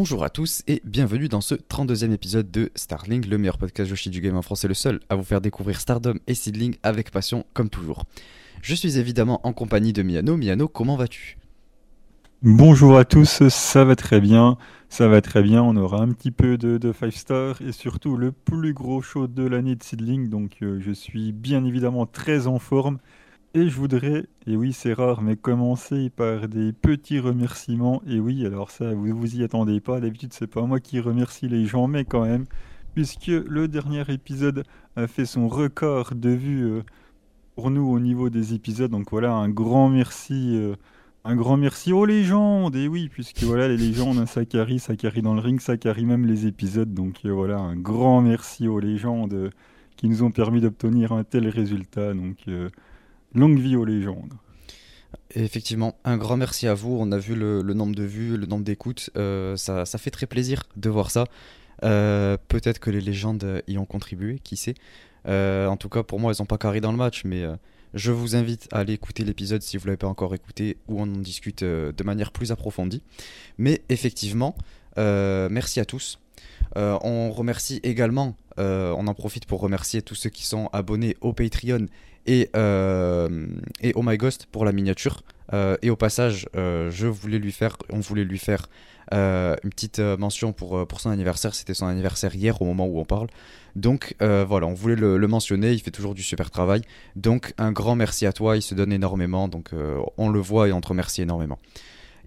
Bonjour à tous et bienvenue dans ce 32e épisode de Starling, le meilleur podcast Yoshi du game en français, le seul à vous faire découvrir Stardom et Seedling avec passion comme toujours. Je suis évidemment en compagnie de Miano. Miano, comment vas-tu? Bonjour à tous, ça va très bien, ça va très bien, on aura un petit peu de 5 star et surtout le plus gros show de l'année de Seedling, donc euh, je suis bien évidemment très en forme et je voudrais, et oui c'est rare, mais commencer par des petits remerciements. Et oui, alors ça, vous vous y attendez pas. D'habitude, c'est pas moi qui remercie les gens, mais quand même, puisque le dernier épisode a fait son record de vues euh, pour nous au niveau des épisodes. Donc voilà, un grand merci. Euh, un grand merci aux légendes, et oui, puisque voilà, les légendes, carry, ça carry dans le ring, carry même les épisodes. Donc euh, voilà, un grand merci aux légendes qui nous ont permis d'obtenir un tel résultat. Donc Longue vie aux légendes. Effectivement, un grand merci à vous. On a vu le, nombre de vues, le nombre d'écoutes. Euh, ça, fait très plaisir de voir ça. Euh, peut-être que les légendes y ont contribué, qui sait. Euh, en tout cas, pour moi, elles n'ont pas carré dans le match, mais je vous invite à aller écouter l'épisode si vous ne l'avez pas encore écouté, où on en discute de manière plus approfondie. Mais effectivement, merci à tous. on remercie également, on en profite pour remercier tous ceux qui sont abonnés au Patreon et, euh, et Oh My Ghost pour la miniature. Euh, et au passage, euh, je voulais lui faire, on voulait lui faire une petite mention pour, pour son anniversaire. C'était son anniversaire hier au moment où on parle. Donc voilà, on voulait le, mentionner. Il fait toujours du super travail. Donc un grand merci à toi. Il se donne énormément. Donc on le voit et on te remercie énormément.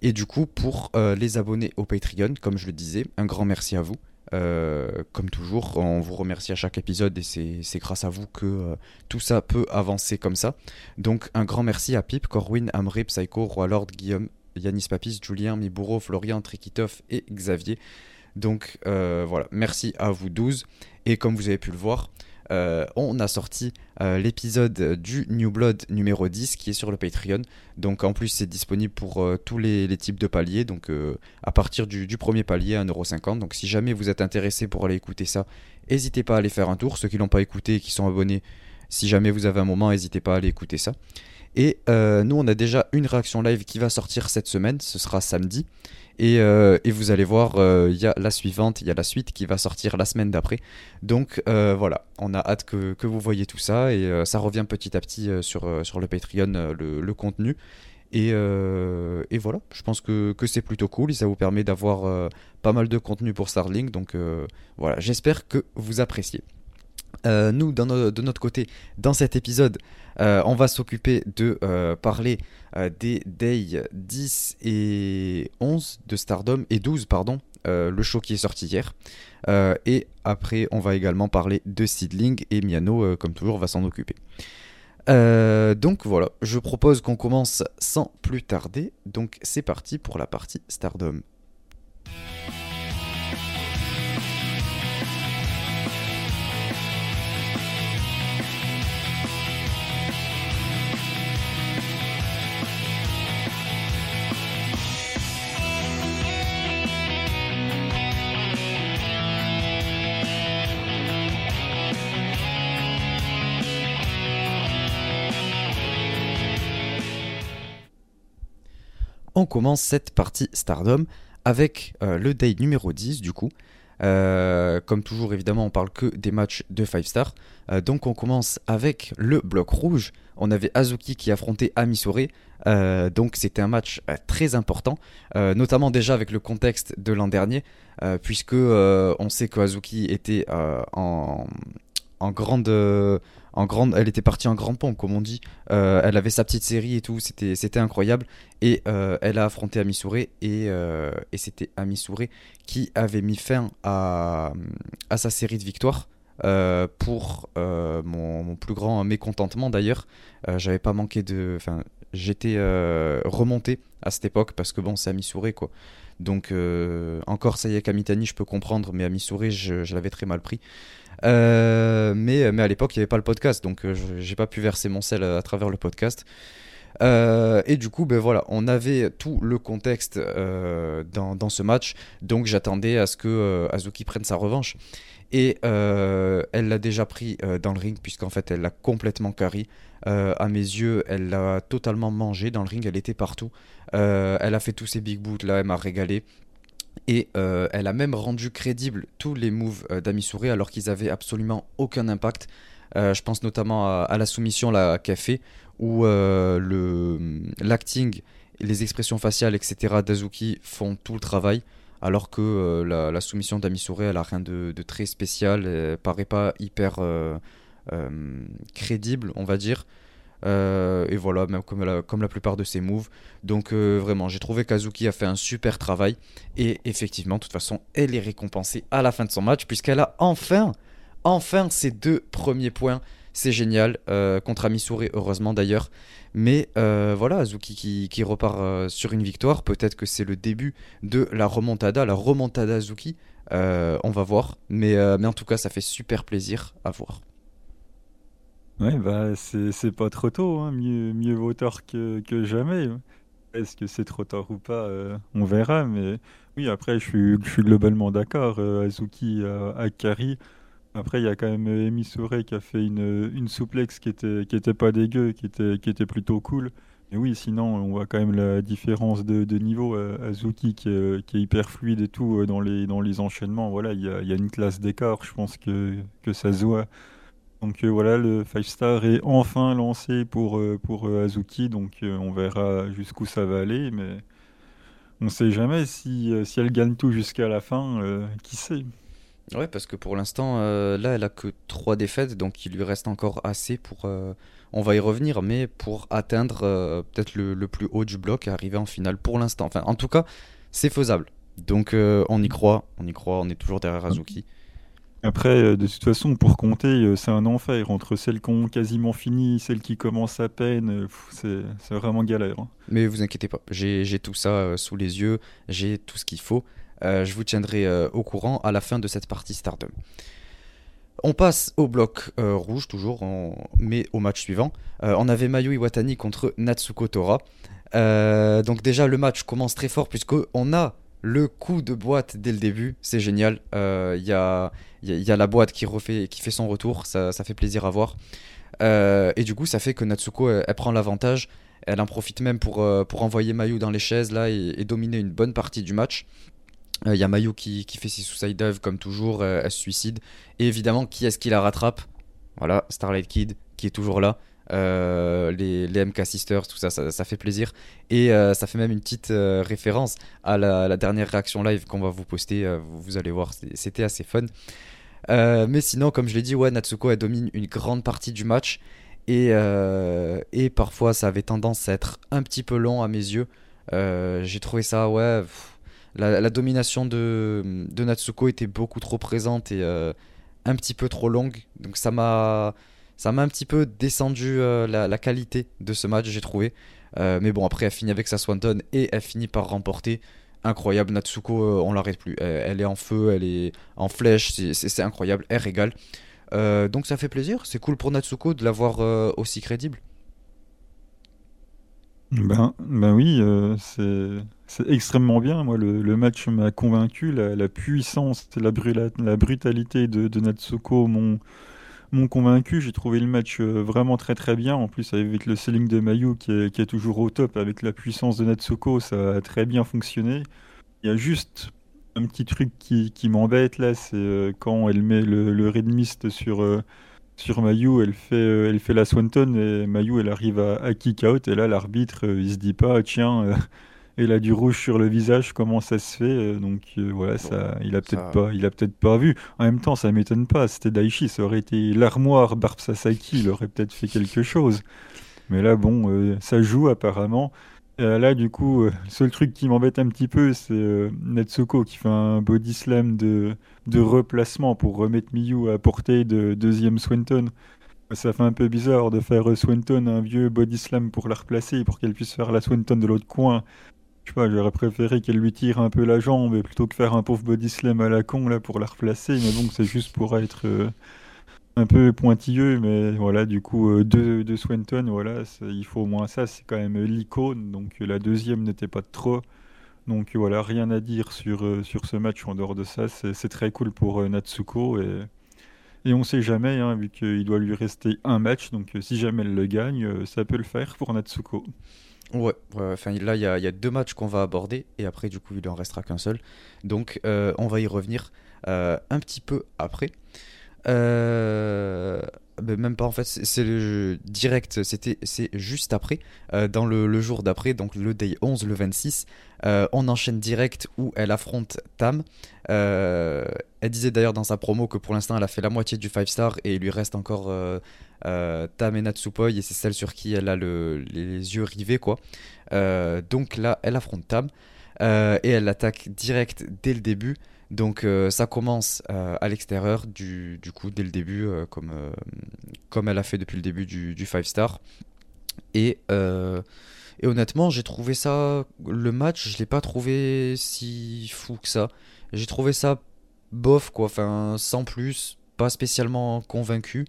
Et du coup, pour les abonnés au Patreon, comme je le disais, un grand merci à vous. Euh, comme toujours, on vous remercie à chaque épisode et c'est grâce à vous que euh, tout ça peut avancer comme ça. Donc un grand merci à Pip, Corwin, Amré, Psycho, Roi Lord, Guillaume, Yanis Papis, Julien, Mibouro, Florian, Trikitov et Xavier. Donc euh, voilà, merci à vous 12. Et comme vous avez pu le voir, euh, on a sorti euh, l'épisode du New Blood numéro 10 qui est sur le Patreon. Donc en plus c'est disponible pour euh, tous les, types de paliers. Donc à partir du, premier palier 1,50€. Donc si jamais vous êtes intéressé pour aller écouter ça, n'hésitez pas à aller faire un tour. Ceux qui l'ont pas écouté et qui sont abonnés, si jamais vous avez un moment, n'hésitez pas à aller écouter ça. Et nous on a déjà une réaction live qui va sortir cette semaine. Ce sera samedi. Euh, et, vous allez voir, euh, il y a la suivante, il y a la suite qui va sortir la semaine d'après. Donc euh, voilà, on a hâte que, vous voyez tout ça et ça revient petit à petit sur, sur le Patreon, le, contenu. Et, voilà, je pense que, c'est plutôt cool et ça vous permet d'avoir pas mal de contenu pour Starlink. Donc voilà, j'espère que vous appréciez. nous, de notre côté, dans cet épisode, euh, on va s'occuper de euh, parler euh, des Day 10 et 11 de Stardom, et 12, pardon, le show qui est sorti hier. et après, on va également parler de Seedling, et Miano, comme toujours, va s'en occuper. donc voilà, je propose qu'on commence sans plus tarder. Donc c'est parti pour la partie Stardom. On commence cette partie Stardom avec euh, le day numéro 10 du coup. Euh, comme toujours, évidemment, on parle que des matchs de 5 stars. Euh, donc, on commence avec le bloc rouge. On avait Azuki qui affrontait Amisore. donc, c'était un match très important, notamment déjà avec le contexte de l'an dernier, puisque on sait que Azuki était en, en grande elle était partie en grande pompe, comme on dit. Euh, elle avait sa petite série et tout, c'était, incroyable. Et euh, elle a affronté Amisure et, euh, et c'était Amisure qui avait mis fin à, sa série de victoires. pour mon, plus grand mécontentement d'ailleurs, j'avais pas manqué de. Enfin, j'étais remonté à cette époque parce que bon, c'est Amisure quoi. Donc, encore ça y est, Kamitani, je peux comprendre, mais Amisure, je, je l'avais très mal pris. Euh, mais, mais à l'époque, il n'y avait pas le podcast, donc euh, j'ai pas pu verser mon sel à, travers le podcast. Euh, et du coup, ben voilà, on avait tout le contexte dans, dans, ce match, donc j'attendais à ce que Azuki prenne sa revanche. Et elle l'a déjà pris dans le ring, puisqu'en fait, elle l'a complètement carry. à mes yeux, elle l'a totalement mangé dans le ring, elle était partout. elle a fait tous ses big boots là, elle m'a régalé. Et elle a même rendu crédibles tous les moves d'Amisure alors qu'ils avaient absolument aucun impact. je pense notamment à, la soumission qu'elle fait, où le l'acting, les expressions faciales, etc. d'Azuki font tout le travail alors que euh, la, soumission d'Amisure, elle a rien de, très spécial, elle paraît pas hyper euh, euh, crédible, on va dire. Et voilà, même comme la, plupart de ses moves. Donc vraiment, j'ai trouvé qu'Azuki a fait un super travail. Et effectivement, de toute façon, elle est récompensée à la fin de son match, puisqu'elle a enfin, enfin ses deux premiers points. C'est génial, contre Amisure, heureusement d'ailleurs. Mais euh, voilà, Azuki qui, repart euh, sur une victoire. Peut-être que c'est le début de la remontada, la remontada Azuki. Euh, on va voir. Mais en tout cas, ça fait super plaisir à voir. Ouais, bah, c'est pas trop tôt. Hein. Mieux, mieux vaut tard que, que jamais. Est-ce que c'est trop tard ou pas On verra. Mais oui, après, je suis, je suis globalement d'accord. Azuki a, a carry. Après, il y a quand même euh, Emi Souré qui a fait une, une souplex qui était, qui était pas dégueu, qui était, qui était plutôt cool. Mais oui, sinon, on voit quand même la différence de, de niveau. Euh, Azuki qui est, qui est, hyper fluide et tout euh, dans les, dans les enchaînements. Voilà, il y a, y a une classe d'écart, je pense que, que ça se voit. Donc voilà, le 5 star est enfin lancé pour, pour Azuki. Donc on verra jusqu'où ça va aller. Mais on ne sait jamais si, si elle gagne tout jusqu'à la fin. qui sait Ouais, parce que pour l'instant, euh, là, elle a que 3 défaites, donc il lui reste encore assez pour. Euh, on va y revenir, mais pour atteindre euh, peut-être le, plus haut du bloc et arriver en finale pour l'instant. Enfin, en tout cas, c'est faisable. Donc on y croit, on y croit, on est toujours derrière Azuki. Après, de toute façon, pour compter, c'est un enfer. Entre celles qui ont quasiment fini, celles qui commencent à peine, c'est vraiment galère. Hein. Mais vous inquiétez pas, j'ai tout ça sous les yeux, j'ai tout ce qu'il faut. Euh, je vous tiendrai euh, au courant à la fin de cette partie Stardom. On passe au bloc euh, rouge toujours, mais au match suivant. on avait Mayu Iwatani contre Natsuko Tora. donc déjà le match commence très fort puisqu'on a le coup de boîte dès le début, c'est génial. Il y a, y, a, la boîte qui, refait, qui fait son retour, ça, fait plaisir à voir. et du coup ça fait que Natsuko elle, prend l'avantage. Elle en profite même pour, pour envoyer Mayu dans les chaises là et dominer une bonne partie du match. Il euh, y a Mayu qui, fait ses suicide dive comme toujours, euh, elle se suicide. Et évidemment, qui est-ce qui la rattrape? Voilà, Starlight Kid qui est toujours là. Euh, les, MK Sisters, tout ça, ça, fait plaisir. Et ça fait même une petite référence à la, dernière réaction live qu'on va vous poster. Vous, allez voir, c'était assez fun. mais sinon, comme je l'ai dit, ouais, Natsuko elle domine une grande partie du match. Et, et parfois, ça avait tendance à être un petit peu long à mes yeux. J'ai trouvé ça, ouais la, domination de, de, Natsuko était beaucoup trop présente et euh, un petit peu trop longue. Donc ça m'a ça m'a un petit peu descendu euh, la, qualité de ce match, j'ai trouvé. Euh, mais bon, après, elle finit avec sa Swanton et elle finit par remporter. Incroyable, Natsuko, on l'arrête plus. Elle, est en feu, elle est en flèche, c'est incroyable, elle régale. donc ça fait plaisir, c'est cool pour Natsuko de l'avoir aussi crédible. Ben, ben oui, c'est extrêmement bien. Moi, le, match m'a convaincu. La, puissance, la, la brutalité de, de Natsuko m'ont convaincu. J'ai trouvé le match euh, vraiment très très bien. En plus, avec le selling de Mayu qui est, qui est toujours au top, avec la puissance de Natsuko, ça a très bien fonctionné. Il y a juste un petit truc qui, qui m'embête là, c'est euh, quand elle met le, le Red Mist sur, euh, sur Mayu, elle fait, elle fait la Swanton et Mayu, elle arrive à, à kick out. Et là, l'arbitre, il se dit pas, tiens il a du rouge sur le visage, comment ça se fait euh, Donc euh, voilà, ça, il a peut-être pas, il a peut-être pas vu. En même temps, ça m'étonne pas. C'était Daichi, ça aurait été l'armoire Barb Sasaki, il aurait peut-être fait quelque chose. Mais là, bon, euh, ça joue apparemment. là, du coup, le seul truc qui m'embête un petit peu, c'est Netsuko qui fait un body slam de, de replacement pour remettre Miyu à portée de deuxième Swenton. Ça fait un peu bizarre de faire Swenton un vieux body slam pour la replacer, pour qu'elle puisse faire la Swenton de l'autre coin je sais pas, j'aurais préféré qu'elle lui tire un peu la jambe plutôt que faire un pauvre body slam à la con là pour la replacer. Mais bon, c'est juste pour être euh, un peu pointilleux. Mais voilà, du coup, euh, deux, deux, Swenton, voilà, il faut au moins ça. C'est quand même l'icône. Donc la deuxième n'était pas trop. Donc voilà, rien à dire sur, euh, sur ce match en dehors de ça. C'est très cool pour Natsuko. Et, et on sait jamais, hein, vu qu'il doit lui rester un match. Donc si jamais elle le gagne, ça peut le faire pour Natsuko. Ouais, enfin là il y, a deux matchs qu'on va aborder et après du coup il en restera qu'un seul. Donc on va y revenir un petit peu après. Euh, ben, même pas en fait, c'est le direct, c'était c'est juste après, euh, dans le, jour d'après, donc le day 11, le 26, euh, on enchaîne direct où elle affronte Tam. elle disait d'ailleurs dans sa promo que pour l'instant elle a fait la moitié du 5 star et il lui reste encore Tam et Natsupoi et c'est celle sur qui elle a le, les yeux rivés quoi. donc là elle affronte Tam et elle attaque direct dès le début. Donc euh, ça commence euh, à l'extérieur du, coup dès le début euh, comme, comme elle a fait depuis le début du, du 5 star. Et, et honnêtement j'ai trouvé ça, le match je l'ai pas trouvé si fou que ça. J'ai trouvé ça bof quoi, enfin sans plus, pas spécialement convaincu.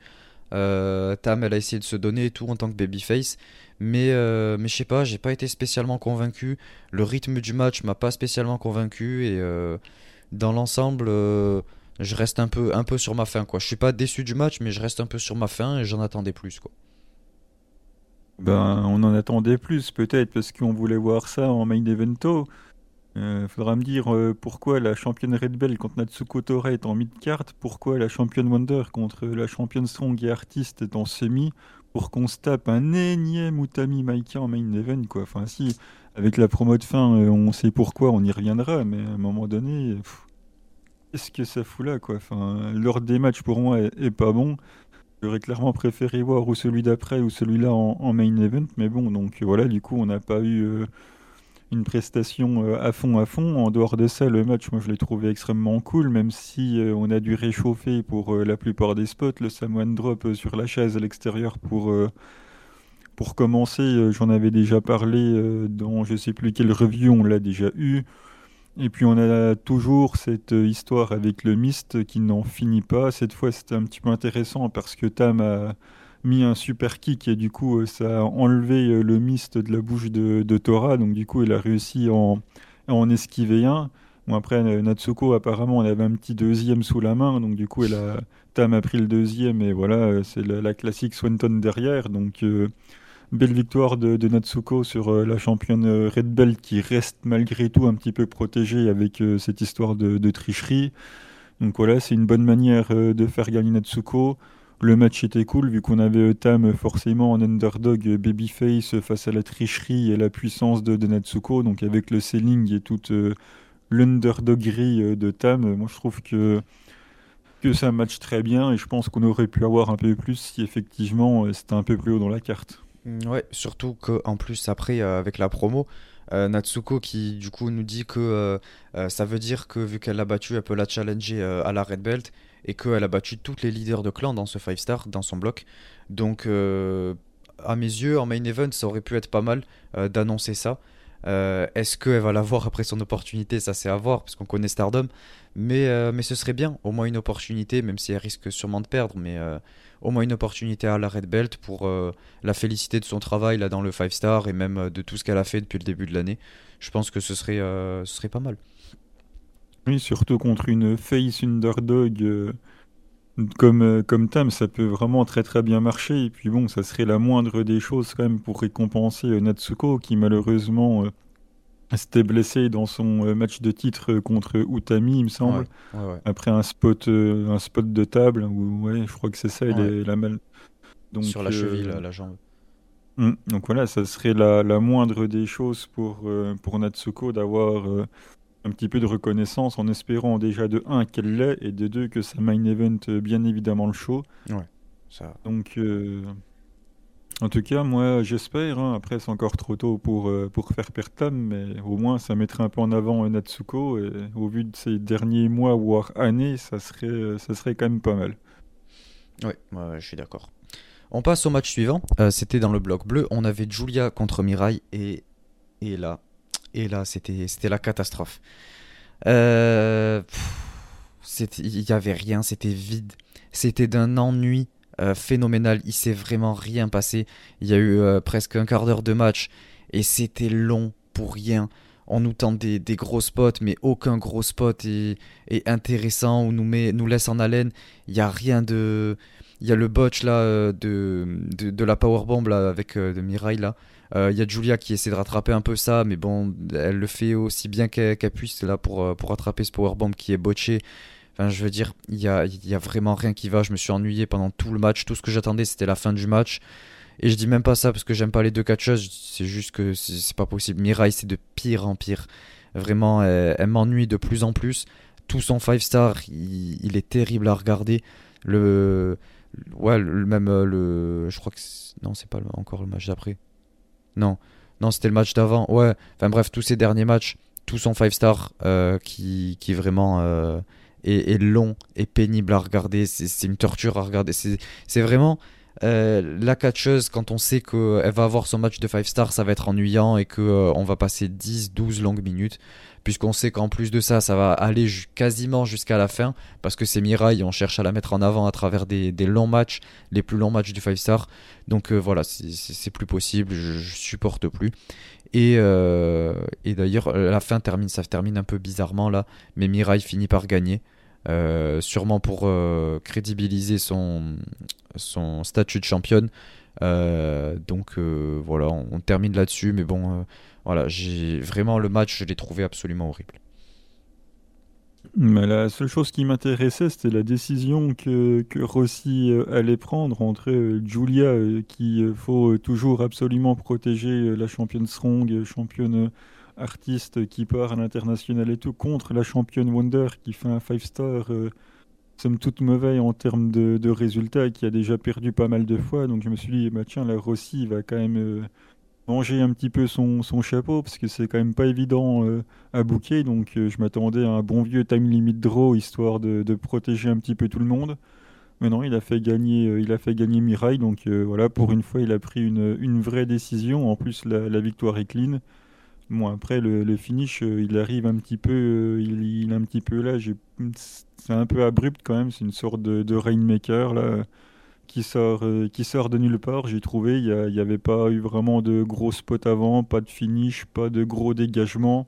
Tam elle a essayé de se donner et tout en tant que babyface. Mais, mais je sais pas, j'ai pas été spécialement convaincu. Le rythme du match m'a pas spécialement convaincu et, dans l'ensemble, euh, je reste un peu, un peu sur ma fin. Quoi. Je suis pas déçu du match, mais je reste un peu sur ma fin et j'en attendais plus. Quoi. Ben, on en attendait plus peut-être parce qu'on voulait voir ça en main evento. Euh, faudra me dire euh, pourquoi la championne Red Bell contre Natsuko Tora est en mid-card, pourquoi la championne Wonder contre la championne Strong et Artist est en semi, pour qu'on se tape un énième Utami Maika en main event. Quoi. Si, avec la promo de fin, euh, on sait pourquoi, on y reviendra, mais à un moment donné, qu'est-ce que ça fout là quoi? Enfin, L'ordre des matchs pour moi est, pas bon. J'aurais clairement préféré voir ou celui d'après ou celui-là en, main event, mais bon, donc voilà, du coup, on n'a pas eu euh, une prestation euh, à fond à fond. En dehors de ça, le match, moi, je l'ai trouvé extrêmement cool, même si on a dû réchauffer pour la plupart des spots. Le Samoan Drop sur la chaise à l'extérieur pour pour commencer, euh, j'en avais déjà parlé euh, dans je sais plus quelle review, on l'a déjà eu. Et puis on a toujours cette euh, histoire avec le Mist qui n'en finit pas. Cette fois c'était un petit peu intéressant parce que Tam a mis un super kick et du coup ça a enlevé le Mist de la bouche de, de Tora. Donc du coup il a réussi à en, en esquiver un. Bon après Natsuko apparemment on avait un petit deuxième sous la main. Donc du coup elle a, Tam a pris le deuxième et voilà c'est la, classique Swanton derrière. Donc Belle victoire de, Natsuko sur euh, la championne euh, Red Belt qui reste malgré tout un petit peu protégée avec euh, cette histoire de, tricherie. Donc voilà, c'est une bonne manière de faire gagner Natsuko. Le match était cool vu qu'on avait Tam forcément en underdog babyface face à la tricherie et la puissance de, Natsuko. Donc avec le selling et toute l'underdoggerie de Tam, moi je trouve que que ça match très bien et je pense qu'on aurait pu avoir un peu plus si effectivement c'était un peu plus haut dans la carte. Mm, ouais, surtout qu'en plus, après, euh, avec la promo, euh, Natsuko qui du coup nous dit que euh, ça veut dire que vu qu'elle l'a battu, elle peut la challenger à la Red Belt et qu'elle a battu toutes les leaders de clan dans ce 5 star, dans son bloc. Donc, à mes yeux, en main event, ça aurait pu être pas mal d'annoncer ça. Est-ce qu'elle va l'avoir après son opportunité? Ça, c'est à voir, parce qu'on connaît Stardom. Mais, mais ce serait bien, au moins une opportunité, même si elle risque sûrement de perdre. Mais au moins une opportunité à la Red Belt pour euh, la féliciter de son travail là dans le 5 star et même euh, de tout ce qu'elle a fait depuis le début de l'année. Je pense que ce serait, euh, ce serait pas mal. Oui, surtout contre une face underdog comme, comme Tam, ça peut vraiment très très bien marcher. Et puis bon, ça serait la moindre des choses quand même pour récompenser Natsuko qui malheureusement s'était blessé dans son euh, match de titre contre Utami, il me semble. Après un spot, euh, un spot de table, où, ouais, je crois que c'est ça, il est la mal. Donc, Sur la cheville, euh, la, jambe. Hmm, donc voilà, ça serait la, la moindre des choses pour, pour Natsuko d'avoir un petit peu de reconnaissance en espérant déjà de 1 qu'elle l'ait et de 2 que sa main event bien évidemment le show. Ouais, ça. Donc en tout cas, moi, j'espère. Hein, après, c'est encore trop tôt pour, euh, pour faire Pertam, mais au moins, ça mettrait un peu en avant Natsuko. Et au vu de ces derniers mois, voire années, ça serait, ça serait quand même pas mal. Oui, je suis d'accord. On passe au match suivant. Euh, c'était dans le bloc bleu. On avait Julia contre Mirai. Et, et là, et là c'était la catastrophe. Euh, il n'y avait rien, c'était vide. C'était d'un ennui euh, phénoménal. Il s'est vraiment rien passé. Il y a eu euh, presque un quart d'heure de match et c'était long pour rien. On nous tente des, gros spots, mais aucun gros spot est, intéressant ou nous, met, nous laisse en haleine. Il n'y a rien de. Il y a le botch là de, de, la powerbomb là, avec de Mirai là. Il y a Julia qui essaie de rattraper un peu ça, mais bon, elle le fait aussi bien qu'elle puisse là pour, pour rattraper ce powerbomb qui est botché. Enfin, je veux dire, il y a, y a vraiment rien qui va. Je me suis ennuyé pendant tout le match. Tout ce que j'attendais, c'était la fin du match. Et je dis même pas ça parce que j'aime pas les deux catcheuses. C'est juste que c'est pas possible. Mirai, c'est de pire en pire. Vraiment, elle, m'ennuie de plus en plus. Tout son 5 star, il, est terrible à regarder. Le. Ouais, même euh, le. Je crois que. Non, c'est pas encore le match d'après. Non. Non, c'était le match d'avant. Ouais. Enfin bref, tous ces derniers matchs, tout son 5 star euh, qui, qui vraiment. Euh, est, long et pénible à regarder. C'est une torture à regarder. C'est vraiment euh, la catcheuse, quand on sait qu'elle va avoir son match de 5 stars, ça va être ennuyant et qu'on euh, va passer 10-12 longues minutes. Puisqu'on sait qu'en plus de ça, ça va aller quasiment jusqu'à la fin. Parce que c'est Mirai, on cherche à la mettre en avant à travers des, longs matchs, les plus longs matchs du 5 star. Donc euh, voilà, c'est plus possible, je, supporte plus. Et, et d'ailleurs, la fin termine, ça termine un peu bizarrement là. Mais Mirai finit par gagner. Euh, sûrement pour euh, crédibiliser son statut de championne. Euh, donc voilà, on, termine là-dessus, mais bon, voilà, j'ai vraiment le match, je l'ai trouvé absolument horrible. Mais la seule chose qui m'intéressait, c'était la décision que, que Rossi allait prendre entre Julia, qui faut toujours absolument protéger la championne Strong, championne artiste qui part à l'international et tout, contre la championne Wonder qui fait un 5 star, euh, somme toute mauvais en termes de, résultats et qui a déjà perdu pas mal de fois. Donc je me suis dit, bah, tiens, la Rossi va quand même euh, manger un petit peu son, son, chapeau parce que c'est quand même pas évident euh, à bouquer. Donc je m'attendais à un bon vieux time limit draw histoire de, de, protéger un petit peu tout le monde. Mais non, il a fait gagner, il a fait gagner Mirai. Donc voilà, pour une fois, il a pris une, une vraie décision. En plus, la victoire est clean. Bon, après, le, finish, euh, il arrive un petit peu, euh, il, est un petit peu là. C'est un peu abrupt quand même. C'est une sorte de, rainmaker là qui sort, euh, qui sort de nulle part. J'ai trouvé, il n'y avait pas eu vraiment de gros spots avant, pas de finish, pas de gros dégagement.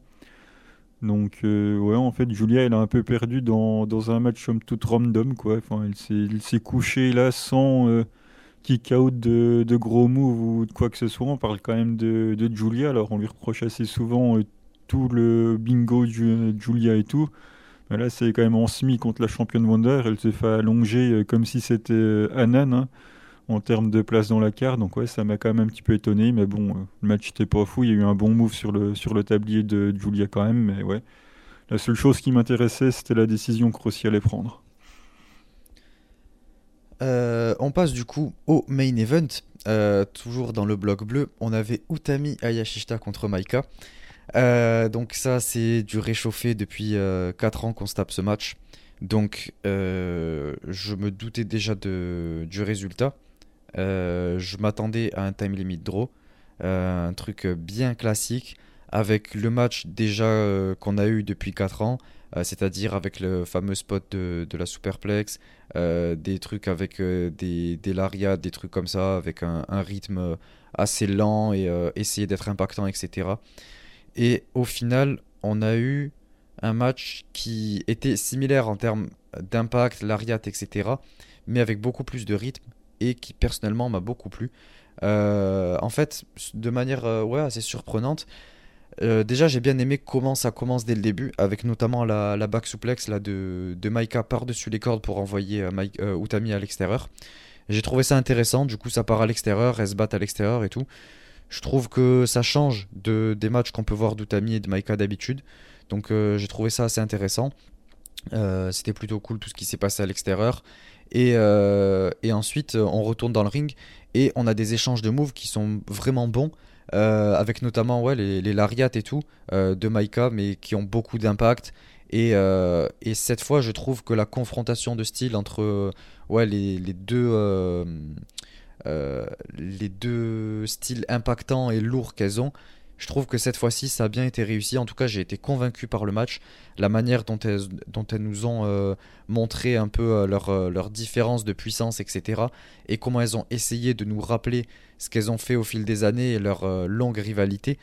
Donc, ouais, en fait, Julia, elle a un peu perdu dans, dans un match comme tout random, quoi. Enfin, elle s'est couchée là sans kick out de, gros moves ou de quoi que ce soit. On parle quand même de, Julia, alors on lui reproche assez souvent euh, tout le bingo de Julia et tout. Mais là, c'est quand même en semi contre la championne Wonder. Elle se fait allonger euh, comme si c'était euh, Anan hein, en termes de place dans la carte. Donc, ouais, ça m'a quand même un petit peu étonné. Mais bon, le match n'était pas fou. Il y a eu un bon move sur le, sur le tablier de Julia quand même. Mais ouais, la seule chose qui m'intéressait, c'était la décision que Rossi allait prendre. Euh, on passe du coup au main event. Euh, toujours dans le bloc bleu, on avait Utami Ayashishita contre Maika. Euh, donc ça c'est du réchauffé depuis 4 ans qu'on se tape ce match. Donc je me doutais déjà de, du résultat. je m'attendais à un time limit draw. un truc bien classique avec le match déjà qu'on a eu depuis 4 ans. C'est-à-dire avec le fameux spot de, de la superplex, euh, des trucs avec euh, des, des lariats, des trucs comme ça, avec un, rythme assez lent et euh, essayer d'être impactant, etc. Et au final, on a eu un match qui était similaire en termes d'impact, lariat, etc. Mais avec beaucoup plus de rythme et qui personnellement m'a beaucoup plu. en fait, de manière ouais, assez surprenante, euh, déjà, j'ai bien aimé comment ça commence dès le début, avec notamment la, back suplex là, de, de Maika par-dessus les cordes pour envoyer euh, euh, Utami à l'extérieur. J'ai trouvé ça intéressant, du coup ça part à l'extérieur, elle se bat à l'extérieur et tout. Je trouve que ça change de, des matchs qu'on peut voir d'Utami et de Maika d'habitude. Donc j'ai trouvé ça assez intéressant. C'était plutôt cool tout ce qui s'est passé à l'extérieur. Et, et ensuite on retourne dans le ring et on a des échanges de moves qui sont vraiment bons. Euh, avec notamment ouais, les, les lariats et tout euh, de Maika, mais qui ont beaucoup d'impact. Et, euh, et, cette fois, je trouve que la confrontation de style entre ouais, les, les deux, les deux styles impactants et lourds qu'elles ont, je trouve que cette fois-ci, ça a bien été réussi. En tout cas, j'ai été convaincu par le match. La manière dont elles, dont elles nous ont euh, montré un peu euh, leur, euh, leur, différence de puissance, etc. Et comment elles ont essayé de nous rappeler ce qu'elles ont fait au fil des années et leur longue rivalité.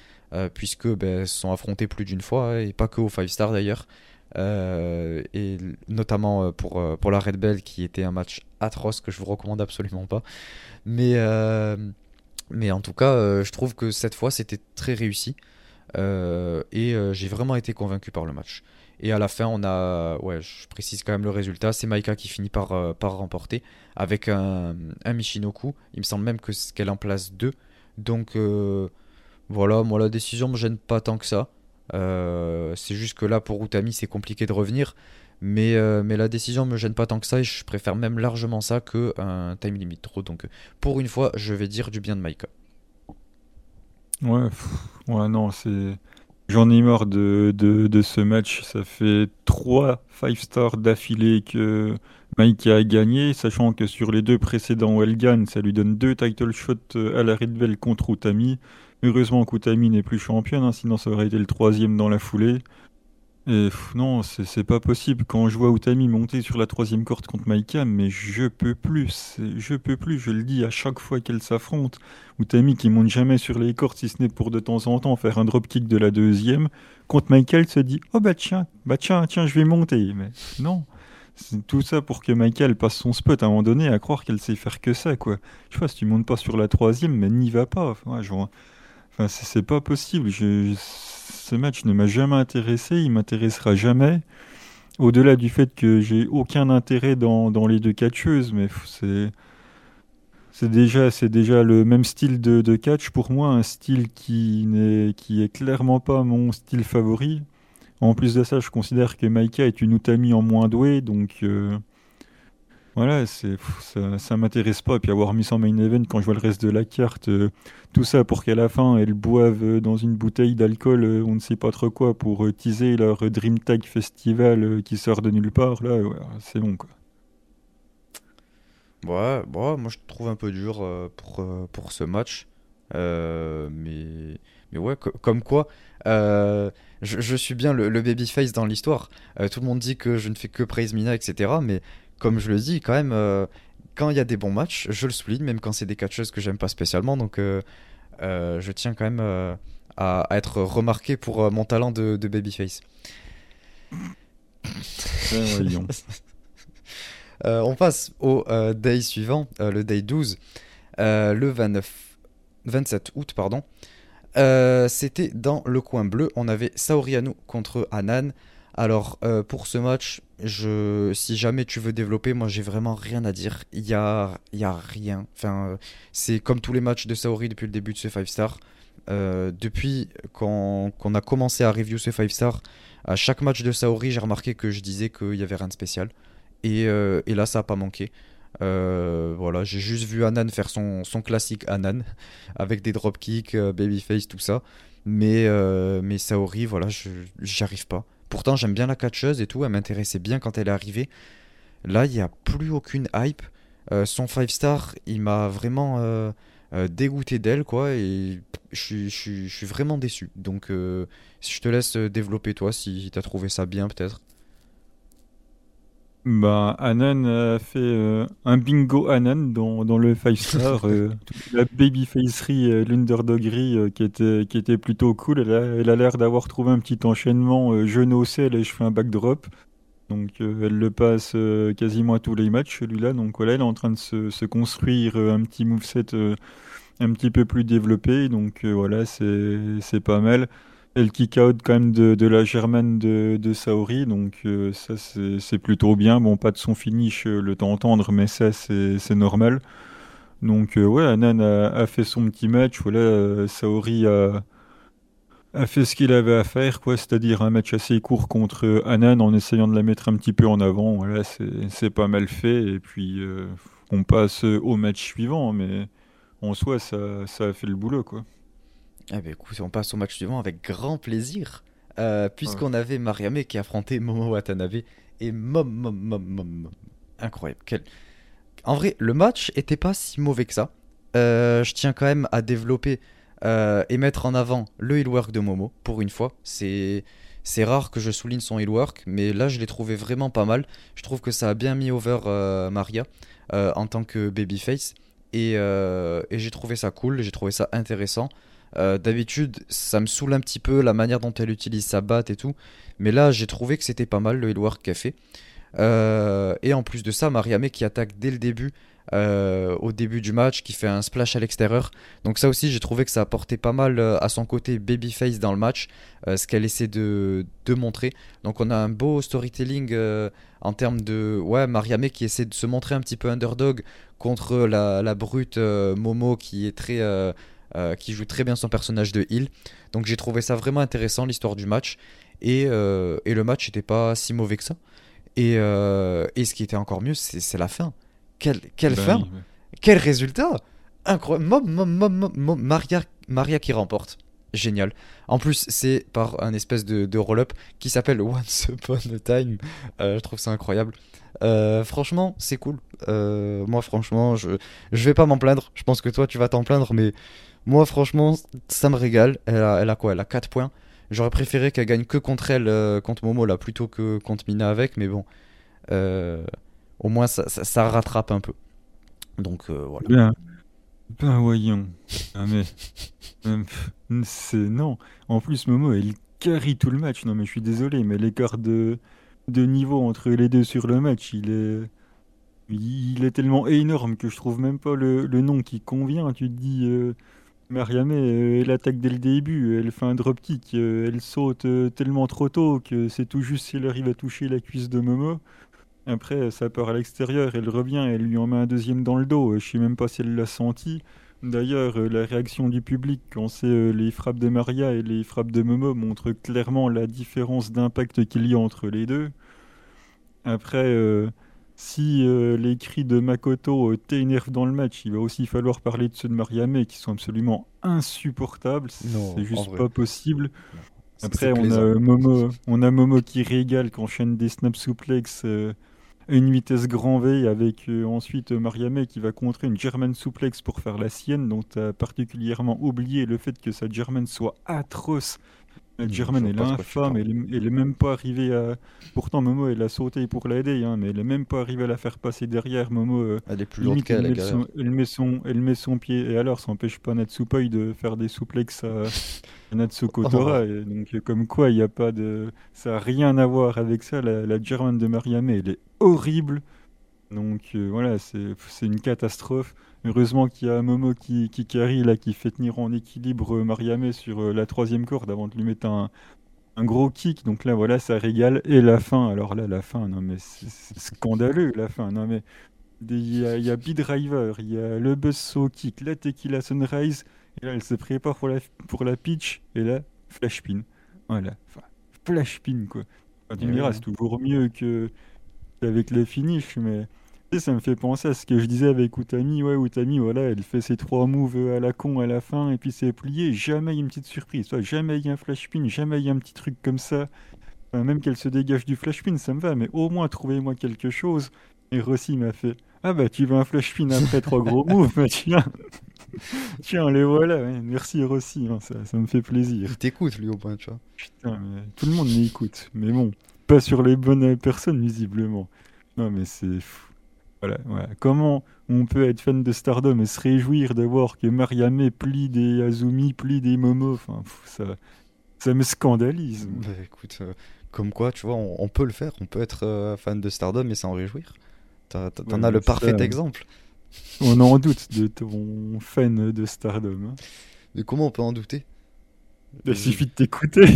puisque ben, elles se sont affrontées plus d'une fois, hein, et pas que au 5 Star d'ailleurs. et notamment pour, pour la Red Bell, qui était un match atroce que je vous recommande absolument pas. Mais Mais en tout cas, je trouve que cette fois, c'était très réussi. et j'ai vraiment été convaincu par le match. Et à la fin, on a, ouais, je précise quand même le résultat, c'est Maika qui finit par, remporter avec un, un Michinoku. Il me semble même que qu'elle en place deux. Donc voilà, moi la décision me gêne pas tant que ça. Euh, c'est juste que là, pour Utami, c'est compliqué de revenir. Mais, euh, mais la décision me gêne pas tant que ça et je préfère même largement ça qu'un time limit trop. Donc pour une fois, je vais dire du bien de Maika. Ouais, ouais non, c'est. J'en ai marre de, ce match. Ça fait 3 5 stars d'affilée que Maika a gagné, sachant que sur les deux précédents où elle gagne, ça lui donne deux title shots à la Red Bell contre Utami. Heureusement qu'Utami n'est plus championne, hein, sinon ça aurait été le troisième dans la foulée. Et non, c'est pas possible. Quand je vois Utami monter sur la troisième corde contre Maika, mais je peux plus. Je peux plus, je le dis à chaque fois qu'elle s'affronte. Utami qui monte jamais sur les cordes, si ce n'est pour de temps en temps faire un dropkick de la deuxième. Contre elle se dit Oh bah tiens, bah tiens, tiens, je vais monter. Mais non. C'est tout ça pour que Michael passe son spot à un moment donné, à croire qu'elle sait faire que ça, quoi. Je sais pas, si tu montes pas sur la troisième, mais n'y va pas. Enfin, je Enfin, c'est pas possible. Ce match ne m'a jamais intéressé, il m'intéressera jamais. Au-delà du fait que j'ai aucun intérêt dans, les deux catcheuses, mais c'est déjà c'est déjà le même style de, catch pour moi, un style qui n'est qui est clairement pas mon style favori. En plus de ça, je considère que Maika est une Utami en moins douée, donc euh, voilà, c'est ça, ça m'intéresse pas. Puis avoir mis son main event quand je vois le reste de la carte, euh, tout ça pour qu'à la fin elles boivent euh, dans une bouteille d'alcool, euh, on ne sait pas trop quoi, pour teaser leur Dream Tag Festival qui sort de nulle part. Là, c'est bon quoi. Ouais, bon, moi je trouve un peu dur pour, pour ce match. mais, mais ouais, comme quoi, je, suis bien le, le babyface dans l'histoire. tout le monde dit que je ne fais que praise Mina, etc. Mais comme je le dis, quand même, euh, quand il y a des bons matchs, je le souligne, même quand c'est des catcheuses que j'aime pas spécialement. Donc, euh, euh, je tiens quand même à, être remarqué pour mon talent de, babyface. on passe au day suivant, le day 12, le 29, 27 août, pardon. C'était dans le coin bleu. On avait Saoriano contre Anan. Alors, pour ce match, si jamais tu veux développer, moi j'ai vraiment rien à dire. Il y a, rien. Enfin, c'est comme tous les matchs de Saori depuis le début de ce 5 star. Euh, depuis qu'on a commencé à review ce 5 star, à chaque match de Saori, j'ai remarqué que je disais qu'il y avait rien de spécial. Et, euh, là, ça n'a pas manqué. Euh, voilà, j'ai juste vu Anan faire son, classique Anan avec des dropkicks, babyface, tout ça. Mais, mais Saori, voilà, j'y arrive pas. Pourtant, j'aime bien la catcheuse et tout, elle m'intéressait bien quand elle est arrivée. Là, il n'y a plus aucune hype. Euh, son 5 star, il m'a vraiment euh, euh, dégoûté d'elle, quoi, et je suis vraiment déçu. Donc, je te laisse développer, toi, si tu as trouvé ça bien, peut-être. Bah, Anan a fait un bingo Anan dans, dans le 5 star. la babyfacerie, l'underdoggerie qui, était, qui était plutôt cool. Elle a l'air d'avoir trouvé un petit enchaînement au sel et je fais un backdrop. Donc elle le passe quasiment à tous les matchs celui-là. Donc voilà, elle est en train de se, se construire un petit moveset un petit peu plus développé. Donc voilà, c'est pas mal. Et le kick-out quand même de, la Germaine de, Saori, donc euh, ça c'est plutôt bien. Bon, pas de son finish euh, le temps d'entendre, mais ça c'est normal. Donc euh, ouais, Anan a, fait son petit match. Voilà, Saori a, a fait ce qu'il avait à faire, quoi, c'est-à-dire un match assez court contre Anan en essayant de la mettre un petit peu en avant. Voilà, c'est pas mal fait. Et puis on passe au match suivant, mais en soi ça, ça a fait le boulot, quoi. Eh ben, écoute, on passe au match suivant avec grand plaisir. Euh, puisqu'on avait Mariame qui affrontait Momo Watanabe et Mom Mom Mom Mom. Incroyable. Quel... En vrai, le match était pas si mauvais que ça. Euh, je tiens quand même à développer euh, et mettre en avant le heal work de Momo pour une fois. C'est c'est rare que je souligne son heal work, mais là je l'ai trouvé vraiment pas mal. Je trouve que ça a bien mis over Maria en tant que babyface et, et j'ai trouvé ça cool, j'ai trouvé ça intéressant. Euh, d'habitude, ça me saoule un petit peu la manière dont elle utilise sa batte et tout. Mais là, j'ai trouvé que c'était pas mal le heal work qu'elle fait. et en plus de ça, Mariame qui attaque dès le début euh, au début du match, qui fait un splash à l'extérieur. Donc ça aussi, j'ai trouvé que ça apportait pas mal euh, à son côté babyface dans le match, euh, ce qu'elle essaie de, montrer. Donc on a un beau storytelling en termes de ouais Mariame qui essaie de se montrer un petit peu underdog contre la brute Momo qui est très qui joue très bien son personnage de heal. Donc j'ai trouvé ça vraiment intéressant l'histoire du match et, et le match n'était pas si mauvais que ça. Et, et ce qui était encore mieux, c'est la fin. Quelle, quelle ben fin Quel résultat Incroyable Maria, Maria qui remporte. Génial. En plus, c'est par un espèce de, roll-up qui s'appelle Once Upon a Time. Euh, je trouve ça incroyable. Euh, franchement, c'est cool. Euh, moi, franchement, je, je vais pas m'en plaindre. Je pense que toi, tu vas t'en plaindre, mais moi, franchement, ça me régale. Elle a, quoi? Elle a 4 points. J'aurais préféré qu'elle gagne que contre elle, contre Momo, là, plutôt que contre Mina avec, mais bon au moins ça, rattrape un peu. Donc euh, voilà. Bien. Ben voyons. Ah c'est. Non. En plus, Momo, elle carry tout le match. Non mais je suis désolé, mais l'écart de, de niveau entre les deux sur le match, il est. Il est tellement énorme que je trouve même pas le, le nom qui convient. Tu te dis. Euh... Mariamé, euh, elle attaque dès le début, elle fait un dropkick, euh, elle saute tellement trop tôt que c'est tout juste si elle arrive à toucher la cuisse de Momo. Après, ça part à l'extérieur, elle revient, elle lui en met un deuxième dans le dos. Je sais même pas si elle l'a senti. D'ailleurs, euh, la réaction du public quand c'est euh, les frappes de Maria et les frappes de Momo montre clairement la différence d'impact qu'il y a entre les deux. Après, euh, si les cris de Makoto t'énervent dans le match, il va aussi falloir parler de ceux de Mariame qui sont absolument insupportables. C'est juste pas possible. Après, on a, Momo, on a Momo qui régale, qui enchaîne des snap suplex une vitesse grand V avec euh, ensuite Mariamé qui va contrer une German suplex pour faire la sienne, dont tu as particulièrement oublié le fait que sa German soit atroce. La German est infâme, elle, elle est même pas arrivée à. Pourtant, Momo, elle a sauté pour l'aider, hein, mais elle est même pas arrivée à la faire passer derrière. Momo, euh, elle est plus lourde qu'elle. Elle, elle, met son, elle met son pied, et alors, ça n'empêche pas Natsupoi de faire des souplex à, Natsuko Tora. Oh. donc, comme quoi, il n'y a pas de. Ça n'a rien à voir avec ça. La, la German de Mariame, elle est horrible. Donc euh, voilà, c'est une catastrophe. Heureusement qu'il y a Momo qui, qui carry, là, qui fait tenir en équilibre euh, Mariame sur euh, la troisième corde avant de lui mettre un, un, gros kick. Donc là, voilà, ça régale. Et la fin, alors là, la fin, non mais c'est scandaleux, la fin. Non mais il y a, y a B-Driver, il y a le Buzzsaw Kick, la Tequila Sunrise. Et là, elle se prépare pour la, pour la pitch. Et là, flash pin. Voilà, enfin, flash pin, quoi. tu me diras, c'est toujours mieux que avec le finish, mais ça me fait penser à ce que je disais avec Utami. Ouais, Utami, voilà, elle fait ses trois moves à la con à la fin et puis c'est plié. Jamais il y a une petite surprise. Soit jamais il y a un flash pin, jamais il y a un petit truc comme ça. même qu'elle se dégage du flash pin, ça me va, mais au moins trouvez-moi quelque chose. Et Rossi m'a fait Ah bah tu veux un flash pin après trois gros moves Bah tiens Tiens, les voilà. Merci Rossi, hein, ça, ça, me fait plaisir. Il t'écoute lui au point, tu vois. Putain, mais tout le monde m'écoute. Mais bon, pas sur les bonnes personnes visiblement. Non mais c'est fou. Voilà, Comment on peut être fan de Stardom et se réjouir de voir que Mariame plie des Azumi, plie des Momo Enfin, ça, ça me scandalise. Bah, écoute, euh, comme quoi, tu vois, on, peut le faire. On peut être euh, fan de Stardom et s'en réjouir. T'en as le parfait exemple. On en doute de ton fan de Stardom. Hein. Mais comment on peut en douter? Il suffit de t'écouter.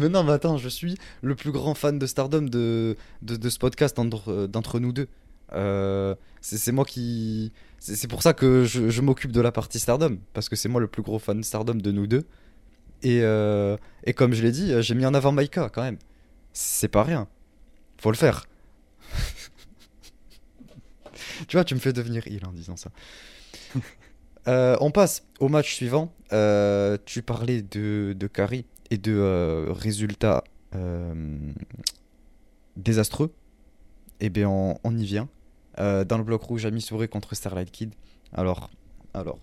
mais non, mais attends, je suis le plus grand fan de Stardom de, de, ce podcast euh, d'entre nous deux. Euh, c'est moi qui. C'est pour ça que je, je m'occupe de la partie Stardom, parce que c'est moi le plus gros fan de Stardom de nous deux. Et, euh, et comme je l'ai dit, j'ai mis en avant Maika quand même. C'est pas rien. Faut le faire. tu vois, tu me fais devenir il en disant ça. Euh, on passe au match suivant. Euh, tu parlais de, de Kari et de euh, résultats désastreux. Eh bien, on, y vient. dans le bloc rouge, Ami Souré contre Starlight Kid. Alors, alors,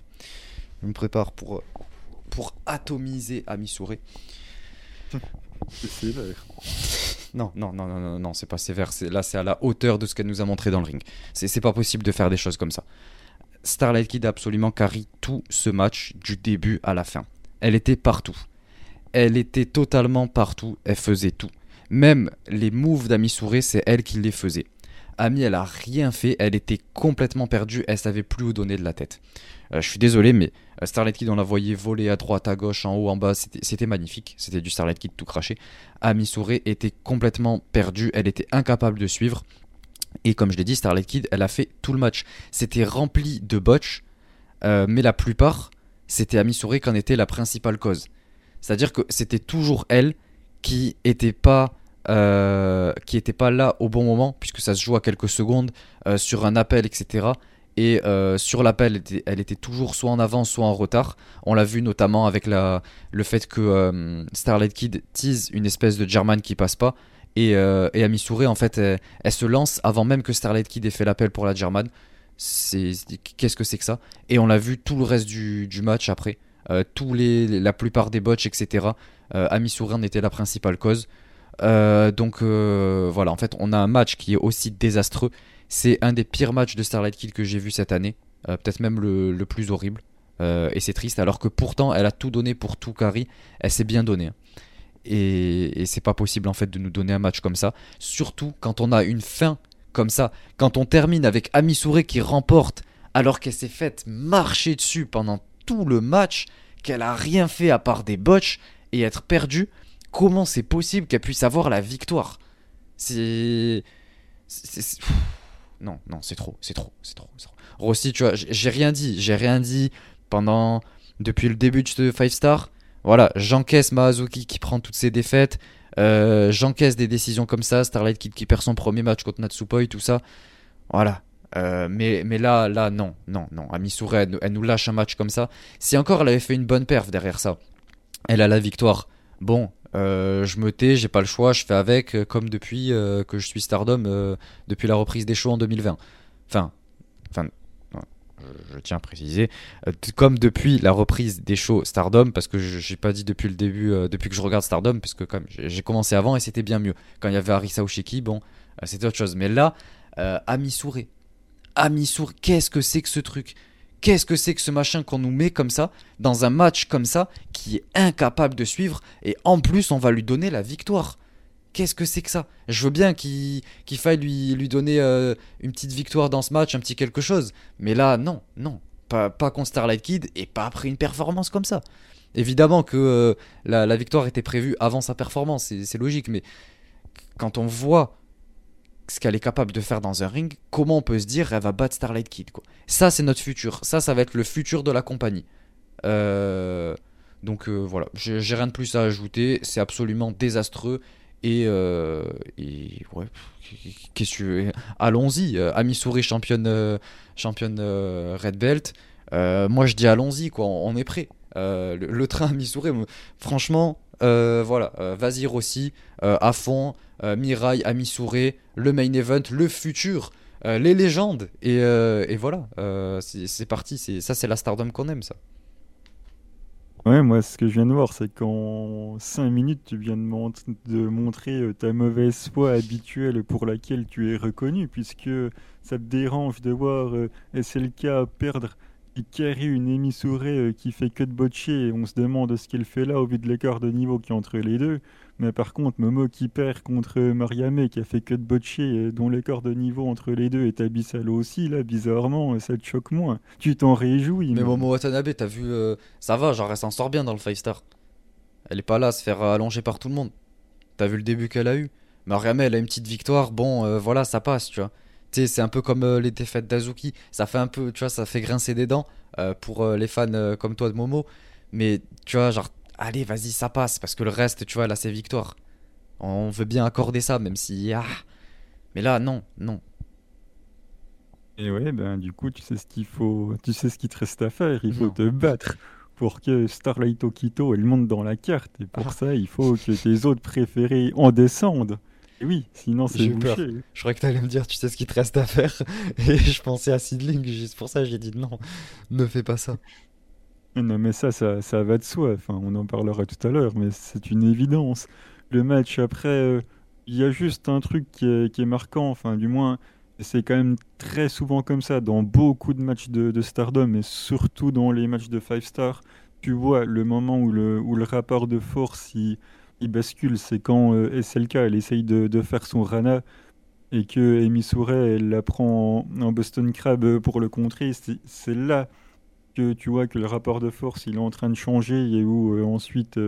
je me prépare pour, pour atomiser Ami Souré. C'est sévère. Non, non, non, non, non, non, c'est pas sévère. Là, c'est à la hauteur de ce qu'elle nous a montré dans le ring. C'est pas possible de faire des choses comme ça. Starlight Kid a absolument carré tout ce match du début à la fin. Elle était partout. Elle était totalement partout. Elle faisait tout. Même les moves d'Ami Souré, c'est elle qui les faisait. Ami, elle a rien fait, elle était complètement perdue, elle savait plus où donner de la tête. Euh, je suis désolé, mais euh, Starlight Kid, on la voyait voler à droite, à gauche, en haut, en bas, c'était magnifique. C'était du Starlight Kid tout craché. Ami Souré était complètement perdue, elle était incapable de suivre. Et comme je l'ai dit, Starlight Kid, elle a fait tout le match. C'était rempli de botch, euh, mais la plupart, c'était Ami Souré qui en était la principale cause. C'est-à-dire que c'était toujours elle pas qui était pas là au bon moment puisque ça se joue à quelques secondes sur un appel etc et euh, sur l'appel, elle, était toujours soit en avance, soit en retard. On l'a vu notamment avec le fait que euh, Starlight Kid tease une espèce de German qui passe pas. Et, euh, et en fait, elle, se lance avant même que Starlight Kid ait fait l'appel pour la German. Qu'est-ce que c'est que ça? Et on l'a vu tout le reste du, match après. tous les, la plupart des botches, etc. Ami Souré en était la principale cause. donc voilà, en fait, on a un match qui est aussi désastreux c'est un des pires matchs de Starlight Kid que j'ai vu cette année, euh, peut-être même le, plus horrible. Euh, et c'est triste, alors que pourtant elle a tout donné pour tout Carrie, elle s'est bien donnée. Hein. Et, c'est pas possible en fait de nous donner un match comme ça, surtout quand on a une fin comme ça, quand on termine avec Ami Souré qui remporte alors qu'elle s'est faite marcher dessus pendant tout le match, qu'elle a rien fait à part des botches et être perdue, comment c'est possible qu'elle puisse avoir la victoire? C'est non, non, c'est trop, c'est trop, c'est trop, trop. Rossi, tu vois, j'ai rien dit, j'ai rien dit pendant depuis le début de 5 Star. Voilà, j'encaisse Mahazuki qui prend toutes ses défaites, euh, j'encaisse des décisions comme ça, Starlight qui, qui, perd son premier match contre Natsupoi, tout ça. Voilà. Euh, mais, mais là, là, non, non, non. Amisure, elle, elle, nous lâche un match comme ça. Si encore elle avait fait une bonne perf derrière ça, elle a la victoire. Bon, euh, je me tais, j'ai pas le choix, je fais avec, comme depuis que je suis Stardom, depuis la reprise des shows en 2020. Enfin, enfin je, tiens à préciser, comme depuis la reprise des shows Stardom, parce que j'ai pas dit depuis le début, depuis que je regarde Stardom, puisque comme j'ai commencé avant et c'était bien mieux. Quand il y avait Arisa Ushiki, bon, c'était autre chose. Mais là, Ami Souré, Ami Souré, qu'est-ce que c'est que ce truc? Qu'est-ce que c'est que ce machin qu'on nous met comme ça, dans un match comme ça, qui est incapable de suivre, et en plus on va lui donner la victoire Qu'est-ce que c'est que ça? Je veux bien qu'il faille lui, donner euh, une petite victoire dans ce match, un petit quelque chose. Mais là, non, non. Pas, contre Starlight Kid et pas après une performance comme ça. Évidemment que euh, la, victoire était prévue avant sa performance, c'est logique, mais quand on voit ce qu'elle est capable de faire dans un ring, comment on peut se dire elle va battre Starlight Kid. Ça c'est notre futur, ça ça va être le futur de la compagnie. Euh, donc voilà, j'ai rien de plus à ajouter, c'est absolument désastreux et, euh, ouais, qu'est-ce que allons-y, Ami Souris championne championne Red Belt. moi je dis allons-y quoi, on, est prêt. Le, train Souris, franchement, voilà, vas-y Rossi, à fond. Euh, Mirai, Amisure, le main event, le futur, euh, les légendes. Et, euh, voilà, c'est parti. Ça, c'est la stardom qu'on aime, ça. Ouais, moi, ce que je viens de voir, c'est qu'en 5 minutes, tu viens de, de, montrer ta mauvaise foi habituelle pour laquelle tu es reconnu, puisque ça te dérange de voir SLK perdre et carry une émissourée qui fait que de botcher, et on se demande ce qu'elle fait là au vu de l'écart de niveau qui est entre les deux. Mais par contre, Momo qui perd contre Mariame, qui a fait que de botcher, dont l'écart de niveau entre les deux est abyssal aussi, là, bizarrement, ça te choque moins. Tu t'en réjouis. Mais, Momo Watanabe, t'as vu, euh, ça va, genre elle s'en sort bien dans le 5 star. Elle est pas là à se faire allonger par tout le monde. T'as vu le début qu'elle a eu Mariame, elle a une petite victoire, bon, euh, voilà, ça passe, tu vois. C'est un peu comme euh, les défaites d'Azuki. Ça fait un peu, tu vois, ça fait grincer des dents pour les fans comme toi de Momo. Mais, tu vois, genre, allez, vas-y, ça passe, parce que le reste, tu vois, là, c'est victoire. On veut bien accorder ça, même si. Ah, mais là, non, non. Et ouais, ben du coup, tu sais ce qu'il faut, tu sais ce qu'il te reste à faire. Il faut te battre pour que Starlight Okito elle monte dans la carte. Et pour ah. ça, il faut que tes autres préférés en descendent. Et oui, sinon c'est bouché. Je crois que tu allais me dire, tu sais ce qu'il te reste à faire. Et je pensais à Sidling, juste pour ça, j'ai dit non, ne fais pas ça. Non, mais ça, ça, ça va de soi. Enfin, on en parlera tout à l'heure, mais c'est une évidence. Le match, après, euh, il y a juste un truc qui est, qui est marquant, enfin, du moins, c'est quand même très souvent comme ça dans beaucoup de matchs de, de Stardom, et surtout dans les matchs de 5 Star. Tu vois le moment où le, où le rapport de force il il bascule, c'est quand SLK elle essaye de, faire son Rana et que Amy Souret elle la prend en, Boston Crab pour le contrer. C'est là que tu vois que le rapport de force il est en train de changer et où ensuite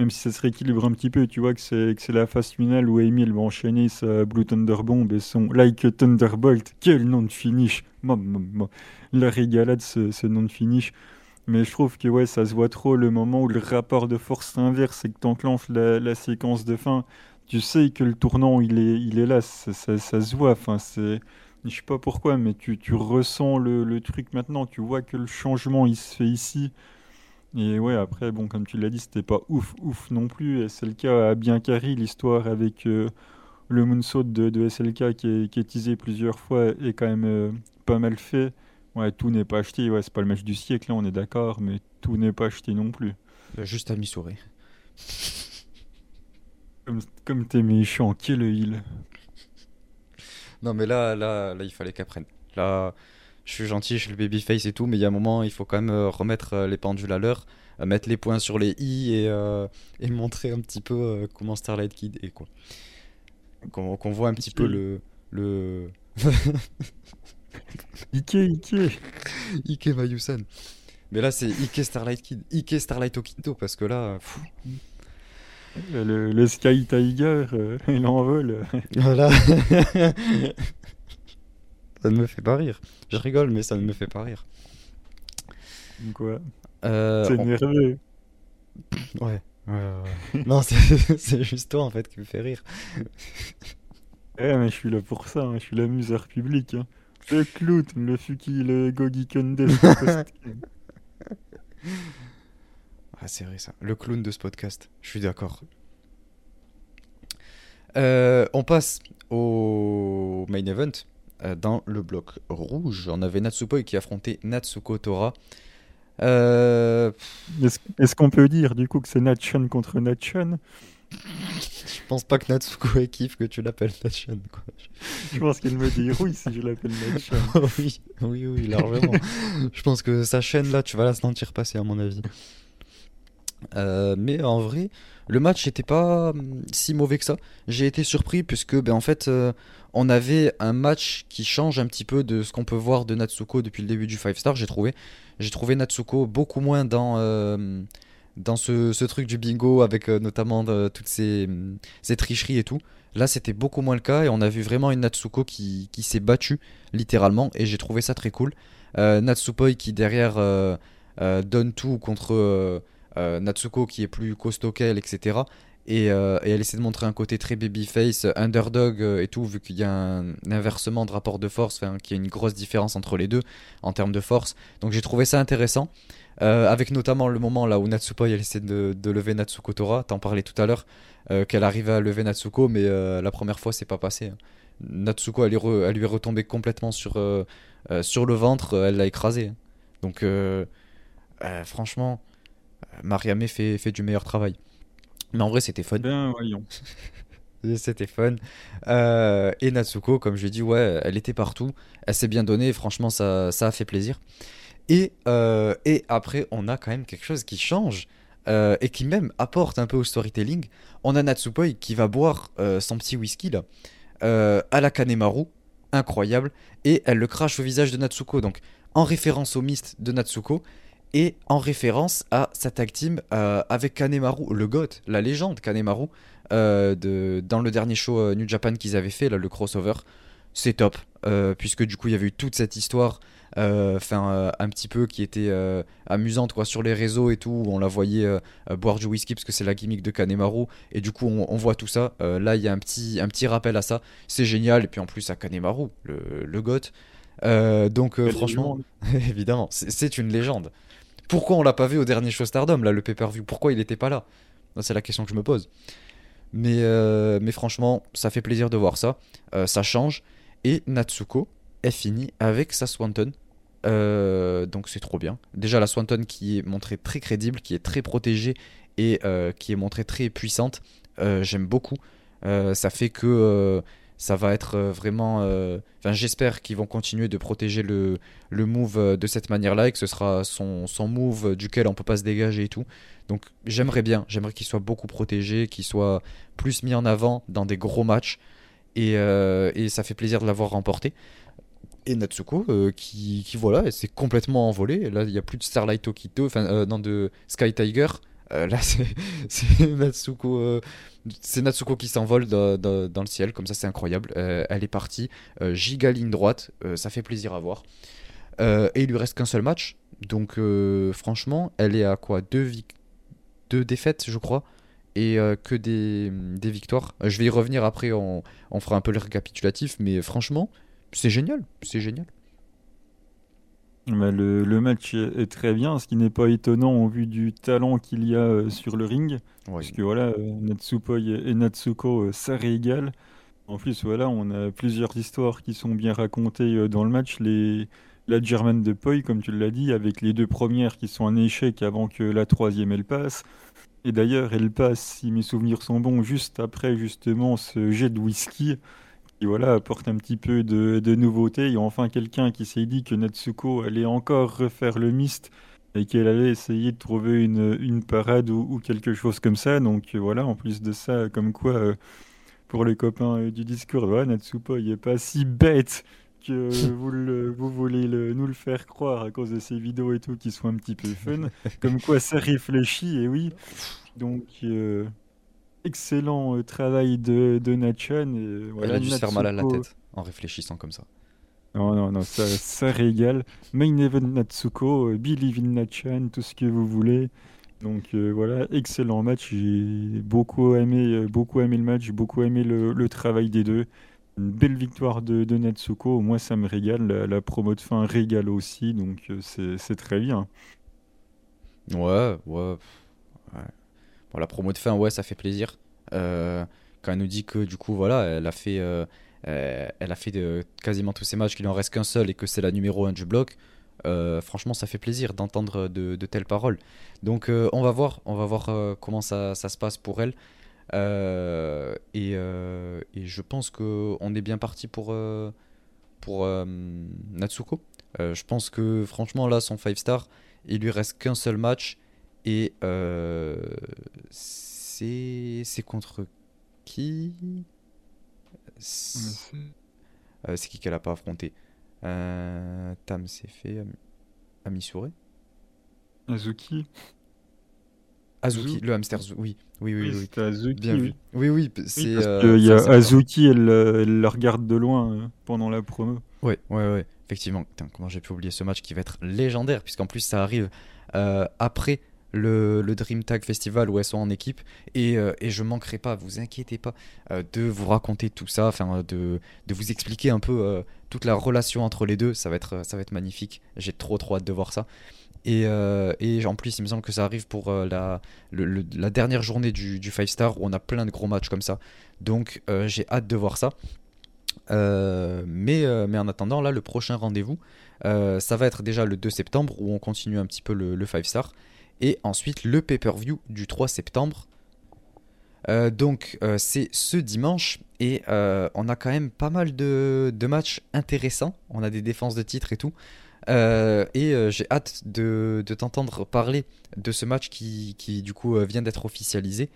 même si ça se rééquilibre un petit peu, tu vois que c'est la phase finale où Amy elle va enchaîner sa Blue Thunder Bomb et son Like Thunderbolt. Quel nom de finish La régalade ce nom de finish. Mais je trouve que ouais, ça se voit trop le moment où le rapport de force s'inverse et que tu enclenches la, séquence de fin. Tu sais que le tournant il est, il est là, ça, se voit. Enfin, c'est, je sais pas pourquoi, mais tu, ressens le, le, truc maintenant. Tu vois que le changement il se fait ici. Et ouais, après, bon, comme tu l'as dit, c'était pas ouf, ouf non plus. SLK a bien carré l'histoire avec euh, le moonsault de, SLK qui est, qui est, teasé plusieurs fois et quand même euh, pas mal fait. Ouais, tout n'est pas acheté. Ouais, c'est pas le match du siècle, là, on est d'accord, mais tout n'est pas acheté non plus. Bah, juste à mi-souris. comme comme t'es méchant, qui est le heal? Non, mais là, là, là, il fallait qu'apprenne. Là je suis gentil, je suis le babyface et tout, mais il y a un moment, il faut quand même euh, remettre euh, les pendules à l'heure, euh, mettre les points sur les i et, et montrer un petit peu comment Starlight Kid est quoi. Qu'on voit un petit peu le. le... Ike, Ike Ike Mayusan. Mais là, c'est Ike Starlight Kid, Ike Starlight Okito, parce que là. Le, le, Sky Tiger, il envole. Voilà. Ça ne me fait pas rire. Je rigole, mais ça ne me fait pas rire. Quoi euh, C'est nerveux. Ouais. non, c'est juste toi en fait qui me fait rire. Eh, mais je suis là pour ça, hein. je suis l'amuseur public. Hein. Le clown, le fuki, le gogi ah, c'est vrai ça. Le clown de ce podcast. Je suis d'accord. Euh, on passe au main event. Euh, dans le bloc rouge. On avait Natsupoi qui affrontait Natsuko Tora. Euh... Est-ce qu'on peut dire du coup que c'est Natchan contre Natchan Je pense pas que Natsuko kiffe que tu l'appelles Natchan. Je pense qu'il me dit oui si je l'appelle Natchan. oui, oui, oui, largement. je pense que sa chaîne là, tu vas la sentir passer à mon avis. Euh, mais en vrai, le match n'était pas hum, si mauvais que ça. J'ai été surpris puisque ben, en fait, euh, on avait un match qui change un petit peu de ce qu'on peut voir de Natsuko depuis le début du 5 star, j'ai trouvé. J'ai trouvé Natsuko beaucoup moins dans, euh, dans ce, truc du bingo avec notamment toutes ces, hum, ces, tricheries et tout. Là, c'était beaucoup moins le cas et on a vu vraiment une Natsuko qui, s'est battue littéralement et j'ai trouvé ça très cool. Natsupoi qui derrière donne tout contre euh, Natsuko qui est plus costaud qu'elle, etc. Euh, et, elle essaie de montrer un côté très babyface, underdog euh, et tout, vu qu'il y a un, inversement de rapport de force, qu'il y a une grosse différence entre les deux en termes de force. Donc j'ai trouvé ça intéressant. avec notamment le moment là où Natsuko elle essaie de, lever Natsuko Tora, t'en parlais tout à l'heure, qu'elle arrive à lever Natsuko, mais la première fois c'est pas passé. Hein. Natsuko elle, lui est retombée complètement sur, sur le ventre, elle l'a écrasé. Hein. Donc franchement, Mariamé fait, fait du meilleur travail. Mais en vrai, c'était fun. Ben, voyons. c'était fun. Euh, et Natsuko, comme je l'ai dit, ouais, elle était partout. Elle s'est bien donnée. franchement, ça, ça a fait plaisir. Et, euh, et après, on a quand même quelque chose qui change. Euh, et qui même apporte un peu au storytelling. On a Natsupoi qui va boire son petit whisky là, à la Kanemaru, incroyable, et elle le crache au visage de Natsuko. Donc, en référence au mist de Natsuko, et en référence à sa tag team euh, avec Kanemaru, le GOAT, la légende Kanemaru, euh, de, dans le dernier show euh, New Japan qu'ils avaient fait, là, le crossover. C'est top, puisque du coup il y avait eu toute cette histoire, enfin un petit peu qui était amusante quoi, sur les réseaux et tout, où on la voyait boire du whisky parce que c'est la gimmick de Kanemaru, et du coup on, voit tout ça. là il y a un petit, un petit rappel à ça, c'est génial, et puis en plus à Kanemaru, le, le GOAT. donc franchement, évidemment, c'est une légende. Pourquoi on l'a pas vu au dernier show Stardom, là, le pay-per-view? Pourquoi il n'était pas là? C'est la question que je me pose. Mais, euh, franchement, ça fait plaisir de voir ça. Euh, ça change. Et Natsuko est fini avec sa Swanton. Euh, donc c'est trop bien. Déjà la Swanton qui est montrée très crédible, qui est très protégée et qui est montrée très puissante. J'aime beaucoup. ça fait que ça va être vraiment. Enfin, j'espère qu'ils vont continuer de protéger le, le move de cette manière-là et que ce sera son, son move duquel on peut pas se dégager et tout. Donc j'aimerais bien, j'aimerais qu'il soit beaucoup protégé, qu'il soit plus mis en avant dans des gros matchs et, et ça fait plaisir de l'avoir remporté et Natsuko euh, qui, qui, voilà s'est complètement envolé là il n'y a plus de Starlight Okito enfin euh, non de Sky Tiger euh, là c'est Natsuko c'est Natsuko qui s'envole dans, le ciel comme ça c'est incroyable. Elle est partie giga ligne droite ça fait plaisir à voir. Et il lui reste qu'un seul match. Donc franchement elle est à quoi? Deux, deux défaites je crois et que des, des victoires. Je vais y revenir après on, on fera un peu le récapitulatif mais franchement c'est génial, c'est génial. Bah, le, match est très bien, ce qui n'est pas étonnant au vu du talent qu'il y a euh, sur le ring. Parce que voilà, euh, Natsupoi et Natsuko, euh, ça régale. En plus, voilà, on a plusieurs histoires qui sont bien racontées dans le match. Les, la German de Poi, comme tu l'as dit, avec les deux premières qui sont un échec avant que la troisième elle passe. Et d'ailleurs, elle passe, si mes souvenirs sont bons, juste après justement ce jet de whisky qui voilà, apporte un petit peu de, de nouveauté. Il y a enfin quelqu'un qui s'est dit que Natsuko allait encore refaire le mist et qu'elle allait essayer de trouver une, une parade ou, quelque chose comme ça. Donc voilà, en plus de ça, comme quoi, euh, pour les copains euh, du Discord, voilà, il n'est pas si bête que vous, le, vous voulez le, nous le faire croire à cause de ces vidéos et tout qui sont un petit peu fun. comme quoi ça réfléchit, et oui. Donc... Euh, excellent euh, travail de, de Nachan. Et, voilà, Elle a dû se faire mal à la tête en réfléchissant comme ça. Non, non, non, ça, ça régale. Main Event Natsuko, euh, Believe in Nachan, tout ce que vous voulez. Donc euh, voilà, excellent match. J'ai beaucoup aimé, beaucoup aimé le match, beaucoup aimé le, le, travail des deux. Une belle victoire de, de Natsuko. Moi, ça me régale. La, promo de fin régale aussi, donc c'est très bien. Ouais, ouais. ouais. La promo de fin, ouais, ça fait plaisir. Euh, quand elle nous dit que du coup, voilà, elle a fait, euh, euh, quasiment tous ses matchs, qu'il en reste qu'un seul et que c'est la numéro 1 du bloc. franchement, ça fait plaisir d'entendre de, telles paroles. Donc, on va voir, on va voir comment ça, se passe pour elle. Et, et, je pense qu'on est bien parti pour, pour Natsuko. je pense que franchement, là, son 5 star, il lui reste qu'un seul match et euh, c'est contre qui? Euh, C'est qui qu'elle a pas affronté? Euh, Tam s'est fait Amisure Azuki Azuki, le hamster, oui. Oui, oui, oui. oui. Azuki. Bien vu. Oui, oui. C'est, il y a Azuki, elle, elle, la regarde de loin pendant la promo. Ouais, ouais, ouais. Effectivement. comment j'ai pu oublier ce match qui va être légendaire, puisqu'en plus ça arrive après le, le, Dream Tag Festival où elles sont en équipe et, euh, et je manquerai pas, vous inquiétez pas, euh, de vous raconter tout ça, enfin de, de, vous expliquer un peu euh, toute la relation entre les deux, ça va être, ça va être magnifique, j'ai trop trop hâte de voir ça. Et, et, en plus, il me semble que ça arrive pour la, la dernière journée du, du 5 Star où on a plein de gros matchs comme ça. Donc j'ai hâte de voir ça. mais, mais en attendant, là, le prochain rendez-vous, ça va être déjà le 2 septembre où on continue un petit peu le, le 5 Star et ensuite le pay-per-view du 3 septembre. Euh, donc euh, c'est ce dimanche et euh, on a quand même pas mal de, matchs intéressants. On a des défenses de titres et tout. et j'ai hâte de, t'entendre parler de ce match qui, du coup vient d'être officialisé.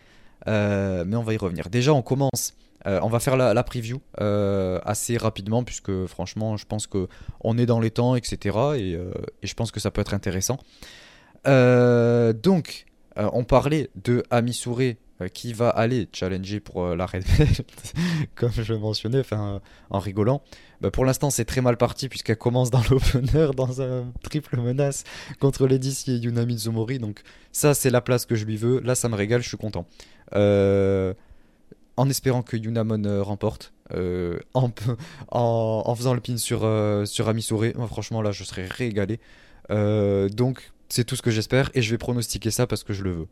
mais on va y revenir. Déjà on commence. on va faire la, preview assez rapidement puisque franchement je pense que on est dans les temps etc. Et, et je pense que ça peut être intéressant. Euh, donc, euh, on parlait de Amisure euh, qui va aller challenger pour la Red Belt, comme je mentionnais, en rigolant. Bah, pour l'instant, c'est très mal parti puisqu'elle commence dans l'opener dans un triple menace contre Lady et Yuna Mizumori. Donc, ça, c'est la place que je lui veux. Là, ça me régale, je suis content. en espérant que Yunamon remporte. en, faisant le pin sur, sur Amisure, franchement là je serais régalé. donc c'est tout ce que j'espère et je vais pronostiquer ça parce que je le veux.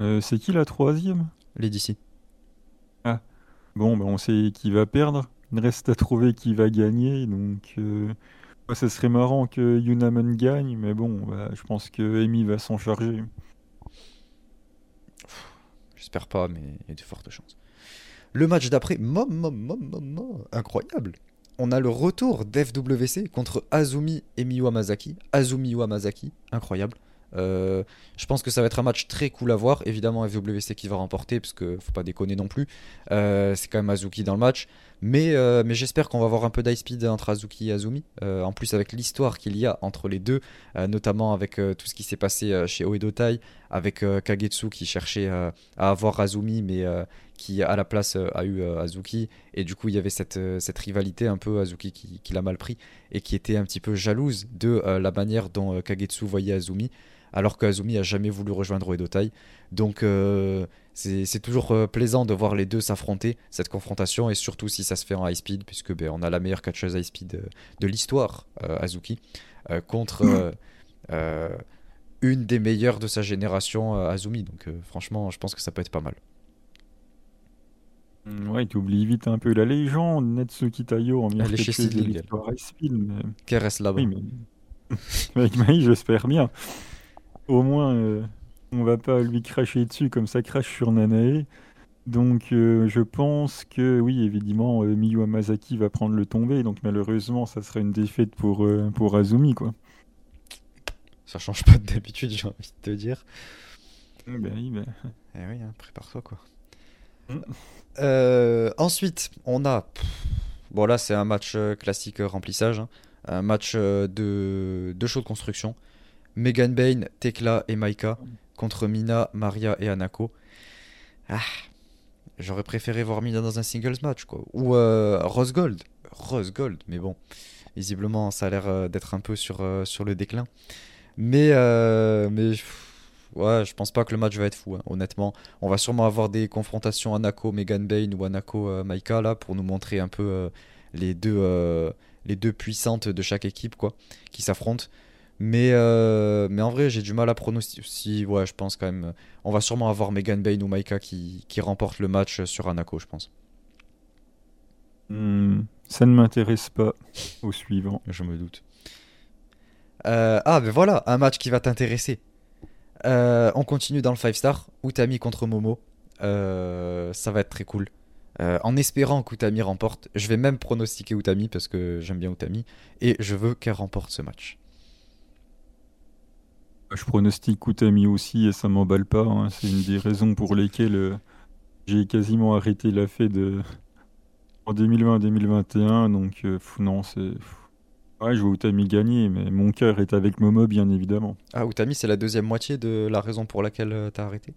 Euh, c'est qui la troisième? Lady Ah, bon, bah on sait qui va perdre. Il reste à trouver qui va gagner. Donc, euh... ça serait marrant que Yunaman gagne, mais bon, bah, je pense que Amy va s'en charger. J'espère pas, mais il y a de fortes chances. Le match d'après, incroyable. On a le retour d'FWC contre Azumi et Miyu Hamasaki. Azumi Hamasaki, incroyable. Euh, je pense que ça va être un match très cool à voir. Évidemment, FWC qui va remporter, parce que faut pas déconner non plus. Euh, c'est quand même Azuki dans le match. Mais, euh, mais j'espère qu'on va avoir un peu d'high speed entre Azuki et Azumi. en plus, avec l'histoire qu'il y a entre les deux, notamment avec tout ce qui s'est passé chez Oedo avec Kagetsu qui cherchait à avoir Azumi, mais qui à la place a eu Azuki. Et du coup, il y avait cette, cette rivalité un peu Azuki qui, l'a mal pris et qui était un petit peu jalouse de la manière dont Kagetsu voyait Azumi alors qu'Azumi a jamais voulu rejoindre Uedotai. Donc euh, c'est toujours euh, plaisant de voir les deux s'affronter, cette confrontation, et surtout si ça se fait en high speed, puisque ben, on a la meilleure catcheuse high speed euh, de, l'histoire, Azuki, contre une des meilleures de sa génération, Azumi. Donc franchement, je pense que ça peut être pas mal. Mm, ouais, tu oublies vite un peu la légende, Netsuki Tayo en catcheuse de l'histoire speed. Mais... reste là-bas. Oui, mais... Avec j'espère bien au moins, euh, on va pas lui cracher dessus comme ça crache sur Nanae. Donc euh, je pense que oui, évidemment, euh, Miyu Hamasaki va prendre le tombé. Donc malheureusement, ça sera une défaite pour, pour Azumi. Quoi. Ça change pas d'habitude, j'ai envie de te dire. Ben oui, ben... Eh oui, hein, prépare-toi quoi. Mm. ensuite, on a. Bon, là, c'est un match classique remplissage. Hein. Un match de, de show de construction. Megan Bain, Tekla et Maika contre Mina, Maria et Anako. Ah, j'aurais préféré voir Mina dans un singles match quoi. Ou euh, Rose Gold. Rose Gold, mais bon, visiblement ça a l'air euh, d'être un peu sur, euh, sur le déclin. Mais, mais ouais, je pense pas que le match va être fou, hein, honnêtement. On va sûrement avoir des confrontations Anako, Megan Bain ou Anako, Maika là pour nous montrer un peu les, deux, les deux puissantes de chaque équipe quoi, qui s'affrontent. Mais, euh, mais en vrai, j'ai du mal à pronostiquer. Si, ouais, je pense quand même. On va sûrement avoir Megan Bain ou Maika qui, qui remportent le match sur Anako, je pense. Hmm, ça ne m'intéresse pas au suivant. Je me doute. Euh, ah, ben voilà, un match qui va t'intéresser. Euh, on continue dans le 5 star. Utami contre Momo. ça va être très cool. en espérant qu'Utami remporte. Je vais même pronostiquer Utami parce que j'aime bien Utami. Et je veux qu'elle remporte ce match. Je pronostique Utami aussi et ça m'emballe pas. Hein. C'est une des raisons pour lesquelles euh, j'ai quasiment arrêté la fête de... en 2020-2021. Donc euh, non, c'est... Ouais, je vois Utami gagner, mais mon cœur est avec Momo, bien évidemment. Ah, Utami, c'est la deuxième moitié de la raison pour laquelle euh, t'as arrêté?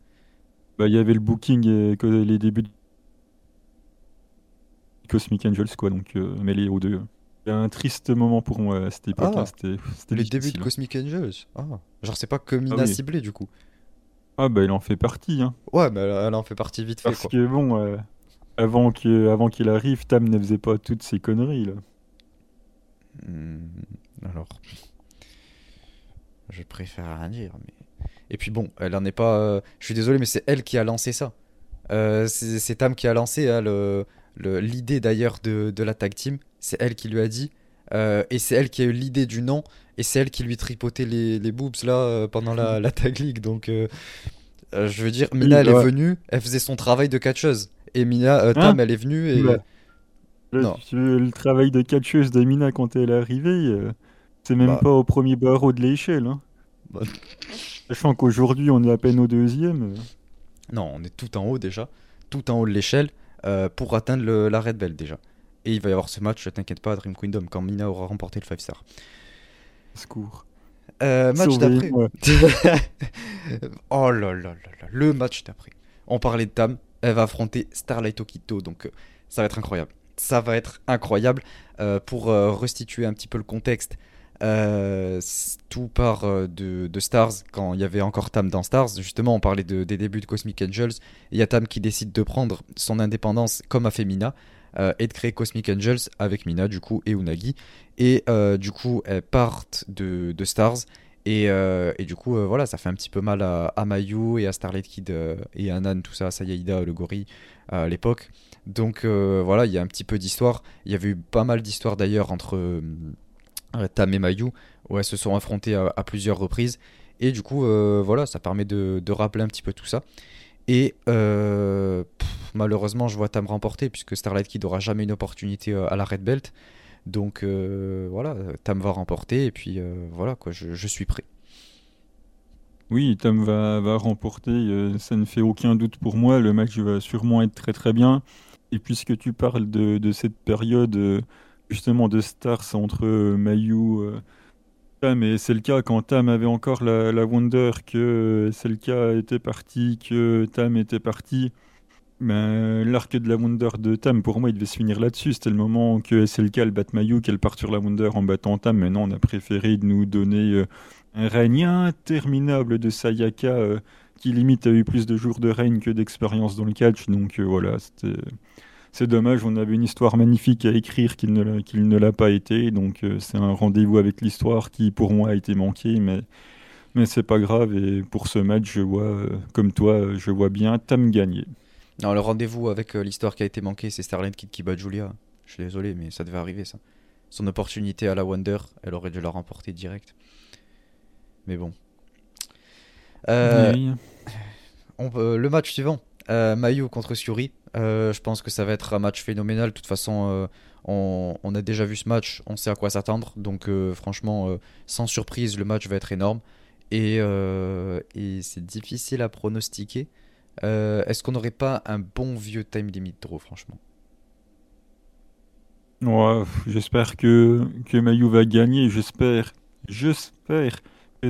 Bah, il y avait le booking et que les débuts de Cosmic Angels, quoi, donc mêlés aux deux. Un triste moment pour moi à cette époque. Ah, c'était, les débuts de Cosmic Angels? Ah, genre c'est pas que Mina ah ciblé du coup. Ah bah il en fait partie. Hein. Ouais, mais elle, en fait partie vite fait. Parce que bon, euh, avant, qu'il, avant qu'il arrive, Tam ne faisait pas toutes ces conneries là. Hmm, alors, je préfère rien dire. Mais... Et puis bon, elle en est pas. Euh, je suis désolé, mais c'est elle qui a lancé ça. Euh, c'est, Tam qui a lancé hein, le, l'idée d'ailleurs de, de la tag team c'est elle qui lui a dit. Euh, et c'est elle qui a eu l'idée du nom. Et c'est elle qui lui tripotait les, les boobs là euh, pendant la, la, tag league. Donc, euh, je veux dire, Mina, elle est venue, elle faisait son travail de catcheuse. Et Mina, Tam, hein elle est venue et. Le, travail de catcheuse de Mina quand elle est arrivée, c'est même bah. pas au premier barreau de l'échelle. Hein. Bah. Sachant qu'aujourd'hui, on est à peine au deuxième. Non, on est tout en haut déjà. Tout en haut de l'échelle pour atteindre le, la Red Belt déjà. Et il va y avoir ce match, t'inquiète pas, Dream Kingdom, quand Mina aura remporté le 5 star. Secours. Euh, match d'après. oh là là là là, le match d'après. On parlait de Tam, elle va affronter Starlight Okito, donc euh, ça va être incroyable. Ça va être incroyable. Euh, pour restituer un petit peu le contexte, tout part de, Stars, quand il y avait encore Tam dans Stars. Justement, on parlait de, des débuts de Cosmic Angels. Il y a Tam qui décide de prendre son indépendance comme a fait Mina. Euh, et de créer Cosmic Angels avec Mina du coup et Unagi. Et euh, du coup elles partent de, Stars. Et, euh, du coup voilà ça fait un petit peu mal à, Mayu et à Starlight Kid et à Nan tout ça, à Sayaida, le gorille à l'époque. Donc voilà il y a un petit peu d'histoire. Il y avait eu pas mal d'histoires d'ailleurs entre Tam et Mayu où elles se sont affrontées à, plusieurs reprises. Et du coup, voilà, ça permet de, rappeler un petit peu tout ça. Et malheureusement, je vois Tam remporter, puisque Starlight Kid n'aura jamais une opportunité à la Red Belt. Donc voilà, Tam va remporter, et puis voilà, quoi, je, suis prêt. Oui, Tam va remporter, ça ne fait aucun doute pour moi. Le match va sûrement être très très bien. Et puisque tu parles de, cette période justement de stars entre Mayu, Tam et Selka, quand Tam avait encore la, Wonder, que Selka était parti, que Tam était parti, ben, l'arc de la Wonder de Tam, pour moi, il devait se finir là-dessus. C'était le moment que SLK elle batte Mayu, qu'elle part sur la Wonder en battant Tam. Maintenant, on a préféré nous donner euh, un règne interminable de Sayaka euh, qui limite a eu plus de jours de règne que d'expérience dans le catch. Donc euh, voilà, c'est dommage. On avait une histoire magnifique à écrire qu'il ne, l'a pas été. Donc c'est un rendez-vous avec l'histoire qui, pour moi, a été manqué. Mais, mais c'est pas grave. Et pour ce match, je vois, comme toi, je vois bien Tam gagner. Non, le rendez-vous avec euh, l'histoire qui a été manquée, c'est Starlight Kid qui bat Julia. Je suis désolé, mais ça devait arriver ça. Son opportunité à la Wonder, elle aurait dû la remporter direct. Mais bon. Euh, le match suivant, euh, Mayu contre Suri. je pense que ça va être un match phénoménal. De toute façon, on, on, a déjà vu ce match, on sait à quoi s'attendre. Donc franchement, sans surprise, le match va être énorme. Et, et c'est difficile à pronostiquer. Euh, est-ce qu'on n'aurait pas un bon vieux time limit draw, franchement? Ouais, j'espère que, que Mayu va gagner. J'espère, j'espère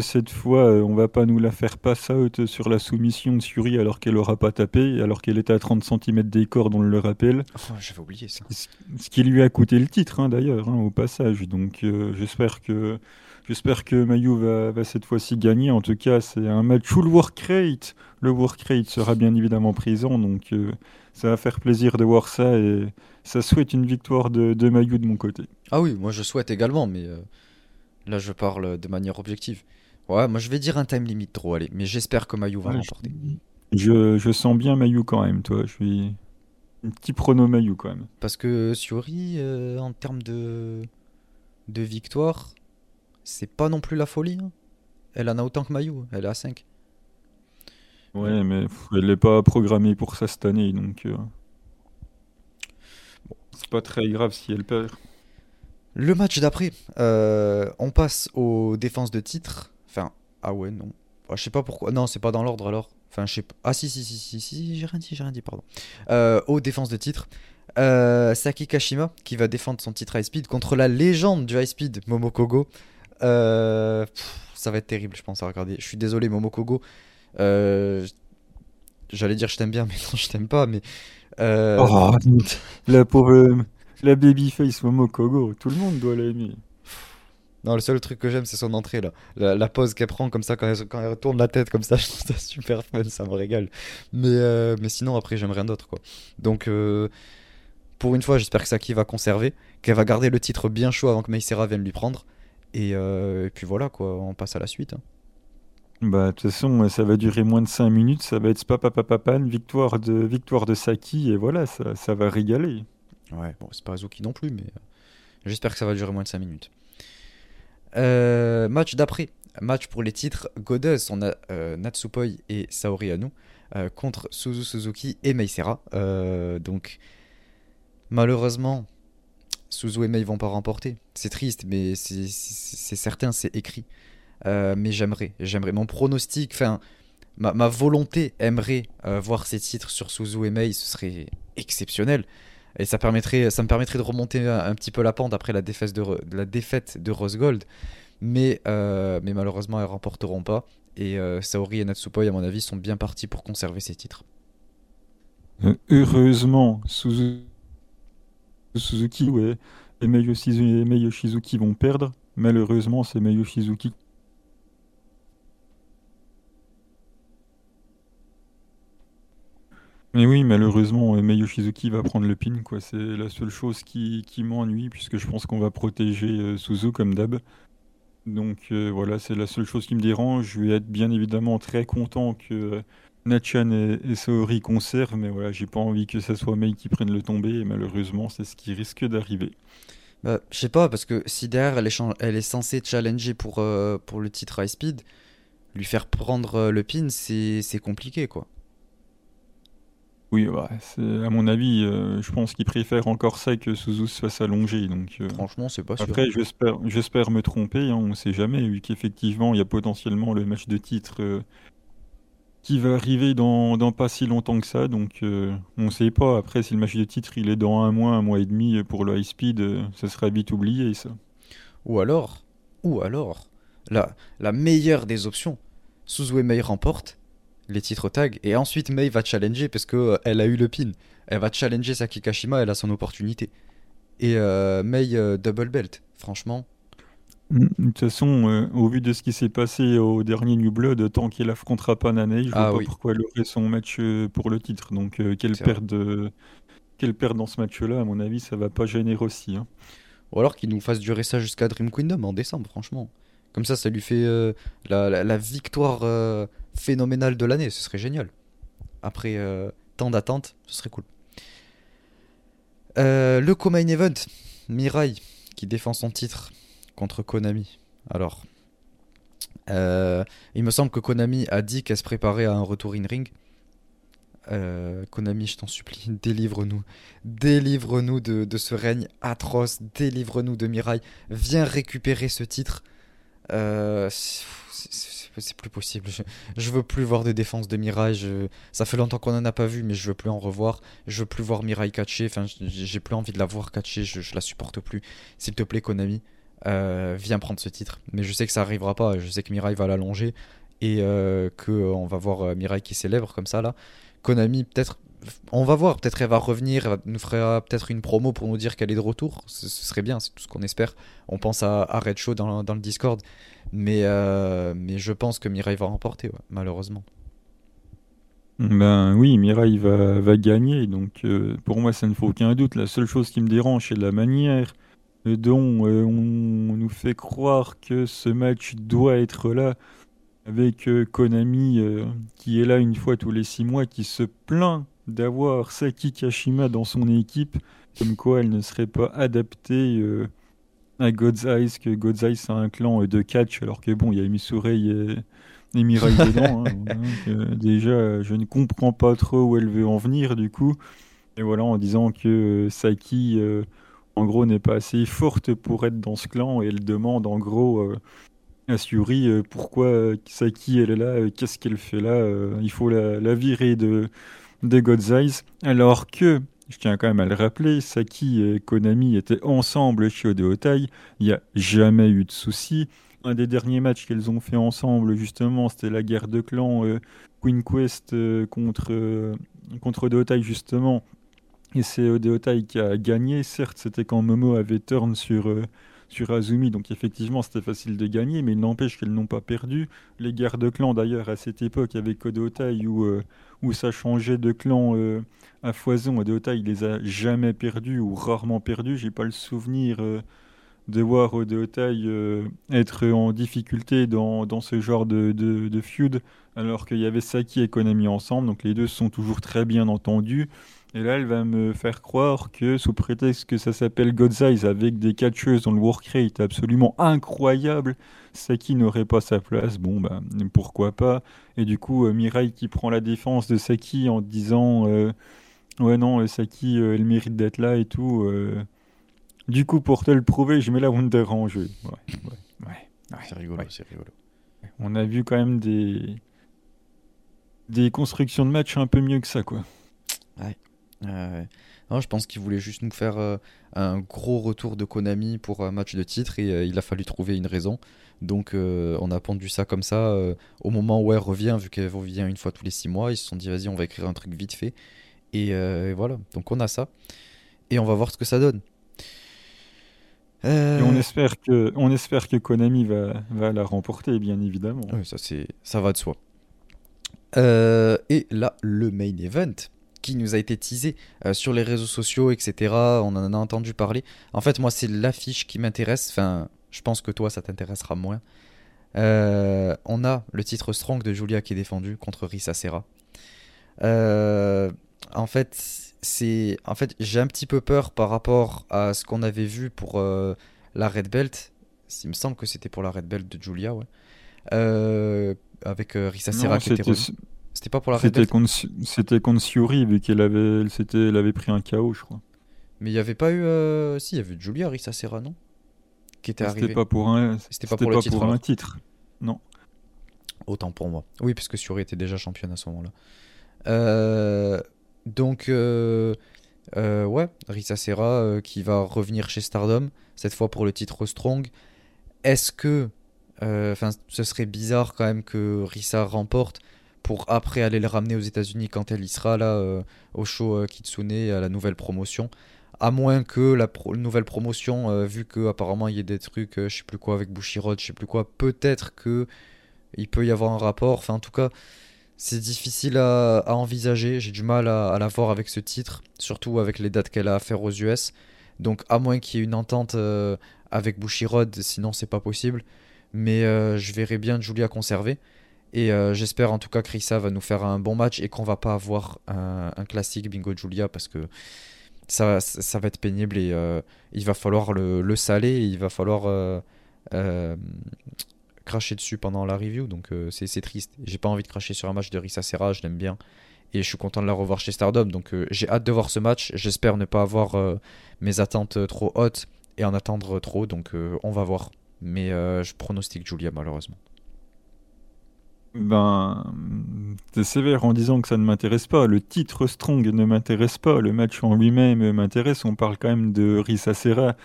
cette fois, euh, on va pas nous la faire pass out sur la soumission de Suri alors qu'elle aura pas tapé, alors qu'elle était à 30 cm des cordes, on le rappelle. Oh, j'avais oublié ça. Ce qui lui a coûté le titre, hein, d'ailleurs, hein, au passage. Donc euh, j'espère que J'espère que Mayu va, cette fois-ci gagner. En tout cas, c'est un match où le work rate, le work rate sera bien évidemment présent. Donc, euh, ça va faire plaisir de voir ça et ça souhaite une victoire de, de Mayu de mon côté. Ah oui, moi je souhaite également, mais euh, là je parle de manière objective. Ouais, moi je vais dire un time limit trop, allez, mais j'espère que Mayu va remporter. Je, sens bien Mayu quand même, toi. Je suis un petit prono Mayu quand même. Parce que Suri, euh, en termes de, de victoire, c'est pas non plus la folie. Hein. Elle en a autant que Mayu, elle est à 5. Ouais, mais elle n'est pas programmée pour ça cette année, donc euh, c'est pas très grave si elle perd. Le match d'après, euh, on passe aux défenses de titre. Ah ouais, non. Ah, je sais pas pourquoi. Non, c'est pas dans l'ordre alors. Enfin, je sais pas. Ah si, si, si, si, si, j'ai rien dit, j'ai rien dit, pardon. Euh, aux défenses de titre. Saki Kashima qui va défendre son titre high speed contre la légende du high speed Momokogo. Euh, ça va être terrible, je pense, à regarder. Je suis désolé, Momokogo. Euh, J'allais dire je t'aime bien, mais non, je t'aime pas. Mais euh... oh, la pauvre, la babyface Momokogo, tout le monde doit l'aimer. Non, le seul truc que j'aime, c'est son entrée là. La, pose qu'elle prend comme ça quand elle, quand elle retourne la tête comme ça, je trouve ça super fun, ça me régale. Mais, euh, mais sinon, après, j'aime rien d'autre quoi. Donc, euh, pour une fois, j'espère que Saki va conserver, qu'elle va garder le titre bien chaud avant que Meisera vienne lui prendre. Euh, et, puis voilà, quoi, on passe à la suite. Hein. Bah, de toute façon, ça va durer moins de 5 minutes, ça va être une victoire de, victoire de Saki, et voilà, ça, ça va régaler. Ouais, bon, c'est pas Azuki non plus, mais j'espère que ça va durer moins de 5 minutes. Euh, match d'après, match pour les titres Goddess, on a Natsupoi et Saori Anu contre Suzu Suzuki et Meisera. donc, malheureusement, Suzu et Mei vont pas remporter. C'est triste, mais c'est certain, c'est écrit. Euh, mais j'aimerais, j'aimerais. Mon pronostic, enfin, ma, volonté aimerait euh, voir ces titres sur Suzu et Mei, ce serait exceptionnel. Et ça, me permettrait de remonter un, petit peu la pente après la défaite de, Rose Gold. Mais, euh, mais malheureusement, elles remporteront pas. Et Saori et Natsupoi, à mon avis, sont bien partis pour conserver ces titres. Heureusement, Suzu Suzuki ouais, et Mei Yoshizuki vont perdre. Malheureusement, c'est Mei Mais oui, malheureusement, Mei Yoshizuki va prendre le pin, quoi. C'est la seule chose qui, m'ennuie, puisque je pense qu'on va protéger euh, Suzu comme d'hab. Donc euh, voilà, c'est la seule chose qui me dérange. Je vais être bien évidemment très content que euh, Nachan et, et Saori conservent, mais voilà, j'ai pas envie que ça soit Mei qui prenne le tombé, et malheureusement, c'est ce qui risque d'arriver. Bah, je sais pas, parce que si derrière elle est, elle est censée challenger pour, euh, pour le titre High Speed, lui faire prendre euh, le pin, c'est compliqué quoi. Oui, bah, à mon avis, euh, je pense qu'il préfère encore ça que Suzu se fasse allonger. Donc, euh, Franchement, c'est pas sûr. Après, j'espère, j'espère me tromper, hein, on ne sait jamais, vu qu'effectivement, il y a potentiellement le match de titre euh, qui va arriver dans, dans, pas si longtemps que ça. Donc, on ne sait pas. Après, si le match de titre il est dans un mois, un mois et demi pour le high speed, ça sera vite oublié, ça. Ou alors, ou alors, la, la meilleure des options, Suzu et Mei remportent les titres tag et ensuite Mei va challenger parce que euh, elle a eu le pin. Elle va challenger Saki Kashima, elle a son opportunité. Et euh, Mei euh, double belt, franchement. Mm, de toute façon, au vu de ce qui s'est passé au dernier New Blood, tant qu'elle affrontera pas Nane, je ah vois pas pourquoi elle aurait son match pour le titre. Donc qu'elle perde, qu'elle perde dans ce match-là, à mon avis, ça va pas gêner aussi. Hein. Ou alors qu'il nous fasse durer ça jusqu'à Dream Kingdom en décembre, franchement. Comme ça, ça lui fait euh, la, victoire euh, phénoménale de l'année. Ce serait génial. Après euh, tant d'attentes, ce serait cool. le co-main event, Mirai qui défend son titre contre Konami. Alors, il me semble que Konami a dit qu'elle se préparait à un retour in ring. Konami, je t'en supplie, délivre-nous. Délivre-nous de, ce règne atroce. Délivre-nous de Mirai. Viens récupérer ce titre. Euh, c'est plus possible. Je, veux plus voir des défenses de Mirai. ça fait longtemps qu'on en a pas vu, mais je veux plus en revoir. Je veux plus voir Mirai catcher. Enfin, j'ai plus envie de la voir catcher. Je, la supporte plus. S'il te plaît, Konami, euh, viens prendre ce titre. Mais je sais que ça arrivera pas. Je sais que Mirai va l'allonger et euh, que on va voir Mirai qui célèbre comme ça là. Konami, peut-être on va voir, peut-être elle va revenir, elle nous fera peut-être une promo pour nous dire qu'elle est de retour. Ce, serait bien, c'est tout ce qu'on espère. On pense à, Red Show dans, le Discord. Mais, euh, je pense que Mirai va remporter, malheureusement. Ben oui, Mirai va, va gagner. Donc euh, pour moi, ça ne faut aucun doute. La seule chose qui me dérange, c'est la manière dont euh, on nous fait croire que ce match doit être là avec Konami qui est là une fois tous les six mois, qui se plaint d'avoir Saki Kashima dans son équipe, comme quoi elle ne serait pas adaptée euh, à God's Eyes, que God's Eyes c'est un clan euh, de catch, alors que bon, il y a Misurei et, et Mirai dedans. Hein, déjà, je ne comprends pas trop où elle veut en venir du coup. Et voilà, en disant que euh, Saki, en gros, n'est pas assez forte pour être dans ce clan, et elle demande en gros à Suri pourquoi Saki elle est là, qu'est-ce qu'elle fait là, il faut la virer de de God's Eyes, alors que, je tiens quand même à le rappeler, Saki et Konami étaient ensemble chez Odeotai, il n'y a jamais eu de soucis. Un des derniers matchs qu'elles ont fait ensemble, justement, c'était la guerre de clans euh, Queen Quest euh, contre, euh, contre Odeotai, justement. Et c'est Odeotai qui a gagné. Certes, c'était quand Momo avait turn sur sur Azumi, donc effectivement c'était facile de gagner, mais il n'empêche qu'elles n'ont pas perdu. Les guerres de clans d'ailleurs à cette époque avec Odeotai où, euh, ça changeait de clan euh, à foison, Odeotai il les a jamais perdus ou rarement perdus, j'ai pas le souvenir euh, de voir Odeotai être en difficulté dans, dans ce genre de, de, de feud, alors qu'il y avait Saki et Konami ensemble, donc les deux sont toujours très bien entendus. Et là, elle va me faire croire que, sous prétexte que ça s'appelle God's Eyes, avec des catcheuses dont le work rate absolument incroyable, Saki n'aurait pas sa place. Bon, bah, pourquoi pas. Et du coup, euh, Mirai qui prend la défense de Saki en disant euh, Ouais, non, euh, Saki, elle mérite d'être là et tout. Du coup, pour te le prouver, je mets la Wonder en jeu. Ouais, ouais, ouais. c'est rigolo, c'est rigolo. On a vu quand même des... des constructions de match un peu mieux que ça, quoi. Ouais. Non, je pense qu'il voulait juste nous faire euh, un gros retour de Konami pour un match de titre et euh, il a fallu trouver une raison. Donc euh, on a pendu ça comme ça. au moment où elle revient, vu qu'elle revient une fois tous les six mois, ils se sont dit vas-y on va écrire un truc vite fait. Et, voilà, donc on a ça. Et on va voir ce que ça donne. Et on espère que, on espère que Konami va, va la remporter, bien évidemment. Oui, ça, ça va de soi. et là, le main event qui nous a été teasé euh, sur les réseaux sociaux, etc. On en a entendu parler. En fait, moi, c'est l'affiche qui m'intéresse. Enfin, je pense que toi, ça t'intéressera moins. Euh, on a le titre Strong de Julia qui est défendu contre Risa Serra. Euh, en fait, c'est, en fait, j'ai un petit peu peur par rapport à ce qu'on avait vu pour la Red Belt. Il me semble que c'était pour la Red Belt de Julia, ouais. avec Risa Serra qui était C'était pas pour la C'était contre, c'était Shiori, vu qu'elle avait, elle, elle avait pris un KO, je crois. Mais il n'y avait pas eu. Euh, si, il y avait Julia Risa Serra, non? Qui était arrivé. C'était pas pour un, c'était pas pour, le titre, un titre. Non. Autant pour moi. Oui, puisque Shiori était déjà championne à ce moment-là. Euh, donc, euh, ouais, Risa Serra qui va revenir chez Stardom, cette fois pour le titre Strong. Est-ce que. Enfin, ce serait bizarre quand même que Risa remporte pour après aller le ramener aux États-Unis quand elle y sera là au show Kitsune à la nouvelle promotion. À moins que la nouvelle promotion, euh, vu qu'apparemment il y a des trucs, euh, je sais plus quoi avec Bushiroad, je sais plus quoi, peut-être que il peut y avoir un rapport. Enfin, en tout cas, c'est difficile à, envisager. J'ai du mal à, la voir avec ce titre, surtout avec les dates qu'elle a à faire aux US. Donc, à moins qu'il y ait une entente euh, avec Bushiroad, sinon c'est pas possible. Mais je verrai bien Julia conserver. Et j'espère en tout cas que Risa va nous faire un bon match et qu'on va pas avoir un, classique Bingo Julia parce que ça, va être pénible et euh, il va falloir le, le, saler, il va falloir euh, euh, cracher dessus pendant la review, donc c'est triste. J'ai pas envie de cracher sur un match de Risa Serra, je l'aime bien et je suis content de la revoir chez Stardom, donc j'ai hâte de voir ce match. J'espère ne pas avoir mes attentes trop hautes et en attendre trop, donc on va voir. Mais je pronostique Julia malheureusement. Ben, c'est sévère en disant que ça ne m'intéresse pas. Le titre Strong ne m'intéresse pas. Le match en lui-même m'intéresse. On parle quand même de Risa Serra,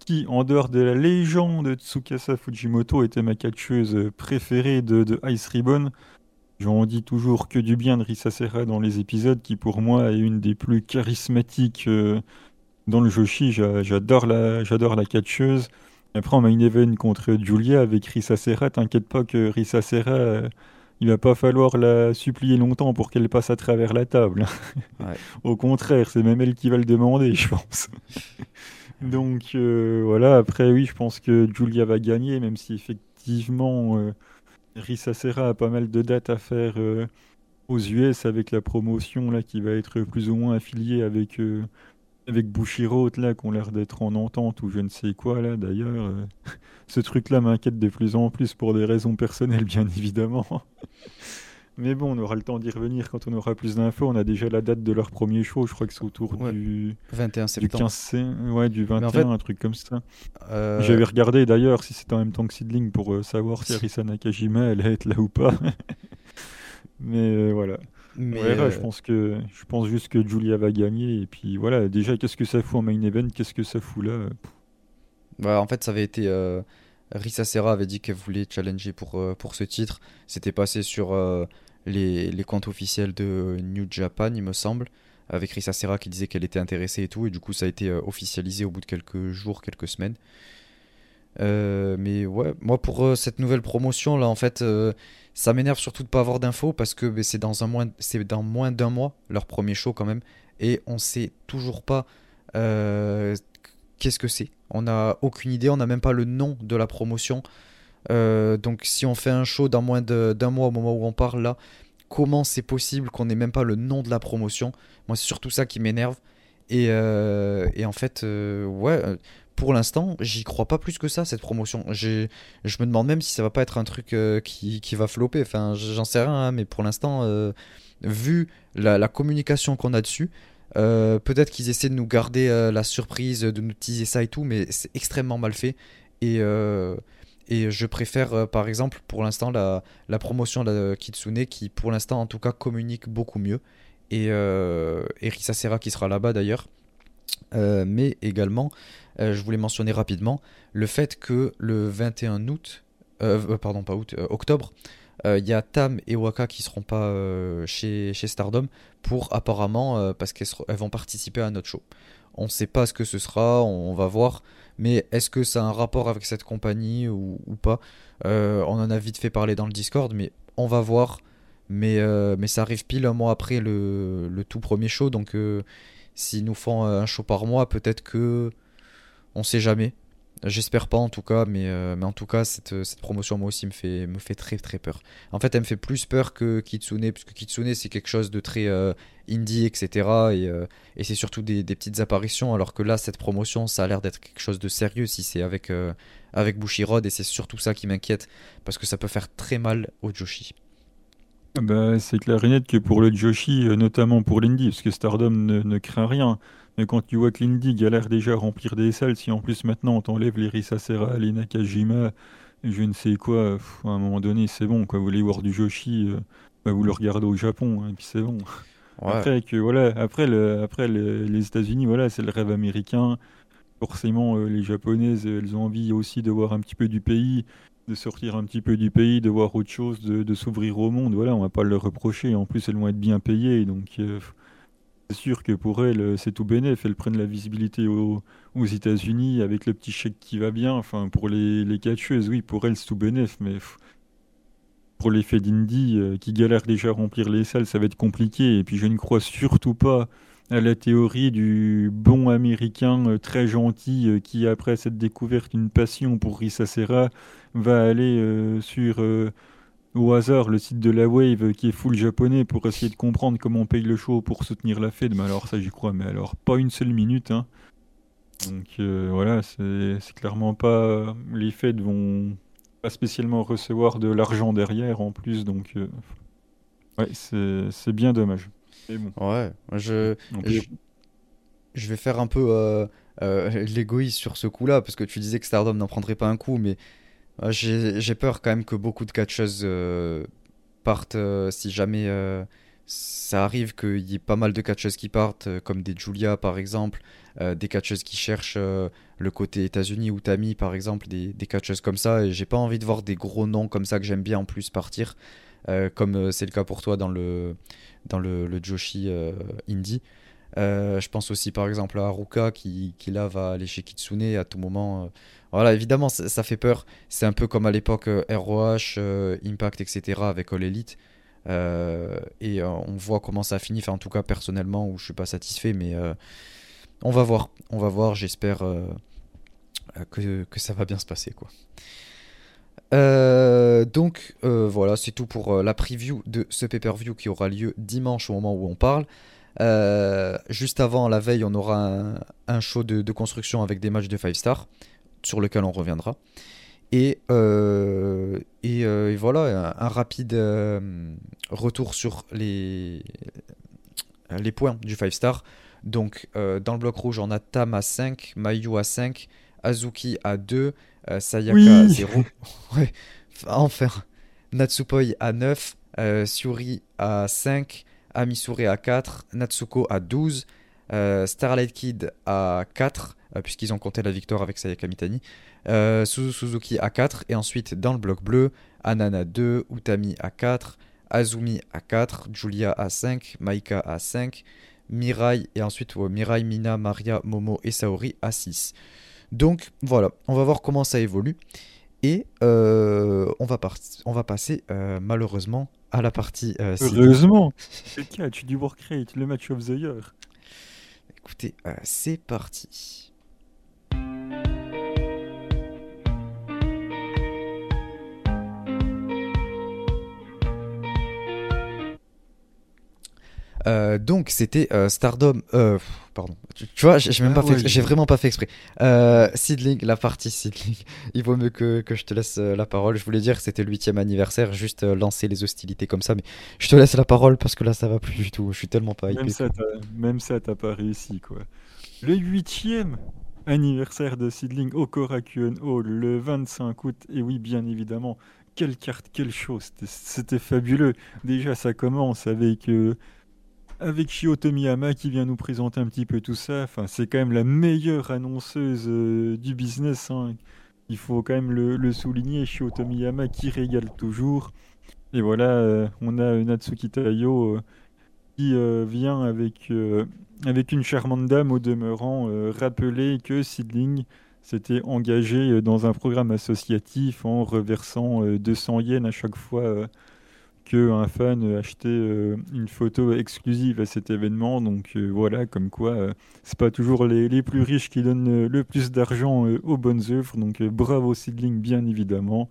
qui, en dehors de la légende de Tsukasa Fujimoto, était ma catcheuse préférée de, Ice Ribbon. J'en dis toujours que du bien de Risa Serra dans les épisodes, qui pour moi est une des plus charismatiques euh, dans le Joshi. J'adore la, j'adore la catcheuse. Après, en main event contre Julia avec Risa Serra, t'inquiète pas que Risa Serra, euh, il va pas falloir la supplier longtemps pour qu'elle passe à travers la table. Au contraire, c'est même elle qui va le demander, je pense. Donc euh, voilà, après oui, je pense que Julia va gagner, même si effectivement euh, Risa Serra a pas mal de dates à faire aux US avec la promotion là qui va être plus ou moins affiliée avec avec Bushiroad là qui ont l'air d'être en entente ou je ne sais quoi là d'ailleurs. Euh, ce truc-là m'inquiète de plus en plus pour des raisons personnelles bien évidemment. Mais bon, on aura le temps d'y revenir quand on aura plus d'infos. On a déjà la date de leur premier show, je crois que c'est autour du 21 septembre. Du 15 ouais, du 21, un truc comme ça. Euh, J'avais regardé d'ailleurs si c'était en même temps que Sidling pour euh, savoir si Arisa Nakajima allait être là ou pas. Mais voilà. Mais ouais, je euh, pense que je pense juste que Julia va gagner et puis voilà. Déjà, qu'est-ce que ça fout en main event? Qu'est-ce que ça fout là? Bah, en fait, ça avait été euh, Risa Serra avait dit qu'elle voulait challenger pour euh, pour ce titre. C'était passé sur les, les comptes officiels de New Japan, il me semble, avec Risa Serra qui disait qu'elle était intéressée et tout. Et du coup, ça a été officialisé au bout de quelques jours, quelques semaines. Mais ouais, moi pour cette nouvelle promotion là, en fait ça m'énerve surtout de pas avoir d'infos parce que ben, c'est dans, un moins, dans moins d'un mois, leur premier show quand même, et on sait toujours pas euh, qu'est-ce que c'est. On n'a aucune idée, on n'a même pas le nom de la promotion. Euh, donc si on fait un show dans moins d'un mois au moment où on parle là, comment c'est possible qu'on n'ait même pas le nom de la promotion? Moi c'est surtout ça qui m'énerve. Et, euh, et, en fait, ouais, pour l'instant, j'y crois pas plus que ça, cette promotion. Je me demande même si ça va pas être un truc euh, qui, va flopper. Enfin, j'en sais rien, hein, mais pour l'instant, euh, vu la, communication qu'on a dessus, euh, peut-être qu'ils essaient de nous garder la surprise, de nous teaser ça et tout, mais c'est extrêmement mal fait. Et, je préfère, par exemple, pour l'instant, la, promotion de Kitsune, qui pour l'instant, en tout cas, communique beaucoup mieux. Et, et Risa Serra qui sera là-bas d'ailleurs. Mais également euh, je voulais mentionner rapidement le fait que le 21 août, euh, euh, pardon pas août, octobre, il y a Tam et Waka qui seront pas chez, chez Stardom pour apparemment parce qu'elles vont participer à notre show. On ne sait pas ce que ce sera, on, va voir. Mais est-ce que ça a un rapport avec cette compagnie ou, pas? On en a vite fait parler dans le Discord, mais on va voir. Mais, mais ça arrive pile un mois après le, le tout premier show, donc s'ils nous font un show par mois, peut-être que on sait jamais. J'espère pas en tout cas, mais, euh, en tout cas, cette, promotion, moi aussi, me fait, me fait très très peur. En fait, elle me fait plus peur que Kitsune, puisque Kitsune, c'est quelque chose de très euh, indie, etc. Et, euh, c'est surtout des, petites apparitions, alors que là, cette promotion, ça a l'air d'être quelque chose de sérieux si c'est avec, avec Bushiroad, et c'est surtout ça qui m'inquiète, parce que ça peut faire très mal au Joshi. Bah, C'est clair et net que pour le Joshi, notamment pour l'Indy, parce que Stardom ne, craint rien, mais quand tu vois que l'Indy galère déjà à remplir des salles, si en plus maintenant on t'enlève les Risasera, les Nakajima, je ne sais quoi, à un moment donné c'est bon, quoi. vous voulez voir du Joshi, bah, vous le regardez au Japon, hein, et puis c'est bon. Après, que, voilà, après, le, après les États-Unis, voilà, c'est le rêve américain. Forcément, euh, les Japonaises, elles ont envie aussi de voir un petit peu du pays, de sortir un petit peu du pays, de voir autre chose, de, s'ouvrir au monde. Voilà, on va pas le reprocher. En plus, elles vont être bien payées, donc euh, c'est sûr que pour elles, c'est tout bénéf. Elles prennent la visibilité aux, États-Unis avec le petit chèque qui va bien. Enfin, pour les, les catcheuses, oui, pour elles, c'est tout bénéf, mais pour l'effet d'Indy, euh, qui galère déjà à remplir les salles, ça va être compliqué. Et puis je ne crois surtout pas à la théorie du bon américain euh, très gentil euh, qui, après cette découverte, une passion pour Risa Serra, va aller sur au hasard le site de la Wave qui est full japonais pour essayer de comprendre comment on paye le show pour soutenir la Fed. Mais alors ça j'y crois, mais alors pas une seule minute. Hein. Donc voilà, c'est clairement pas... Les Fed vont pas spécialement recevoir de l'argent derrière en plus, donc euh, ouais, c'est bien dommage. Ouais, je, je, vais faire un peu euh, euh, l'égoïste sur ce coup-là, parce que tu disais que Stardom n'en prendrait pas un coup, mais j'ai peur quand même que beaucoup de catcheuses partent si jamais ça arrive qu'il y ait pas mal de catcheuses qui partent, euh, comme des Julia par exemple, euh, des catcheuses qui cherchent euh, le côté États-Unis ou Tammy par exemple, des, des catcheuses comme ça. Et j'ai pas envie de voir des gros noms comme ça que j'aime bien en plus partir, comme c'est le cas pour toi dans le, dans le, le Joshi Indie. Je pense aussi par exemple à Haruka qui, là va aller chez Kitsune à tout moment. Voilà, évidemment, ça, fait peur. C'est un peu comme à l'époque ROH, Impact, etc. avec All Elite. Euh, et euh, on voit comment ça finit. Enfin, en tout cas, personnellement, où je suis pas satisfait, mais euh, on va voir. On va voir. J'espère que, que, ça va bien se passer, donc voilà, c'est tout pour la preview de ce pay-per-view qui aura lieu dimanche au moment où on parle. Juste avant, la veille, on aura un, show de, de, construction avec des matchs de 5 stars sur lequel on reviendra. Et, euh, euh, et, voilà, un, rapide euh, retour sur les, les points du 5 star. Donc, dans le bloc rouge, on a Tam à 5, Mayu à 5, Azuki à 2, Sayaka à 0. ouais, enfin. Natsupoi à 9, Suri à 5, Amisure à 4, Natsuko à 12, Starlight Kid à 4, puisqu'ils ont compté la victoire avec Sayaka Mitani. Euh, Suzuki à 4 et ensuite dans le bloc bleu, Anana 2, Utami à 4, Azumi à 4, Julia à 5, Maika à 5, Mirai et ensuite Mirai, Mina, Maria, Momo et Saori à 6. Donc voilà, on va voir comment ça évolue. Et euh, on, va on va passer euh, malheureusement à la partie. Heureusement C'est le catch du Work Rate, le match of the year. Écoutez, c'est parti. Euh, donc c'était euh, Stardom. Euh, pardon. Tu, vois, j'ai même ah pas fait, j'ai vraiment pas fait exprès. Seedling, la partie Seedling. Il vaut mieux que, que je te laisse la parole. Je voulais dire que c'était le huitième anniversaire, juste lancer les hostilités comme ça, mais je te laisse la parole parce que là ça va plus du tout. Je suis tellement pas hypé. Même ça, t'as pas réussi quoi. Le huitième anniversaire de Seedling au Korakuen Hall le 25 août. Et oui, bien évidemment, quelle carte, quelle chose. C'était fabuleux. Déjà, ça commence avec avec Shio Tomiyama qui vient nous présenter un petit peu tout ça. Enfin, c'est quand même la meilleure annonceuse euh, du business. Hein. Il faut quand même le, souligner. Shio Tomiyama qui régale toujours. Et voilà, euh, on a Natsuki Tayo euh, qui vient avec, avec une charmante dame au demeurant rappeler que Sidling s'était engagé dans un programme associatif en reversant 200 yens à chaque fois un fan achetait euh, une photo exclusive à cet événement. Donc euh, voilà, comme quoi euh, c'est pas toujours les, les, plus riches qui donnent le plus d'argent aux bonnes œuvres. Donc bravo Sidling, bien évidemment.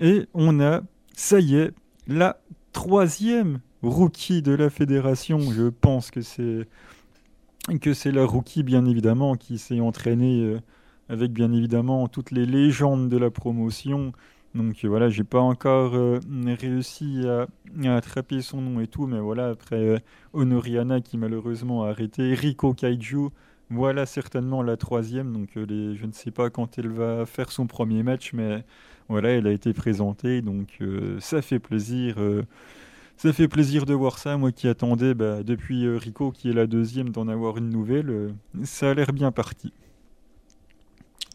Et on a, ça y est, la troisième rookie de la fédération. Je pense que c'est que c'est la rookie, bien évidemment, qui s'est entraînée avec bien évidemment toutes les légendes de la promotion Donc voilà, j'ai pas encore réussi à, attraper son nom et tout, mais voilà, après Honoriana qui malheureusement a arrêté, Rico Kaiju, voilà certainement la troisième, donc les, je ne sais pas quand elle va faire son premier match, mais voilà, elle a été présentée, donc ça fait plaisir. Ça fait plaisir de voir ça, moi qui attendais bah, depuis euh, Rico, qui est la deuxième, d'en avoir une nouvelle. Euh, ça a l'air bien parti.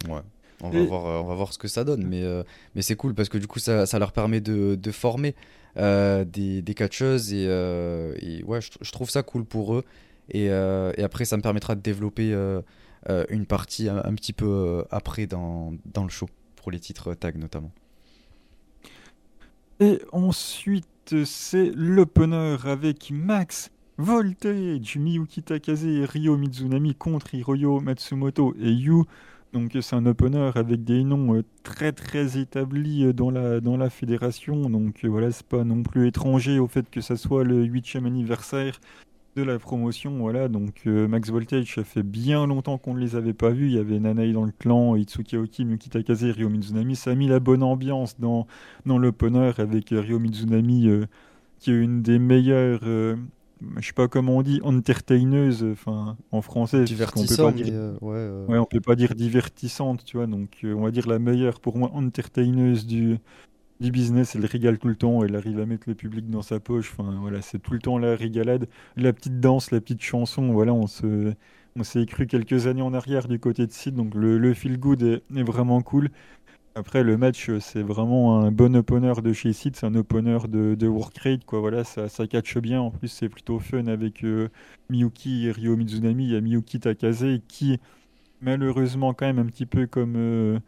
Ouais. On va, voir, euh, on va voir ce que ça donne, mais, mais c'est cool parce que du coup ça, ça leur permet de, de former des, des catcheuses et, et ouais, je, trouve ça cool pour eux. Et, et, après ça me permettra de développer une partie un, un petit peu après dans, dans, le show, pour les titres tag notamment. Et ensuite, c'est l'opener avec Max Voltage, Miyuki Takase et Ryo Mizunami contre Hiroyo Matsumoto et Yu. Donc c'est un opener avec des noms euh, très très établis euh, dans la, dans la fédération. Donc euh, voilà, c'est pas non plus étranger au fait que ça soit le 8e anniversaire de la promotion. Voilà, donc Max Voltage, ça fait bien longtemps qu'on ne les avait pas vus. Il y avait Nanai dans le clan, Itsuki Aoki, Muki Takase, Ryo Mizunami. Ça a mis la bonne ambiance dans, dans l'opener avec Ryo Mizunami, qui est une des meilleures. Je sais pas comment on dit, entertaineuse, enfin en français. Divertissante. On ouais, ouais, on peut pas dire divertissante, tu vois. Donc on va dire la meilleure pour moi entertaineuse du, du business, elle régale tout le temps, elle arrive à mettre le public dans sa poche. Enfin, voilà, c'est tout le temps la régalade. La petite danse, la petite chanson, voilà, on se, on s'est cru quelques années en arrière du côté de Sid, donc le, le feel good est, vraiment cool. Après, le match, c'est vraiment un bon opener de chez Sid, c'est un opener de, de quoi. Voilà, ça, ça catch bien. En plus, c'est plutôt fun avec euh, Miyuki et Ryo Mizunami. Il y a Miyuki Takase qui, malheureusement, quand même un petit peu comme. Euh,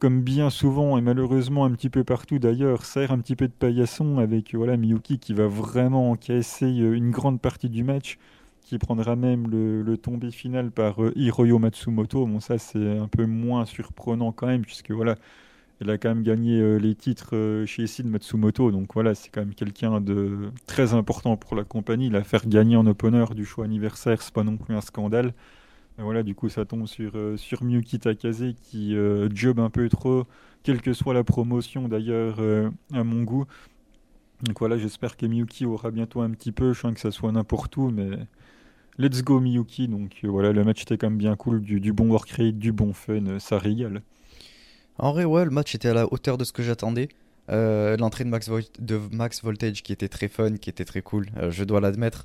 comme bien souvent et malheureusement un petit peu partout d'ailleurs, sert un petit peu de paillasson avec voilà, Miyuki qui va vraiment encaisser euh, une grande partie du match, qui prendra même le, tombé final par euh, Hiroyo Matsumoto. Bon, ça c'est un peu moins surprenant quand même, puisque voilà, elle a quand même gagné euh, les titres chez Sid Matsumoto, donc voilà, c'est quand même quelqu'un de très important pour la compagnie. La faire gagner en opener du choix anniversaire, c'est pas non plus un scandale voilà, du coup, ça tombe sur, euh, sur Miyuki Takase qui euh, job un peu trop, quelle que soit la promotion d'ailleurs, euh, à mon goût. Donc voilà, j'espère que Miyuki aura bientôt un petit peu, je sens que ça soit n'importe où, mais let's go Miyuki. Donc voilà, le match était quand même bien cool, du, bon work rate, du bon fun, ça régale. En vrai, ouais, le match était à la hauteur de ce que j'attendais. L'entrée de Max, Voltage qui était très fun, qui était très cool, je dois l'admettre.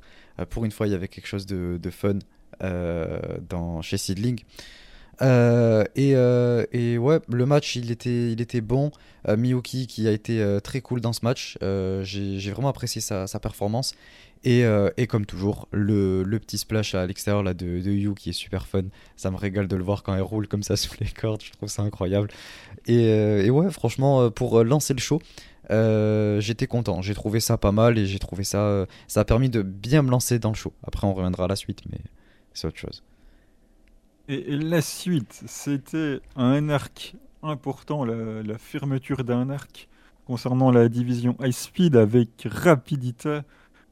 pour une fois, il y avait quelque chose de, fun. Euh, dans, chez Seedling. Euh, et, euh, et, ouais, le match il était, il était bon. Miyuki qui a été très cool dans ce match. J'ai vraiment apprécié sa, performance. Et, et, comme toujours, le, le petit splash à l'extérieur de, de, Yu qui est super fun. Ça me régale de le voir quand elle roule comme ça sous les cordes. Je trouve ça incroyable. Et, et ouais, franchement, pour lancer le show, j'étais content. J'ai trouvé ça pas mal et j'ai trouvé ça. ça a permis de bien me lancer dans le show. Après, on reviendra à la suite. Mais c'est autre chose. Et, la suite, c'était un arc important, la, fermeture d'un arc concernant la division High Speed avec Rapidita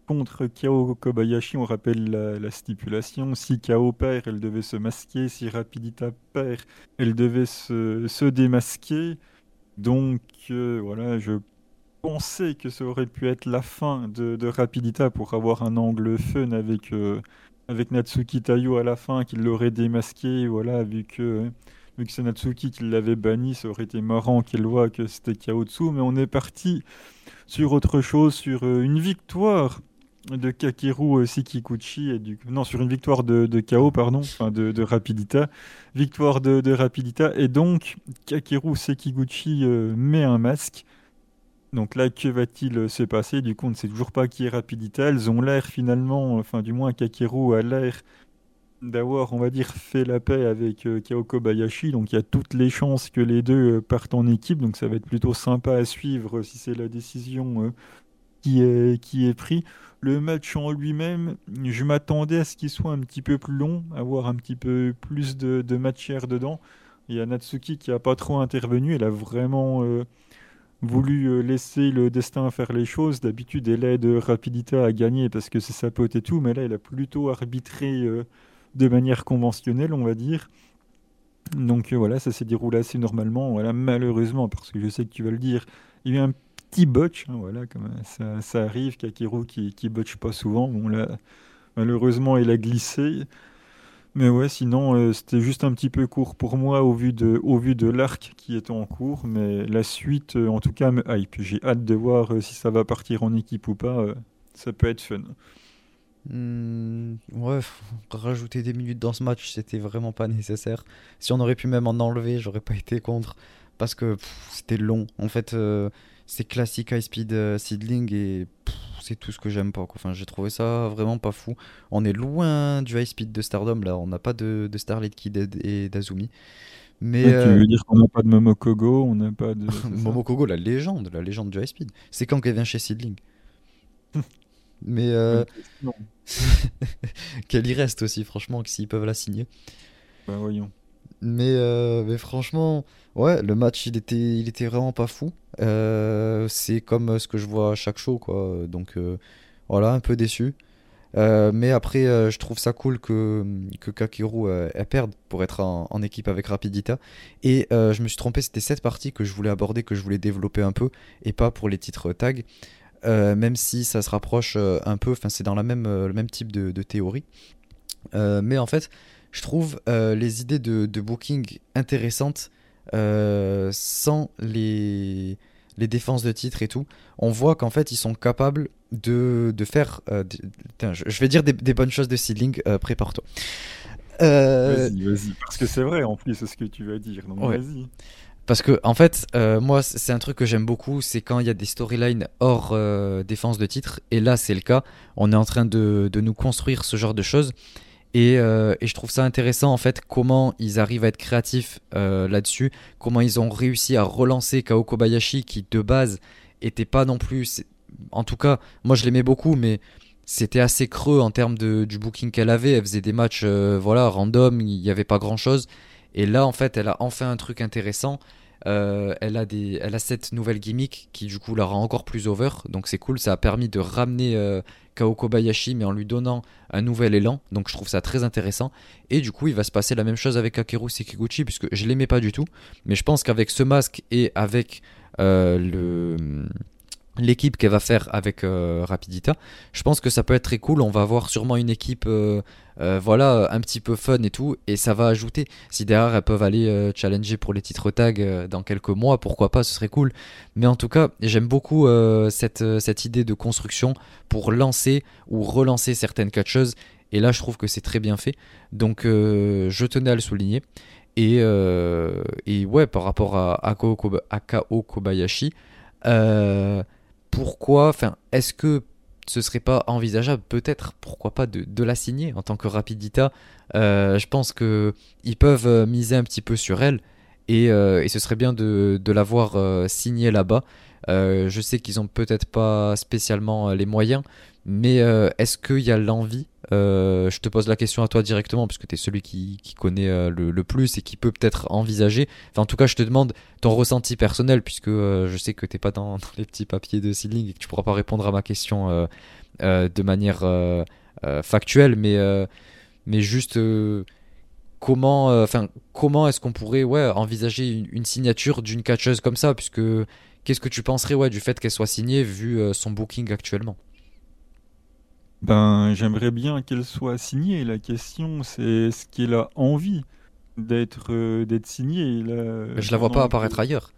contre Kao Kobayashi. On rappelle la, stipulation. Si Kao perd, elle devait se masquer. Si Rapidita perd, elle devait se, démasquer. Donc euh, voilà, je pensais que ça aurait pu être la fin de, Rapidita pour avoir un angle fun avec, euh, avec Natsuki Tayo à la fin, qu'il l'aurait démasqué, voilà, vu que, vu que c'est Natsuki qui l'avait banni, ça aurait été marrant qu'elle voit que c'était Kaotsu, mais on est parti sur autre chose, sur euh, une victoire de Kakeru euh, Sekiguchi, et du... non, sur une victoire de, de Kao, pardon, enfin de, de Rapidita, victoire de, de, Rapidita, et donc Kakeru Sekiguchi euh, met un masque, donc là, que va-t-il se passer? Du coup, on ne sait toujours pas qui est Rapidita. Elles ont l'air finalement, enfin du moins Kakeru a l'air d'avoir, on va dire, fait la paix avec euh, Kao Kobayashi. Donc il y a toutes les chances que les deux euh, partent en équipe. Donc ça va être plutôt sympa à suivre si c'est la décision euh, qui, est, qui prise. Le match en lui-même, je m'attendais à ce qu'il soit un petit peu plus long, avoir un petit peu plus de, de matière dedans. Il y a Natsuki qui n'a pas trop intervenu. Elle a vraiment voulu euh, laisser le destin faire les choses. D'habitude, elle aide Rapidita à gagner parce que c'est sa pote et tout, mais là, elle a plutôt arbitré euh, de manière conventionnelle, on va dire. Donc voilà, ça s'est déroulé assez normalement. Malheureusement, parce que je sais que tu vas le dire, il y a eu un petit botch. Hein, voilà, comme ça, ça arrive, Kakeru qui, qui botche pas souvent. Bon là, malheureusement, il a glissé. Mais ouais, sinon, euh, c'était juste un petit peu court pour moi au vu de, l'arc qui est en cours. Mais la suite, euh, en tout cas, me hype. J'ai hâte de voir euh, si ça va partir en équipe ou pas. ça peut être fun. Hmm, ouais, rajouter des minutes dans ce match, c'était vraiment pas nécessaire. Si on aurait pu même en enlever, j'aurais pas été contre. Parce que c'était long. En fait, c'est classique high speed seedling et c'est tout ce que j'aime pas. Enfin, j'ai trouvé ça vraiment pas fou. On est loin du high speed de Stardom là. On n'a pas de, de Starlight Kid et d'Azumi. Mais tu veux euh, dire qu'on n'a pas de Momokogo, on n'a pas de Momokogo, la légende, la légende du high speed. C'est quand qu'elle vient chez Seedling. Mais euh... qu'elle y reste aussi, franchement, que s'ils peuvent la signer. Bah voyons. Mais, euh, mais franchement, ouais, le match, il était, il était vraiment pas fou. Euh, c'est comme ce que je vois à chaque show, quoi. Donc euh, voilà, un peu déçu. mais après, je trouve ça cool que, que Kakeru elle perde pour être en, équipe avec Rapidita. Et je me suis trompé, c'était cette partie que je voulais aborder, que je voulais développer un peu, et pas pour les titres tag. même si ça se rapproche un peu, enfin c'est dans la même, le même type de théorie. mais en fait, je trouve euh, les idées de, booking intéressantes euh, sans les, les défenses de titre et tout. On voit qu'en fait, ils sont capables de, de faire. Euh, je, vais dire des, bonnes choses de seedling, prépare-toi. Vas-y, vas-y, parce que c'est vrai en plus, c'est ce que tu vas dire. Donc vas-y. Parce que, en fait, moi, c'est un truc que j'aime beaucoup, c'est quand il y a des storylines hors défense de titre. Et là, c'est le cas. On est en train de, de, nous construire ce genre de choses. Euh, et, je trouve ça intéressant en fait comment ils arrivent à être créatifs euh, là-dessus, comment ils ont réussi à relancer Kao Kobayashi qui de base était pas non plus, en tout cas moi je l'aimais beaucoup mais c'était assez creux en termes de, du booking qu'elle avait, elle faisait des matchs euh, voilà random, il n'y avait pas grand chose et là en fait elle a enfin un truc intéressant. elle, a des, elle a cette nouvelle gimmick qui du coup la rend encore plus over, donc c'est cool, ça a permis de ramener Kao Kobayashi, mais en lui donnant un nouvel élan. Donc je trouve ça très intéressant. Et du coup, il va se passer la même chose avec Kakeru Sekiguchi, puisque je l'aimais pas du tout. Mais je pense qu'avec ce masque et avec euh, le l'équipe qu'elle va faire avec euh, Rapidita. Je pense que ça peut être très cool. On va avoir sûrement une équipe, euh, euh, voilà, un petit peu fun et tout, et ça va ajouter. Si derrière elles peuvent aller challenger pour les titres tag dans quelques mois, pourquoi pas, ce serait cool. Mais en tout cas, j'aime beaucoup cette, idée de construction pour lancer ou relancer certaines catcheuses. Et là, je trouve que c'est très bien fait. Donc, je tenais à le souligner. Et, ouais, par rapport à, à, à Kao Kobayashi, pourquoi, enfin, est-ce que ce serait pas envisageable, peut-être, pourquoi pas, de, la signer en tant que Rapidita? Euh, Je pense que ils peuvent euh, miser un petit peu sur elle et, euh, ce serait bien de, de l'avoir signée là-bas. je sais qu'ils ont peut-être pas spécialement les moyens, mais euh, est-ce qu'il y a l'envie euh, Je te pose la question à toi directement, puisque tu es celui qui, connaît euh, le, plus et qui peut peut-être envisager. Enfin, en tout cas, je te demande ton ressenti personnel, puisque je sais que tu n'es pas dans, les petits papiers de Seedling et que tu pourras pas répondre à ma question de manière factuelle, mais, mais juste comment, comment est-ce qu'on pourrait ouais, envisager une, une signature d'une catcheuse comme ça, puisque qu'est-ce que tu penserais ouais, du fait qu'elle soit signée vu son booking actuellement? Ben, j'aimerais bien qu'elle soit signée. La question, c'est est-ce qu'elle a envie d'être euh, d'être signée Je la vois pas apparaître ailleurs.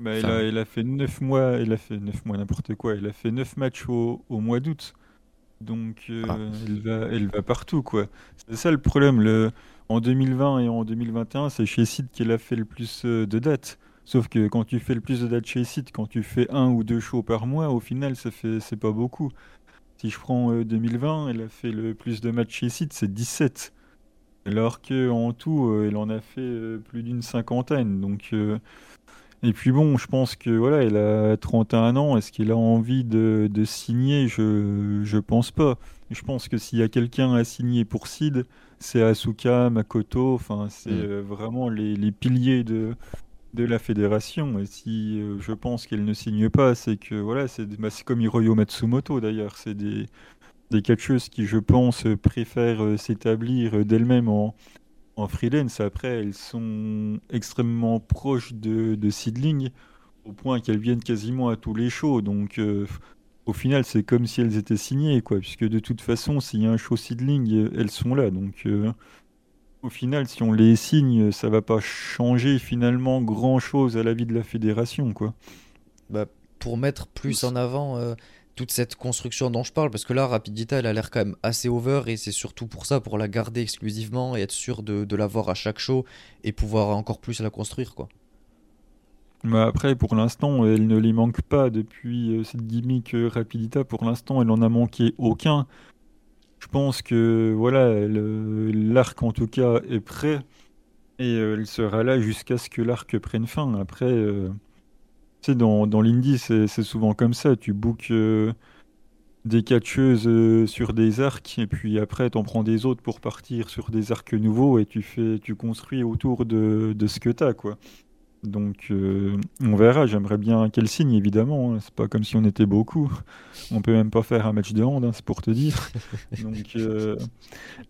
Ben, elle, a, fait 9 mois, elle a fait 9 mois n'importe quoi, elle a fait 9 matchs au, au mois d'août. Donc euh, ah. elle, va, elle va partout quoi. C'est ça le problème. Le, en 2020 et en 2021, c'est chez Sid qu'elle a fait le plus euh, de dates. Sauf que quand tu fais le plus de dates chez Sid, quand tu fais un ou deux shows par mois, au final, ça fait c'est pas beaucoup. Si je prends 2020, euh, elle a fait le plus de matchs ici, c'est 17. Alors qu'en tout, euh, elle en a fait euh, plus d'une cinquantaine. Donc, et puis bon, je pense que voilà, elle a 31 ans. Est-ce qu'elle a envie de, signer? Je je pense pas. Je pense que s'il y a quelqu'un à signer pour Sid, c'est Asuka, Makoto. Enfin, c'est mm. vraiment les, les, piliers de, de la fédération. Et si euh, je pense qu'elle ne signe pas, c'est que voilà, c'est bah, comme Hiroyo Matsumoto d'ailleurs, c'est des, des catcheuses qui, je pense, préfèrent euh, s'établir d'elles-mêmes en, en freelance, après, elles sont extrêmement proches de, de Seedling, au point qu'elles viennent quasiment à tous les shows. Donc, euh, au final, c'est comme si elles étaient signées, quoi. Puisque de toute façon, s'il y a un show Seedling, elles sont là. Donc, euh, au final, si on les signe, ça va pas changer finalement grand-chose à la vie de la fédération, quoi. Bah, pour mettre plus en avant euh, toute cette construction dont je parle, parce que là, Rapidita, elle a l'air quand même assez over, et c'est surtout pour ça, pour la garder exclusivement et être sûr de, de l'avoir à chaque show et pouvoir encore plus la construire, quoi. Mais après, pour l'instant, elle ne les manque pas depuis euh, cette gimmick euh, Rapidita. Pour l'instant, elle en a manqué aucun. Je pense que voilà, l'arc en tout cas est prêt et euh, elle sera là jusqu'à ce que l'arc prenne fin. Après, tu dans, dans l'indie, c'est souvent comme ça. Tu bookes des catcheuses sur des arcs et puis après, tu en prends des autres pour partir sur des arcs nouveaux et tu fais, tu construis autour de, de ce que tu as, quoi. Donc euh, on verra, j'aimerais bien qu'elle signe évidemment, hein. c'est pas comme si on était beaucoup, on peut même pas faire un match de hand, hein, c'est pour te dire. Donc euh,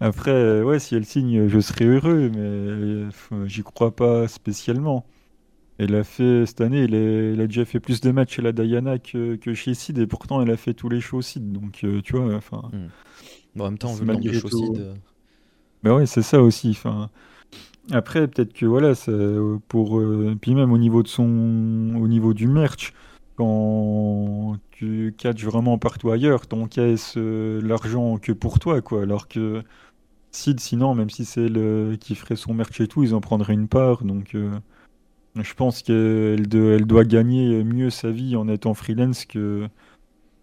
après, ouais, si elle signe, je serais heureux, mais euh, j'y crois pas spécialement. Elle a fait cette année, elle, a déjà fait plus de matchs chez la Diana que, chez Sid, et pourtant elle a fait tous les shows Sid, donc tu vois, enfin. Hmm. en même temps, vu le nombre de shows Sid. Mais ouais, c'est ça aussi, enfin. Après, peut-être que voilà, pour euh, puis même au niveau de son, au niveau du merch, quand tu catches vraiment partout ailleurs, t'encaisses euh, l'argent que pour toi, quoi. Alors que Sid, sinon, même si c'est le qui ferait son merch et tout, ils en prendraient une part. Donc, euh, je pense qu'elle elle doit gagner mieux sa vie en étant freelance que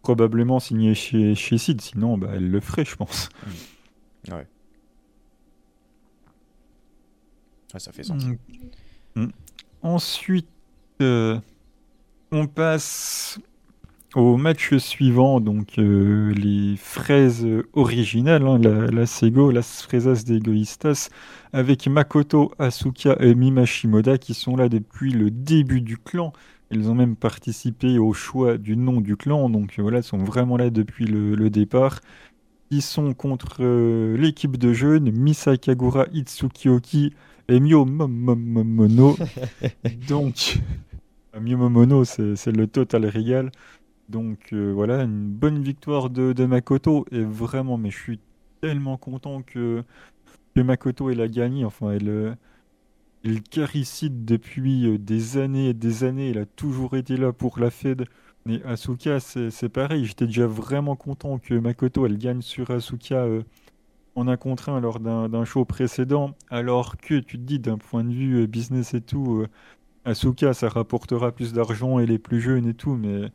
probablement signer chez, chez Sid. Sinon, bah, elle le ferait, je pense. Ouais. Ça fait sens. Mm. Mm. Ensuite, euh, on passe au match suivant, donc euh, les fraises originales, hein, la, Sego, las fresas de avec Makoto, Asuka et Mimashimoda qui sont là depuis le début du clan. Ils ont même participé au choix du nom du clan, donc voilà, ils sont vraiment là depuis le, départ. Ils sont contre euh, l'équipe de jeunes, Misakagura Itsukioki, et Mio Momono. Donc, Mio Momono, c'est le total régal. Donc euh, voilà, une bonne victoire de, de, Makoto. Et vraiment, mais je suis tellement content que, que Makoto elle a gagné. Enfin, elle, elle caricide depuis euh, des années et des années. Elle a toujours été là pour la Fed. Mais Asuka, c'est pareil. J'étais déjà vraiment content que Makoto elle gagne sur Asuka euh, en un contre un lors d'un show précédent, alors que tu te dis d'un point de vue euh, business et tout, euh, Asuka ça rapportera plus d'argent et les plus jeunes et tout, mais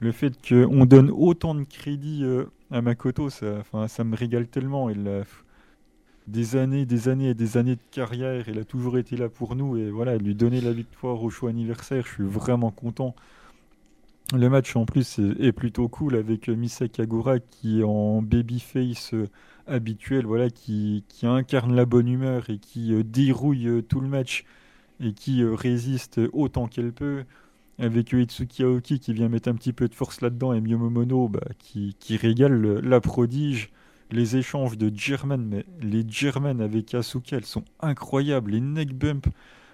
le fait qu'on donne autant de crédit euh, à Makoto, ça, ça me régale tellement. Il a des années, des années et des années de carrière, il a toujours été là pour nous et voilà, lui donner la victoire au show anniversaire, je suis vraiment content. Le match en plus est, plutôt cool avec Misa Kagura qui est en babyface habituel, voilà, qui, incarne la bonne humeur et qui euh, dérouille euh, tout le match et qui euh, résiste autant qu'elle peut. Avec Itsuki Aoki qui vient mettre un petit peu de force là-dedans et Miyomomono bah, qui, qui, régale la prodige. Les échanges de German, mais les German avec Asuka, elles sont incroyables. Les neck bump,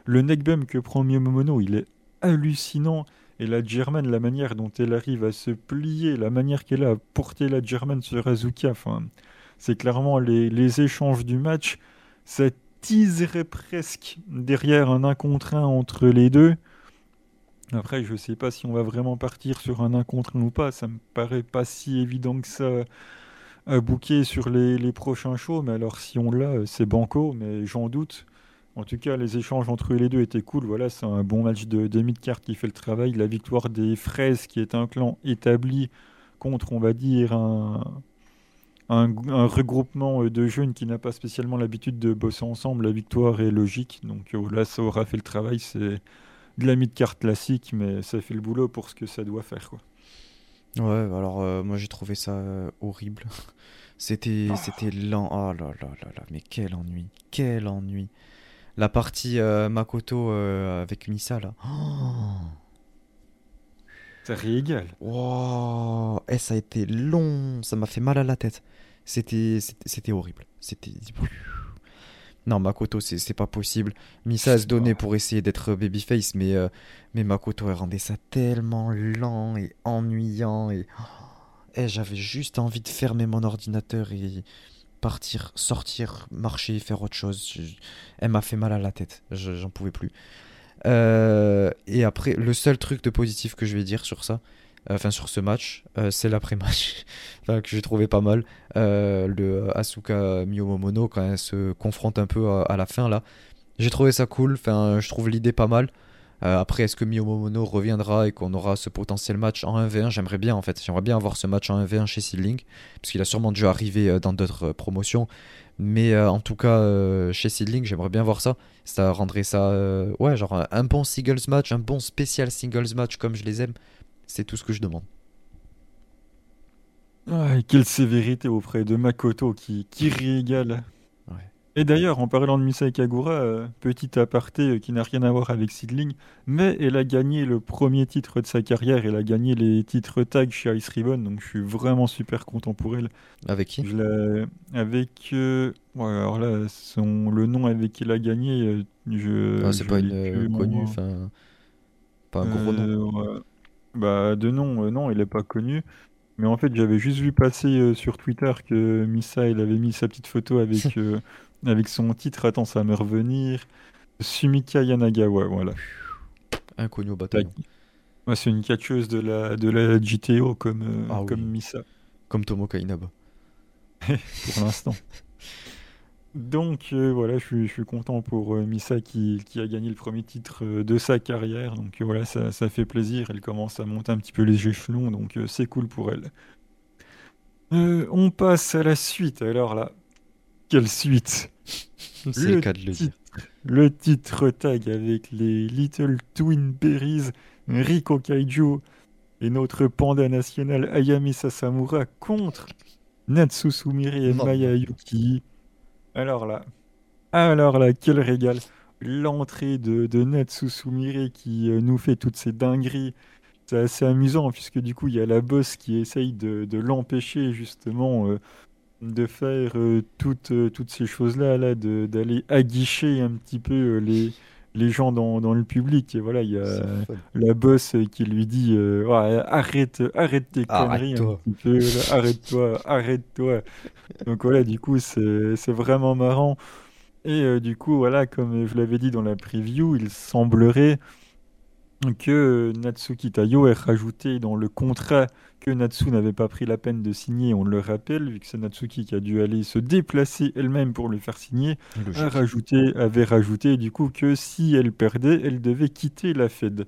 le neck bump que prend Miyomomono, il est hallucinant. Et la German, la manière dont elle arrive à se plier, la manière qu'elle a à porter la German sur Azuka, c'est clairement les, échanges du match. Ça teaserait presque derrière un 1 contre 1 entre les deux. Après, je sais pas si on va vraiment partir sur un 1 contre 1 ou pas. Ça me paraît pas si évident que ça à bouquer sur les, prochains shows. Mais alors, si on l'a, c'est banco, mais j'en doute. En tout cas, les échanges entre les deux étaient cool. Voilà, c'est un bon match de, de mid-card qui fait le travail. La victoire des Fraises, qui est un clan établi contre, on va dire, un, un, regroupement euh, de jeunes qui n'a pas spécialement l'habitude de bosser ensemble, la victoire est logique. Donc euh, là, ça aura fait le travail. C'est de la mid-carte classique, mais ça fait le boulot pour ce que ça doit faire. Quoi. Ouais, alors euh, moi j'ai trouvé ça horrible. C'était ah. c'était lent. Oh là là là là, mais quel ennui. Quel ennui. La partie Makoto avec Unisa là. Oh ça régale. Wow. Eh, ça a été long, ça m'a fait mal à la tête. C'était, c'était horrible. C'était. Non, Makoto, c'est pas possible. Misa se donnait pour essayer d'être babyface, mais, euh, mais Makoto, elle rendait ça tellement lent et ennuyant. Et, et j'avais juste envie de fermer mon ordinateur et partir, sortir, marcher, faire autre chose. Elle m'a fait mal à la tête. J'en pouvais plus. Euh, et après, le seul truc de positif que je vais dire sur ça, euh, enfin sur ce match, euh, c'est l'après-match, que j'ai trouvé pas mal. le Asuka Miyomomono, quand elle se confronte un peu à, la fin là, j'ai trouvé ça cool. Enfin, je trouve l'idée pas mal. Après, est-ce que Miyomomono reviendra et qu'on aura ce potentiel match en 1v1 J'aimerais bien en fait. J'aimerais bien avoir ce match en 1v1 chez Seedling, parce qu'il a sûrement dû arriver dans d'autres promotions. Mais en tout cas, chez Seedling, j'aimerais bien voir ça. Ça rendrait ça, euh, ouais, genre un, bon singles match, un bon spécial singles match comme je les aime. C'est tout ce que je demande. quelle sévérité auprès de Makoto qui, qui régale. Et d'ailleurs, en parlant de Misai Kagura, euh, petit aparté euh, qui n'a rien à voir avec Sidling, mais elle a gagné le premier titre de sa carrière, elle a gagné les titres tag chez Ice Ribbon, donc je suis vraiment super content pour elle. Avec qui? Avec. Euh, alors là, son... le nom avec qui elle a gagné, je. Ah, c'est pas une connue, enfin. Pas un gros nom. Bah, de nom, non, il est pas connu. Mais en fait, j'avais juste vu passer sur Twitter que Misa, elle avait mis sa petite photo avec avec son titre, attends, ça va me revenir. Sumika Yanagawa, voilà. Inconnu au bataillon. c'est une catcheuse de la, de la JTO comme, euh, ah comme Misa. Comme Tomoka Inaba. pour l'instant. Donc euh, voilà, je suis, content pour euh, Misa qui, qui, a gagné le premier titre de sa carrière. Donc voilà, ça, ça, fait plaisir. Elle commence à monter un petit peu les échelons, donc c'est cool pour elle. on passe à la suite. Alors là, quelle suite C'est le, cas de le dire. Le titre tag avec les Little Twin Berries, Riko Kaiju et notre panda national Ayami Sasamura contre Natsu Sumire et Maya Yuki. Alors là, alors là, quel régal L'entrée de, de Natsu Sumire qui euh, nous fait toutes ces dingueries. C'est assez amusant puisque du coup il y a la boss qui essaye de, l'empêcher justement euh, de faire euh, toutes, euh, toutes ces choses-là, là, d'aller aguicher un petit peu euh, les, les gens dans, dans, le public. Et voilà, il y a la boss qui lui dit arrête, arrête tes conneries arrête-toi, arrête-toi. Donc voilà, du coup, c'est vraiment marrant. Et du coup, voilà, comme je l'avais dit dans la preview, il semblerait que Natsuki Tayo ait rajouté dans le contrat que Natsu n'avait pas pris la peine de signer, on le rappelle, vu que c'est Natsuki qui a dû aller se déplacer elle-même pour le faire signer, a rajouté, avait rajouté du coup que si elle perdait, elle devait quitter la Fed.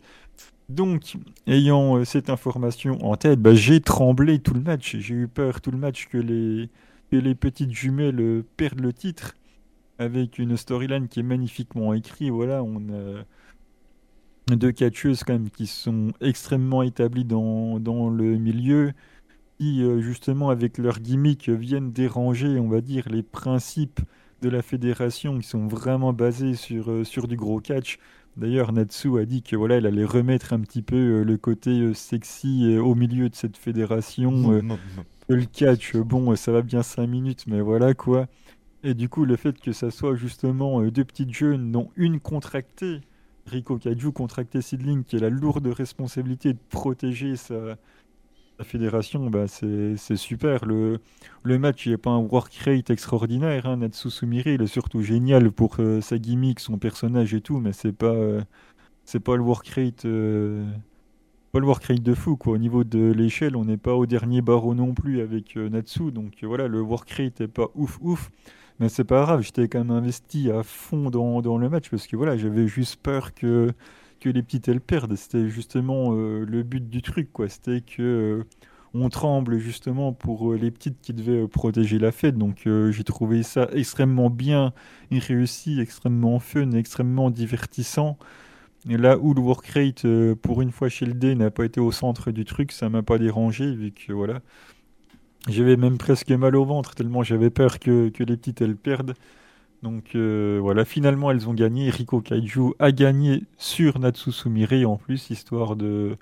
Donc, ayant euh, cette information en tête, bah, j'ai tremblé tout le match. J'ai eu peur tout le match que les, que les petites jumelles euh, perdent le titre avec une storyline qui est magnifiquement écrite. Voilà, on a deux catcheuses quand même qui sont extrêmement établies dans, dans le milieu, qui euh, justement avec leur gimmick viennent déranger, on va dire, les principes de la fédération qui sont vraiment basés sur, euh, sur du gros catch. D'ailleurs, Natsu a dit que voilà, elle allait remettre un petit peu euh, le côté sexy au milieu de cette fédération. le catch, bon, ça va bien 5 minutes, mais voilà quoi. Et du coup, le fait que ça soit justement deux petites jeunes, dont une contractée, Rico Kaiju contracté Sidling, qui a la lourde responsabilité de protéger sa, fédération, bah c'est super. Le, match, il n'est pas un work rate extraordinaire. Hein. Natsu Sumire, il est surtout génial pour euh, sa gimmick, son personnage et tout, mais c'est pas, euh, c'est pas le work rate. Euh, pas le work rate de fou. Au niveau de l'échelle, on n'est pas au dernier barreau non plus avec Natsu, donc voilà, le work rate pas ouf ouf. Mais c'est pas grave, j'étais quand même investi à fond dans, dans, le match parce que voilà, j'avais juste peur que, que les petites elles perdent. C'était justement euh, le but du truc, quoi. C'était que euh, on tremble justement pour euh, les petites qui devaient protéger la fête. Donc j'ai trouvé ça extrêmement bien réussi, extrêmement fun, extrêmement divertissant. Là où le work rate, pour une fois chez le D, n'a pas été au centre du truc, ça m'a pas dérangé, vu que voilà, j'avais même presque mal au ventre tellement j'avais peur que, que, les petites elles perdent. Donc euh, voilà, finalement elles ont gagné. Riko Kaiju a gagné sur Natsu Sumire en plus, histoire de,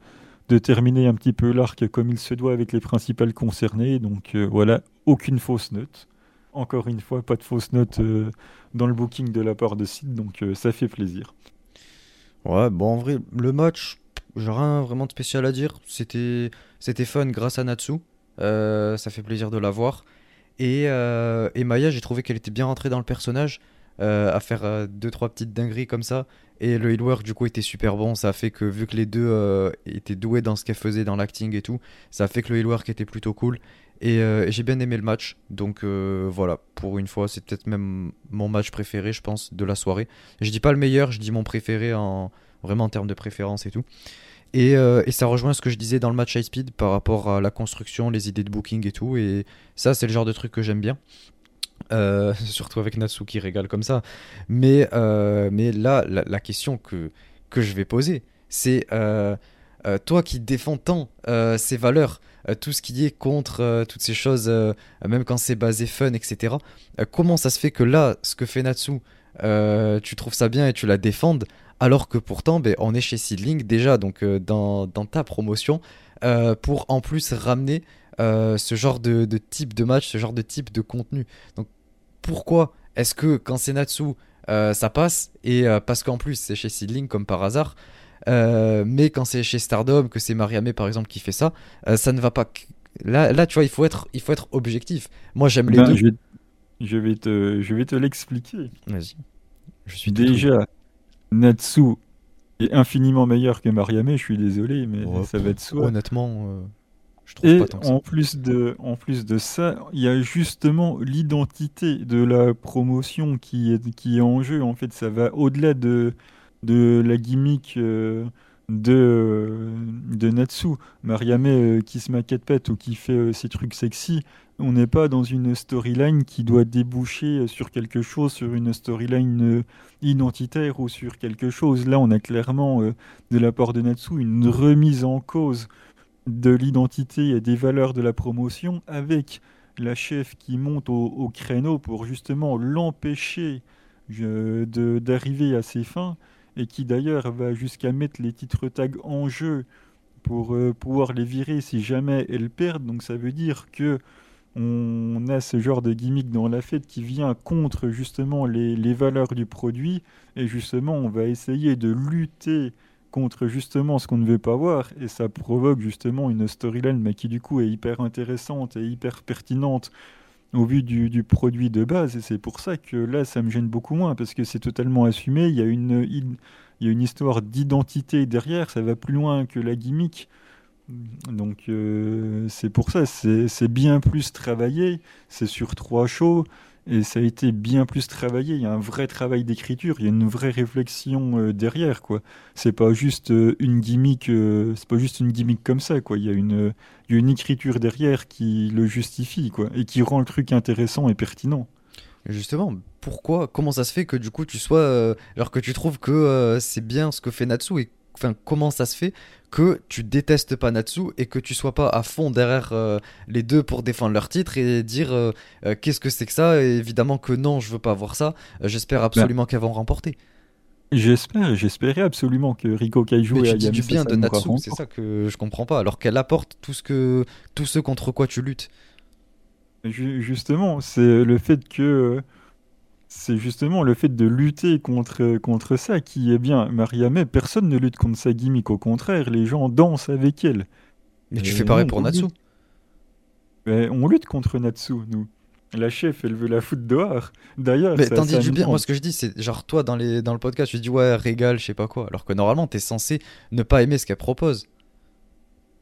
de terminer un petit peu l'arc comme il se doit avec les principales concernées. Donc euh, voilà, aucune fausse note. encore une fois, pas de fausses notes euh, dans le booking de la part de Sid, donc ça fait plaisir. Ouais, bon, en vrai, le match, j'ai rien vraiment de spécial à dire. C'était fun grâce à Natsu. Euh, ça fait plaisir de la voir. Et, et Maya, j'ai trouvé qu'elle était bien rentrée dans le personnage, à faire deux trois petites dingueries comme ça. Et le healwork du coup était super bon. Ça fait que vu que les deux étaient doués dans ce qu'elle faisait dans l'acting et tout, ça fait que le healwork était plutôt cool. Euh, et, j'ai bien aimé le match. Donc euh, voilà, pour une fois, c'est peut-être même mon match préféré, je pense, de la soirée. Je dis pas le meilleur, je dis mon préféré en vraiment en termes de préférence et tout. Et, euh, et, ça rejoint ce que je disais dans le match high speed par rapport à la construction, les idées de booking et tout. Et ça, c'est le genre de truc que j'aime bien. surtout avec Natsu qui régale comme ça. Mais, mais là, la, question que, que je vais poser, c'est toi qui défends tant ces valeurs, euh, tout ce qui est contre euh, toutes ces choses, euh, même quand c'est basé fun, etc. comment ça se fait que là, ce que fait Natsu, tu trouves ça bien et tu la défendes, alors que pourtant, ben, on est chez Seedling déjà, donc dans, dans, ta promotion, pour en plus ramener ce genre de, de, type de match, ce genre de type de contenu. Donc pourquoi est-ce que quand c'est Natsu, ça passe, et parce qu'en plus c'est chez Seedling comme par hasard, euh, mais quand c'est chez Stardom, que c'est Mariamé par exemple qui fait ça, euh, ça ne va pas. Là, là, tu vois, il faut être, il faut être objectif. Moi, j'aime les ben, deux. Je vais, te, je vais te l'expliquer. Vas-y. Je suis déjà Natsu est infiniment meilleur que Mariamé. Je suis désolé, mais ça va être soi. Honnêtement. Euh, je trouve pas tant que ça. en plus de, en plus de ça, il y a justement l'identité de la promotion qui est, qui est en jeu. En fait, ça va au-delà de, de la gimmick euh, de, euh, Natsu. Mariame euh, qui se maquette pète ou qui fait ses trucs sexy, on n'est pas dans une storyline qui doit déboucher sur quelque chose, sur une storyline identitaire ou sur quelque chose. Là, on a clairement, de la part de Natsu, une remise en cause de l'identité et des valeurs de la promotion avec la chef qui monte au, créneau pour justement l'empêcher d'arriver à ses fins et qui d'ailleurs va jusqu'à mettre les titres tags en jeu pour euh, pouvoir les virer si jamais elles perdent. Donc ça veut dire que on a ce genre de gimmick dans la fête qui vient contre justement les, les, valeurs du produit. Et justement on va essayer de lutter contre justement ce qu'on ne veut pas voir. Et ça provoque justement une storyline mais qui du coup est hyper intéressante et hyper pertinente au vu du, produit de base. Et c'est pour ça que là, ça me gêne beaucoup moins, parce que c'est totalement assumé. Il y a une, il une histoire d'identité derrière, ça va plus loin que la gimmick. Donc euh, c'est pour ça, c'est bien plus travaillé, c'est sur trois shows, et ça a été bien plus travaillé. Il y a un vrai travail d'écriture, il y a une vraie réflexion euh, derrière, quoi. C'est pas juste euh, une gimmick, euh, c'est pas juste une gimmick comme ça, quoi. Il y a une, une écriture derrière qui le justifie, quoi, et qui rend le truc intéressant et pertinent. Justement, pourquoi, comment ça se fait que du coup tu sois, alors que tu trouves que c'est bien ce que fait Natsu et enfin comment ça se fait que tu détestes pas Natsu et que tu sois pas à fond derrière euh, les deux pour défendre leur titre et dire euh, euh, qu'est-ce que c'est que ça? Évidemment que non je veux pas voir ça. J'espère absolument qu'elles vont remporter. J'espère, j'espérais absolument que Rico Kaiju Mais tu dis du bien de Natsu, c'est ça que je comprends pas, alors qu'elle apporte tout ce que tout ce contre quoi tu luttes. Justement, c'est le fait que c'est justement le fait de lutter contre, contre ça qui est bien. Mariamé, personne ne lutte contre sa gimmick, au contraire, les gens dansent avec elle. Mais tu fais pareil pour Natsu On lutte contre Natsu, nous. La chef, elle veut la foutre dehors. D'ailleurs, mais t'en dis du bien. Moi, ce que je dis, c'est genre toi dans, les, dans le podcast, tu dis ouais, régale, je sais pas quoi. Alors que normalement, t'es censé ne pas aimer ce qu'elle propose.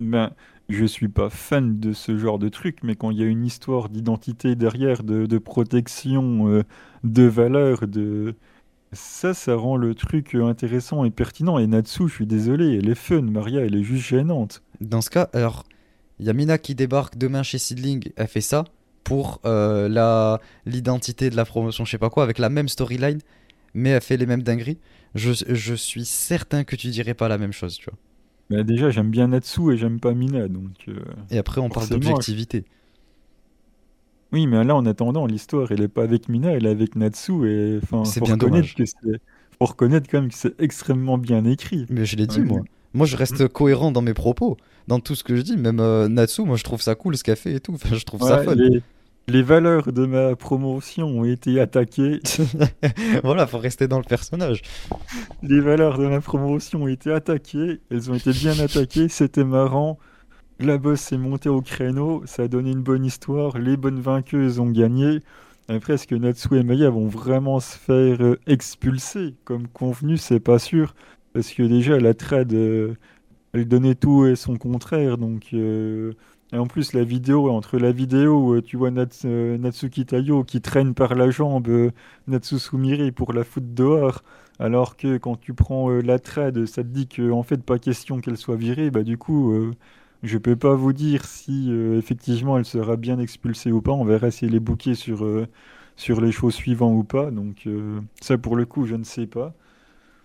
Ben, je suis pas fan de ce genre de truc, mais quand il y a une histoire d'identité derrière, de, protection, euh, de valeur, de ça, ça rend le truc intéressant et pertinent. Et Natsu, je suis désolé, elle est fun. Maria, elle est juste gênante. Dans ce cas, alors, il y a Mina qui débarque demain chez Seedling, elle fait ça pour euh, l'identité de la promotion, je sais pas quoi, avec la même storyline, mais elle fait les mêmes dingueries. Je, je suis certain que tu dirais pas la même chose, tu vois. Bah, déjà, j'aime bien Natsu et j'aime pas Mina. Donc, euh, et après, on parle d'objectivité. Oui, mais là, en attendant, l'histoire, elle est pas avec Mina, elle est avec Natsu. Et enfin, c'est bien dommage. Que faut reconnaître quand même que c'est extrêmement bien écrit. Mais je l'ai dit, moi. Moi, je reste cohérent dans mes propos, dans tout ce que je dis. Même euh, Natsu, moi, je trouve ça cool ce qu'elle fait et tout. Enfin, je trouve ça fun. Les valeurs de ma promotion ont été attaquées. voilà, faut rester dans le personnage. Les valeurs de ma promotion ont été attaquées. Elles ont été bien attaquées. C'était marrant. La bosse est montée au créneau. Ça a donné une bonne histoire. Les bonnes vainqueuses ont gagné. Après, est-ce que Natsu et Maya vont vraiment se faire euh, expulser? Comme convenu C'est pas sûr. Parce que déjà, la trade, euh, elle donnait tout et son contraire. Donc. Euh, et en plus, la vidéo, entre la vidéo où tu vois euh, Natsuki Tayo qui traîne par la jambe euh, Natsu pour la foutre dehors, alors que quand tu prends euh, la trade, ça te dit qu'en en fait, pas question qu'elle soit virée, bah du coup, je peux pas vous dire si effectivement elle sera bien expulsée ou pas. On verra si elle est bookée sur, sur les shows suivants ou pas. Donc, ça, pour le coup, je ne sais pas.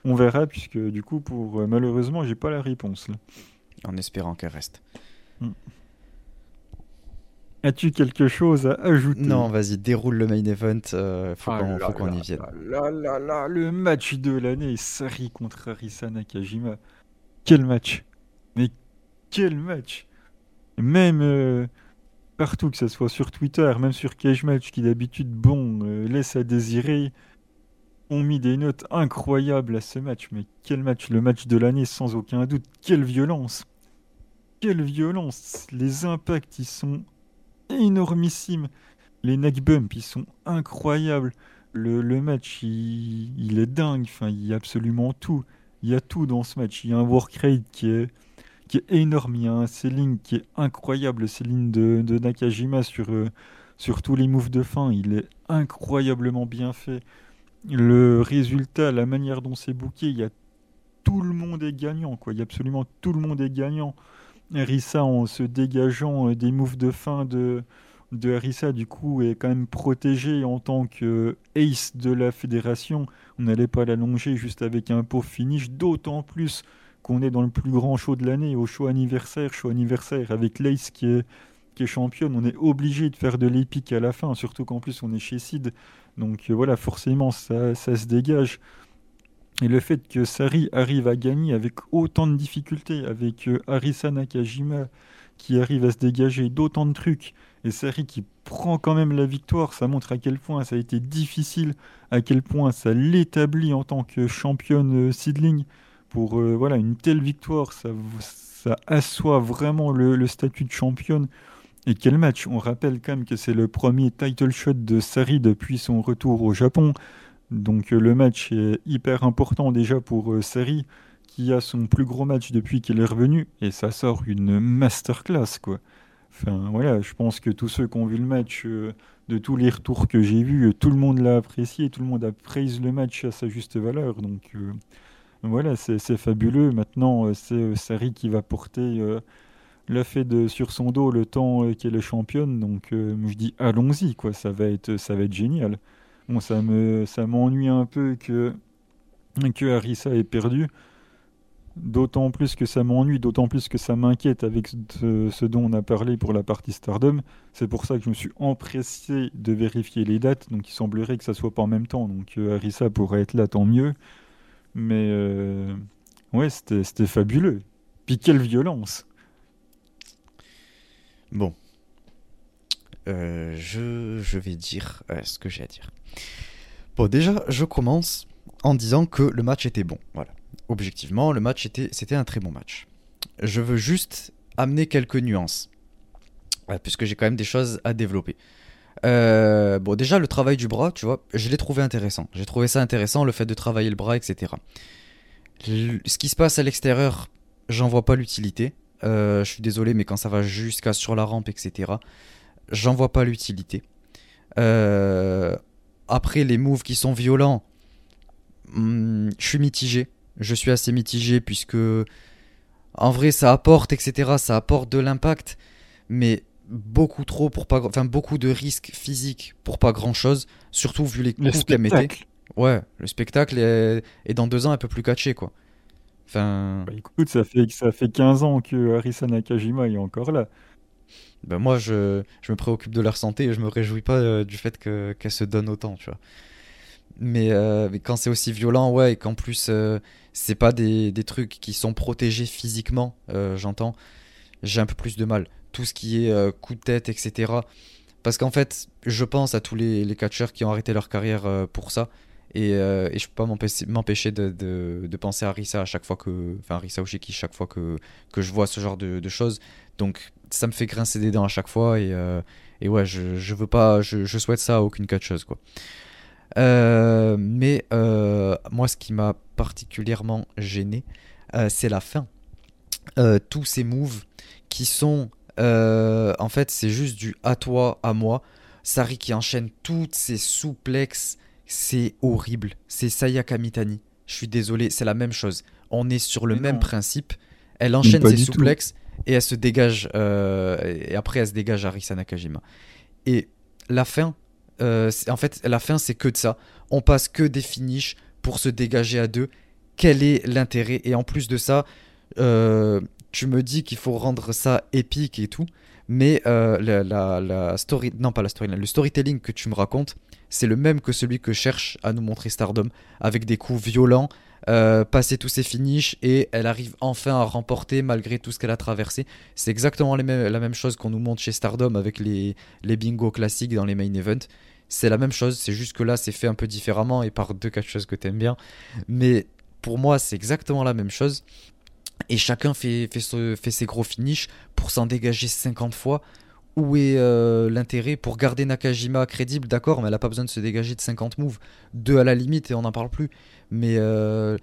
On verra, puisque du coup, pour malheureusement, j'ai pas la réponse là. En espérant qu'elle reste. Mm. As-tu quelque chose à ajouter? Non, vas-y, déroule le main event. Euh, faut ah qu'on y vienne. Là, là, là, le match de l'année, Sari contre Arisa Nakajima. Quel match? Mais quel match Même euh, partout, que ce soit sur Twitter, même sur Cage Match, qui d'habitude, bon, euh, laisse à désirer, ont mis des notes incroyables à ce match. Mais quel match Le match de l'année, sans aucun doute. Quelle violence Quelle violence Les impacts, ils sont énormissime. Les neck bumps, ils sont incroyables. Le, match, il, est dingue. Enfin, il y a absolument tout. Il y a tout dans ce match. Il y a un work rate qui est, qui est énorme. Il y a un selling qui est incroyable. Le selling de, de Nakajima sur, euh, sur tous les moves de fin, il est incroyablement bien fait. Le résultat, la manière dont c'est booké, il y a tout le monde est gagnant. Quoi. Il y a absolument tout le monde est gagnant. Harissa en se dégageant euh, des moves de fin de, de du coup, est quand même protégé en tant que ace de la fédération. On n'allait pas l'allonger juste avec un pauvre finish, d'autant plus qu'on est dans le plus grand show de l'année, au show anniversaire, show anniversaire avec l'Ace qui est, qui championne. On est obligé de faire de l'épique à la fin, surtout qu'en plus on est chez Sid. Donc euh, voilà, forcément, ça, ça se dégage. Et le fait que Sari arrive à gagner avec autant de difficultés, avec euh, Arisa Nakajima qui arrive à se dégager d'autant de trucs, et Sari qui prend quand même la victoire, ça montre à quel point ça a été difficile, à quel point ça l'établit en tant que championne euh, seedling. Pour euh, voilà, une telle victoire, ça, ça assoit vraiment le, le statut de championne. Et quel match? On rappelle quand même que c'est le premier title shot de Sari depuis son retour au Japon. Donc euh, le match est hyper important déjà pour euh, Sari, qui a son plus gros match depuis qu'il est revenu, et ça sort une masterclass, quoi. Enfin voilà, je pense que tous ceux qui ont vu le match, euh, de tous les retours que j'ai vus, tout le monde l'a apprécié, tout le monde a praisé le match à sa juste valeur. Donc voilà, c'est fabuleux. Maintenant, c'est Sari qui va porter la de, sur son dos le temps qu'elle est championne. Donc je dis allons-y, quoi. Ça va être, ça va être génial. Bon, ça me ça m'ennuie un peu que que Harissa ait perdu. D'autant plus que ça m'ennuie, d'autant plus que ça m'inquiète avec ce, dont on a parlé pour la partie Stardom. C'est pour ça que je me suis empressé de vérifier les dates. Donc il semblerait que ça soit pas en même temps. Donc euh, Harissa pourrait être là, tant mieux. Mais euh, ouais, c'était fabuleux. Puis quelle violence Bon, euh, je, vais dire euh, ce que j'ai à dire. Bon, déjà, je commence en disant que le match était bon. Voilà. Objectivement, le match était, c'était un très bon match. Je veux juste amener quelques nuances, euh, puisque j'ai quand même des choses à développer. bon, déjà, le travail du bras, tu vois, je l'ai trouvé intéressant. J'ai trouvé ça intéressant, le fait de travailler le bras, etc. ce qui se passe à l'extérieur, j'en vois pas l'utilité. je suis désolé, mais quand ça va jusqu'à sur la rampe, etc., j'en vois pas l'utilité. Euh, après, les moves qui sont violents, hmm, je suis mitigé. Je suis assez mitigé puisque, en vrai, ça apporte, etc. Ça apporte de l'impact, mais beaucoup trop pour pas, enfin beaucoup de risques physiques pour pas grand chose. Surtout vu les coups qu'elle mettait. Ouais, le spectacle est, dans deux ans un peu plus catché quoi. Enfin. Bah, écoute, ça fait ça fait 15 ans que Arisa Nakajima est encore là. Ben moi, je, je, me préoccupe de leur santé et je me réjouis pas euh, du fait qu'elles se donnent autant, tu vois. Mais, euh, mais quand c'est aussi violent, ouais, et qu'en plus, euh, c'est pas des, des, trucs qui sont protégés physiquement, j'entends, j'ai un peu plus de mal. Tout ce qui est coup de tête, etc. Parce qu'en fait, je pense à tous les, les catcheurs qui ont arrêté leur carrière pour ça. Et, euh, et, je peux pas m'empêcher de, de, penser à Rissa à chaque fois que. Enfin, Oshiki, chaque fois que, que je vois ce genre de, de, choses. Donc, ça me fait grincer des dents à chaque fois. Et, euh, et ouais, je, je veux pas. Je, je, souhaite ça à aucune catcheuse, quoi. Euh, mais euh, moi, ce qui m'a particulièrement gêné, c'est la fin. tous ces moves qui sont. en fait, c'est juste du à toi, à moi. Sari qui enchaîne toutes ces souplexes c'est horrible. C'est Sayaka Mitani. Je suis désolé, c'est la même chose. On est sur le même principe. Elle enchaîne ses souplexes et elle se dégage. Euh, et après, elle se dégage à Risa Nakajima. Et la fin, euh, en fait, la fin, c'est que de ça. On passe que des finishes pour se dégager à deux. Quel est l'intérêt? Et en plus de ça, euh, tu me dis qu'il faut rendre ça épique et tout. Mais la, la, story, non pas la story, le storytelling que tu me racontes, c'est le même que celui que cherche à nous montrer Stardom, avec des coups violents, euh, passer tous ses finishes et elle arrive enfin à remporter malgré tout ce qu'elle a traversé. C'est exactement la même chose qu'on nous montre chez Stardom avec les, les bingos classiques dans les main events. C'est la même chose, c'est juste que là c'est fait un peu différemment et par deux choses que t'aimes bien. Mais pour moi c'est exactement la même chose. Et chacun fait, fait, fait ses gros finishes pour s'en dégager 50 fois où est euh, l'intérêt pour garder Nakajima crédible, d'accord, mais elle n'a pas besoin de se dégager de 50 moves, deux à la limite et on n'en parle plus. Mais euh,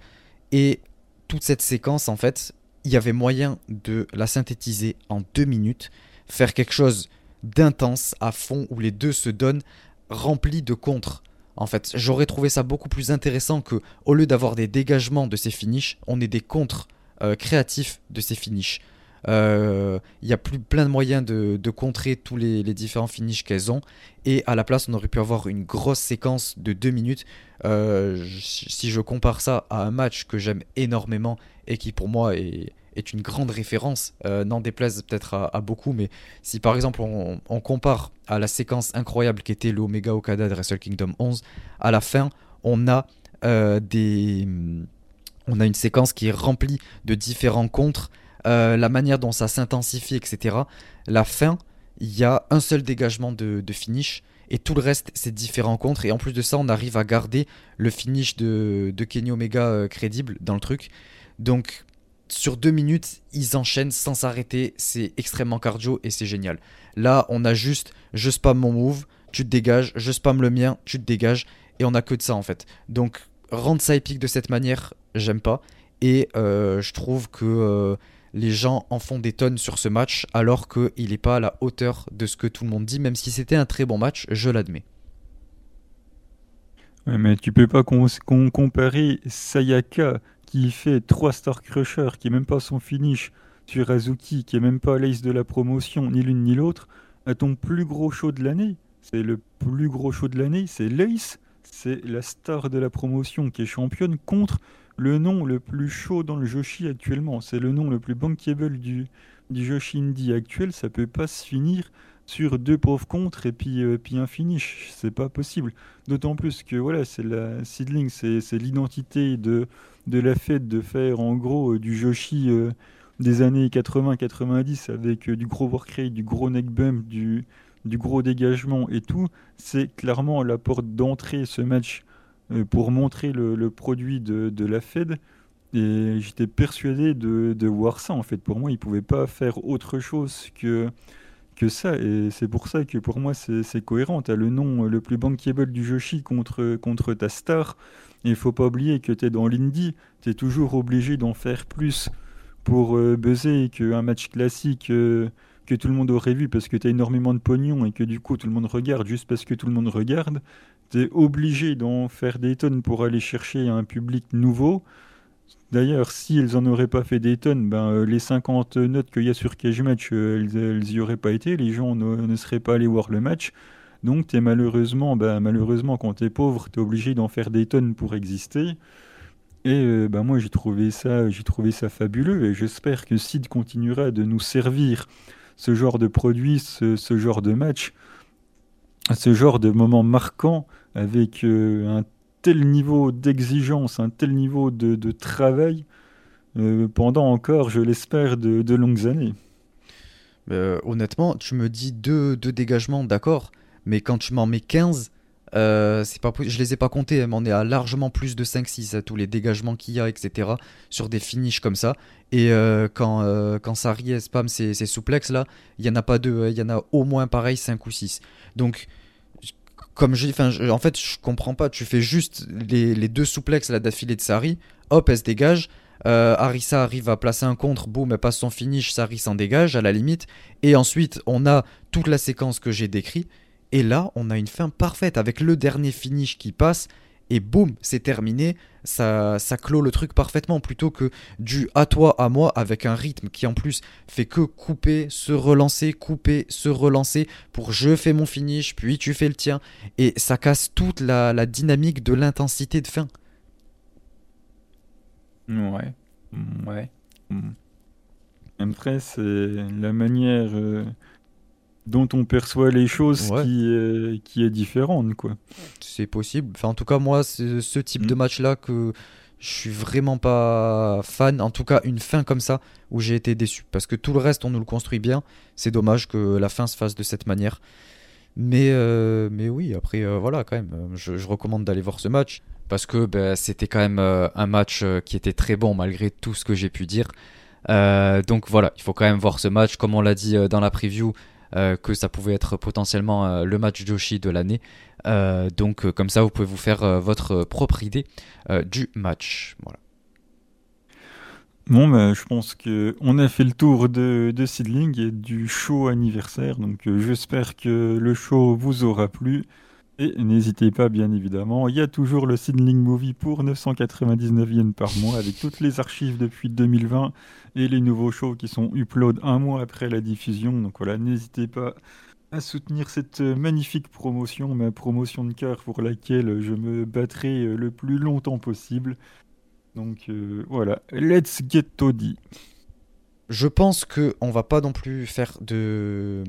et toute cette séquence, en fait, il y avait moyen de la synthétiser en deux minutes, faire quelque chose d'intense à fond où les deux se donnent, rempli de contres. En fait, j'aurais trouvé ça beaucoup plus intéressant que, au lieu d'avoir des dégagements de ces finishes, on ait des contres euh, créatifs de ces finishes. Euh, il y a plus, plein de moyens de, contrer tous les, différents finishes qu'elles ont. Et à la place, on aurait pu avoir une grosse séquence de 2 minutes. Euh, si je compare ça à un match que j'aime énormément et qui pour moi est, est une grande référence, euh, n'en déplaise peut-être à, beaucoup, mais si par exemple on, compare à la séquence incroyable qui était l'Omega Okada de Wrestle Kingdom 11, à la fin, on a des... On a une séquence qui est remplie de différents contres euh, la manière dont ça s'intensifie, etc. La fin, il y a un seul dégagement de, finish et tout le reste c'est différents contres. Et en plus de ça on arrive à garder le finish de, Kenny Omega euh, crédible dans le truc. Donc sur deux minutes ils enchaînent sans s'arrêter. C'est extrêmement cardio et c'est génial. Là on a juste je spam mon move tu te dégages. Je spam le mien tu te dégages. Et on a que de ça en fait. Donc rendre ça épique de cette manière j'aime pas. Et euh, je trouve que les gens en font des tonnes sur ce match alors qu'il n'est pas à la hauteur de ce que tout le monde dit, même si c'était un très bon match, je l'admets. mais tu peux pas comparer Sayaka qui fait 3 Star Crusher, qui est même pas son finish, sur Azuki, qui est même pas l'ace de la promotion, ni l'une ni l'autre, à ton plus gros show de l'année. C'est le plus gros show de l'année, c'est l'ace, c'est la star de la promotion qui est championne contre le nom le plus chaud dans le Joshi actuellement. C'est le nom le plus bankable du, du Joshi Indie actuel. Ça peut pas se finir sur deux pauvres contres et puis, euh, puis un finish. C'est pas possible. D'autant plus que voilà, c'est la Seedling, c'est l'identité de, de la fête de faire en gros euh, du Joshi euh, des années 80-90 avec du gros workrate, du gros neck bump, du, du gros dégagement et tout. C'est clairement la porte d'entrée ce match pour montrer le, produit de, la Fed. Et j'étais persuadé de, voir ça, en fait. Pour moi, ils ne pouvaient pas faire autre chose que, que ça. Et c'est pour ça que pour moi, c'est cohérent. Tu as le nom le plus bankable du Joshi contre, contre ta star. Et il faut pas oublier que tu es dans l'indie. Tu es toujours obligé d'en faire plus pour euh, buzzer qu'un match classique euh, que tout le monde aurait vu parce que tu as énormément de pognon et que du coup tout le monde regarde juste parce que tout le monde regarde obligé d'en faire des tonnes pour aller chercher un public nouveau. D'ailleurs, si elles en auraient pas fait des tonnes, ben, euh, les 50 notes qu'il y a sur Cage Match, euh, elles, n'y auraient pas été, les gens ne, seraient pas allés voir le match. Donc, es malheureusement, ben, malheureusement, quand tu es pauvre, tu es obligé d'en faire des tonnes pour exister. Et ben, moi, j'ai trouvé, ça, j'ai trouvé ça fabuleux et j'espère que Sid continuera de nous servir ce genre de produit, ce, ce genre de match, ce genre de moment marquant avec euh, un tel niveau d'exigence, un tel niveau de, travail euh, pendant encore, je l'espère, de, longues années. Euh, honnêtement, tu me dis deux, dégagements, d'accord, mais quand tu m'en mets 15, euh, c'est pas, je les ai pas comptés, mais on est à largement plus de 5-6 à tous les dégagements qu'il y a, etc. sur des finishes comme ça. Et quand, euh, quand spam ces, ces souplex là, il y en a pas deux, il y en a au moins pareil 5 ou 6. Donc, comme je en fait, je comprends pas. Tu fais juste les, deux souplex là d'affilée de Sari, hop, elle se dégage. Euh, Arisa arrive à placer un contre, boum, elle passe son finish, Sari s'en dégage à la limite. Et ensuite, on a toute la séquence que j'ai décrite. Et là, on a une fin parfaite avec le dernier finish qui passe. Et boum, c'est terminé. Ça, ça clôt le truc parfaitement plutôt que du à toi, à moi, avec un rythme qui en plus fait que couper, se relancer, couper, se relancer pour je fais mon finish, puis tu fais le tien. Et ça casse toute la, dynamique de l'intensité de fin. Ouais. Ouais. Après, c'est la manière. Euh, dont on perçoit les choses qui, est, qui est différente, quoi. C'est possible. Enfin, en tout cas, moi, c'est ce type de mm. match-là que je suis vraiment pas fan. En tout cas, une fin comme ça où j'ai été déçu. Parce que tout le reste, on nous le construit bien. C'est dommage que la fin se fasse de cette manière. Mais, euh, mais oui, après, euh, voilà, quand même. Je, recommande d'aller voir ce match. Parce que ben, c'était quand même euh, un match qui était très bon malgré tout ce que j'ai pu dire. donc voilà, il faut quand même voir ce match. Comme on l'a dit dans la preview, euh, que ça pouvait être potentiellement euh, le match Joshi de l'année. Euh, donc comme ça, vous pouvez vous faire votre propre idée du match. Bon, bah, je pense qu'on a fait le tour de, de Seedling et du show anniversaire. Donc, j'espère que le show vous aura plu. Et n'hésitez pas, bien évidemment, il y a toujours le Seedling Movie pour 999 yens par mois avec toutes les archives depuis 2020 et les nouveaux shows qui sont upload un mois après la diffusion. Donc voilà, n'hésitez pas à soutenir cette magnifique promotion, ma promotion de cœur pour laquelle je me battrai le plus longtemps possible. Donc euh, voilà, let's get Toddy. Je pense que on va pas non plus faire de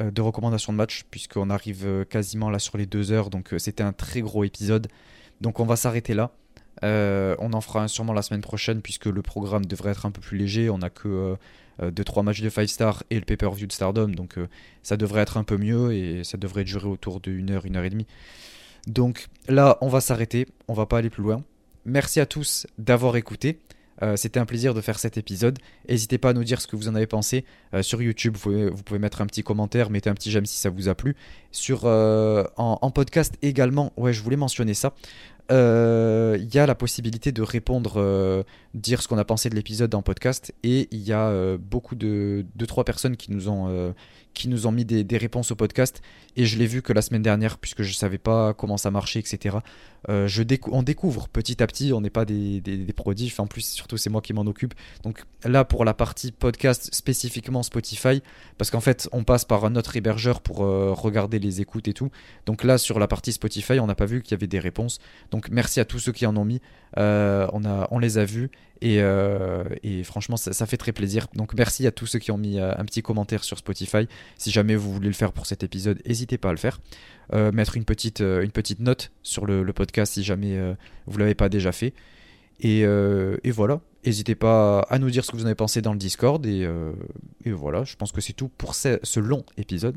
de recommandations de match puisqu'on arrive euh, quasiment là sur les deux heures, donc c'était un très gros épisode. Donc on va s'arrêter là. Euh, on en fera sûrement la semaine prochaine puisque le programme devrait être un peu plus léger. On n'a que 2-3 euh, matchs de 5 stars et le pay-per-view de Stardom. Donc euh, ça devrait être un peu mieux et ça devrait durer autour d'une heure, une heure et demie. Donc là, on va s'arrêter. On va pas aller plus loin. Merci à tous d'avoir écouté. C'était un plaisir de faire cet épisode. N'hésitez pas à nous dire ce que vous en avez pensé. sur YouTube, vous pouvez, mettre un petit commentaire, mettez un petit j'aime si ça vous a plu. Sur, en, en, podcast également, ouais, je voulais mentionner ça il euh, y a la possibilité de répondre, euh, dire ce qu'on a pensé de l'épisode en podcast, et il y a euh, beaucoup de deux trois personnes qui nous ont qui nous ont mis des, réponses au podcast, et je l'ai vu que la semaine dernière, puisque je savais pas comment ça marchait, etc. je on découvre petit à petit, on n'est pas des, des, des, en plus surtout c'est moi qui m'en occupe. Donc là pour la partie podcast spécifiquement Spotify, parce qu'en fait on passe par un autre hébergeur pour regarder les écoutes et tout. Donc là sur la partie Spotify, on n'a pas vu qu'il y avait des réponses. Donc merci à tous ceux qui en ont mis. Euh, on, les a vus et, euh, franchement ça, fait très plaisir. Donc merci à tous ceux qui ont mis euh, un petit commentaire sur Spotify. Si jamais vous voulez le faire pour cet épisode, n'hésitez pas à le faire. mettre une petite, une petite note sur le, podcast si jamais vous l'avez pas déjà fait. Et, voilà, n'hésitez pas à nous dire ce que vous en avez pensé dans le Discord. Et, voilà, je pense que c'est tout pour ce long épisode.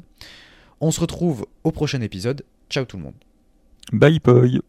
On se retrouve au prochain épisode. Ciao tout le monde. Bye bye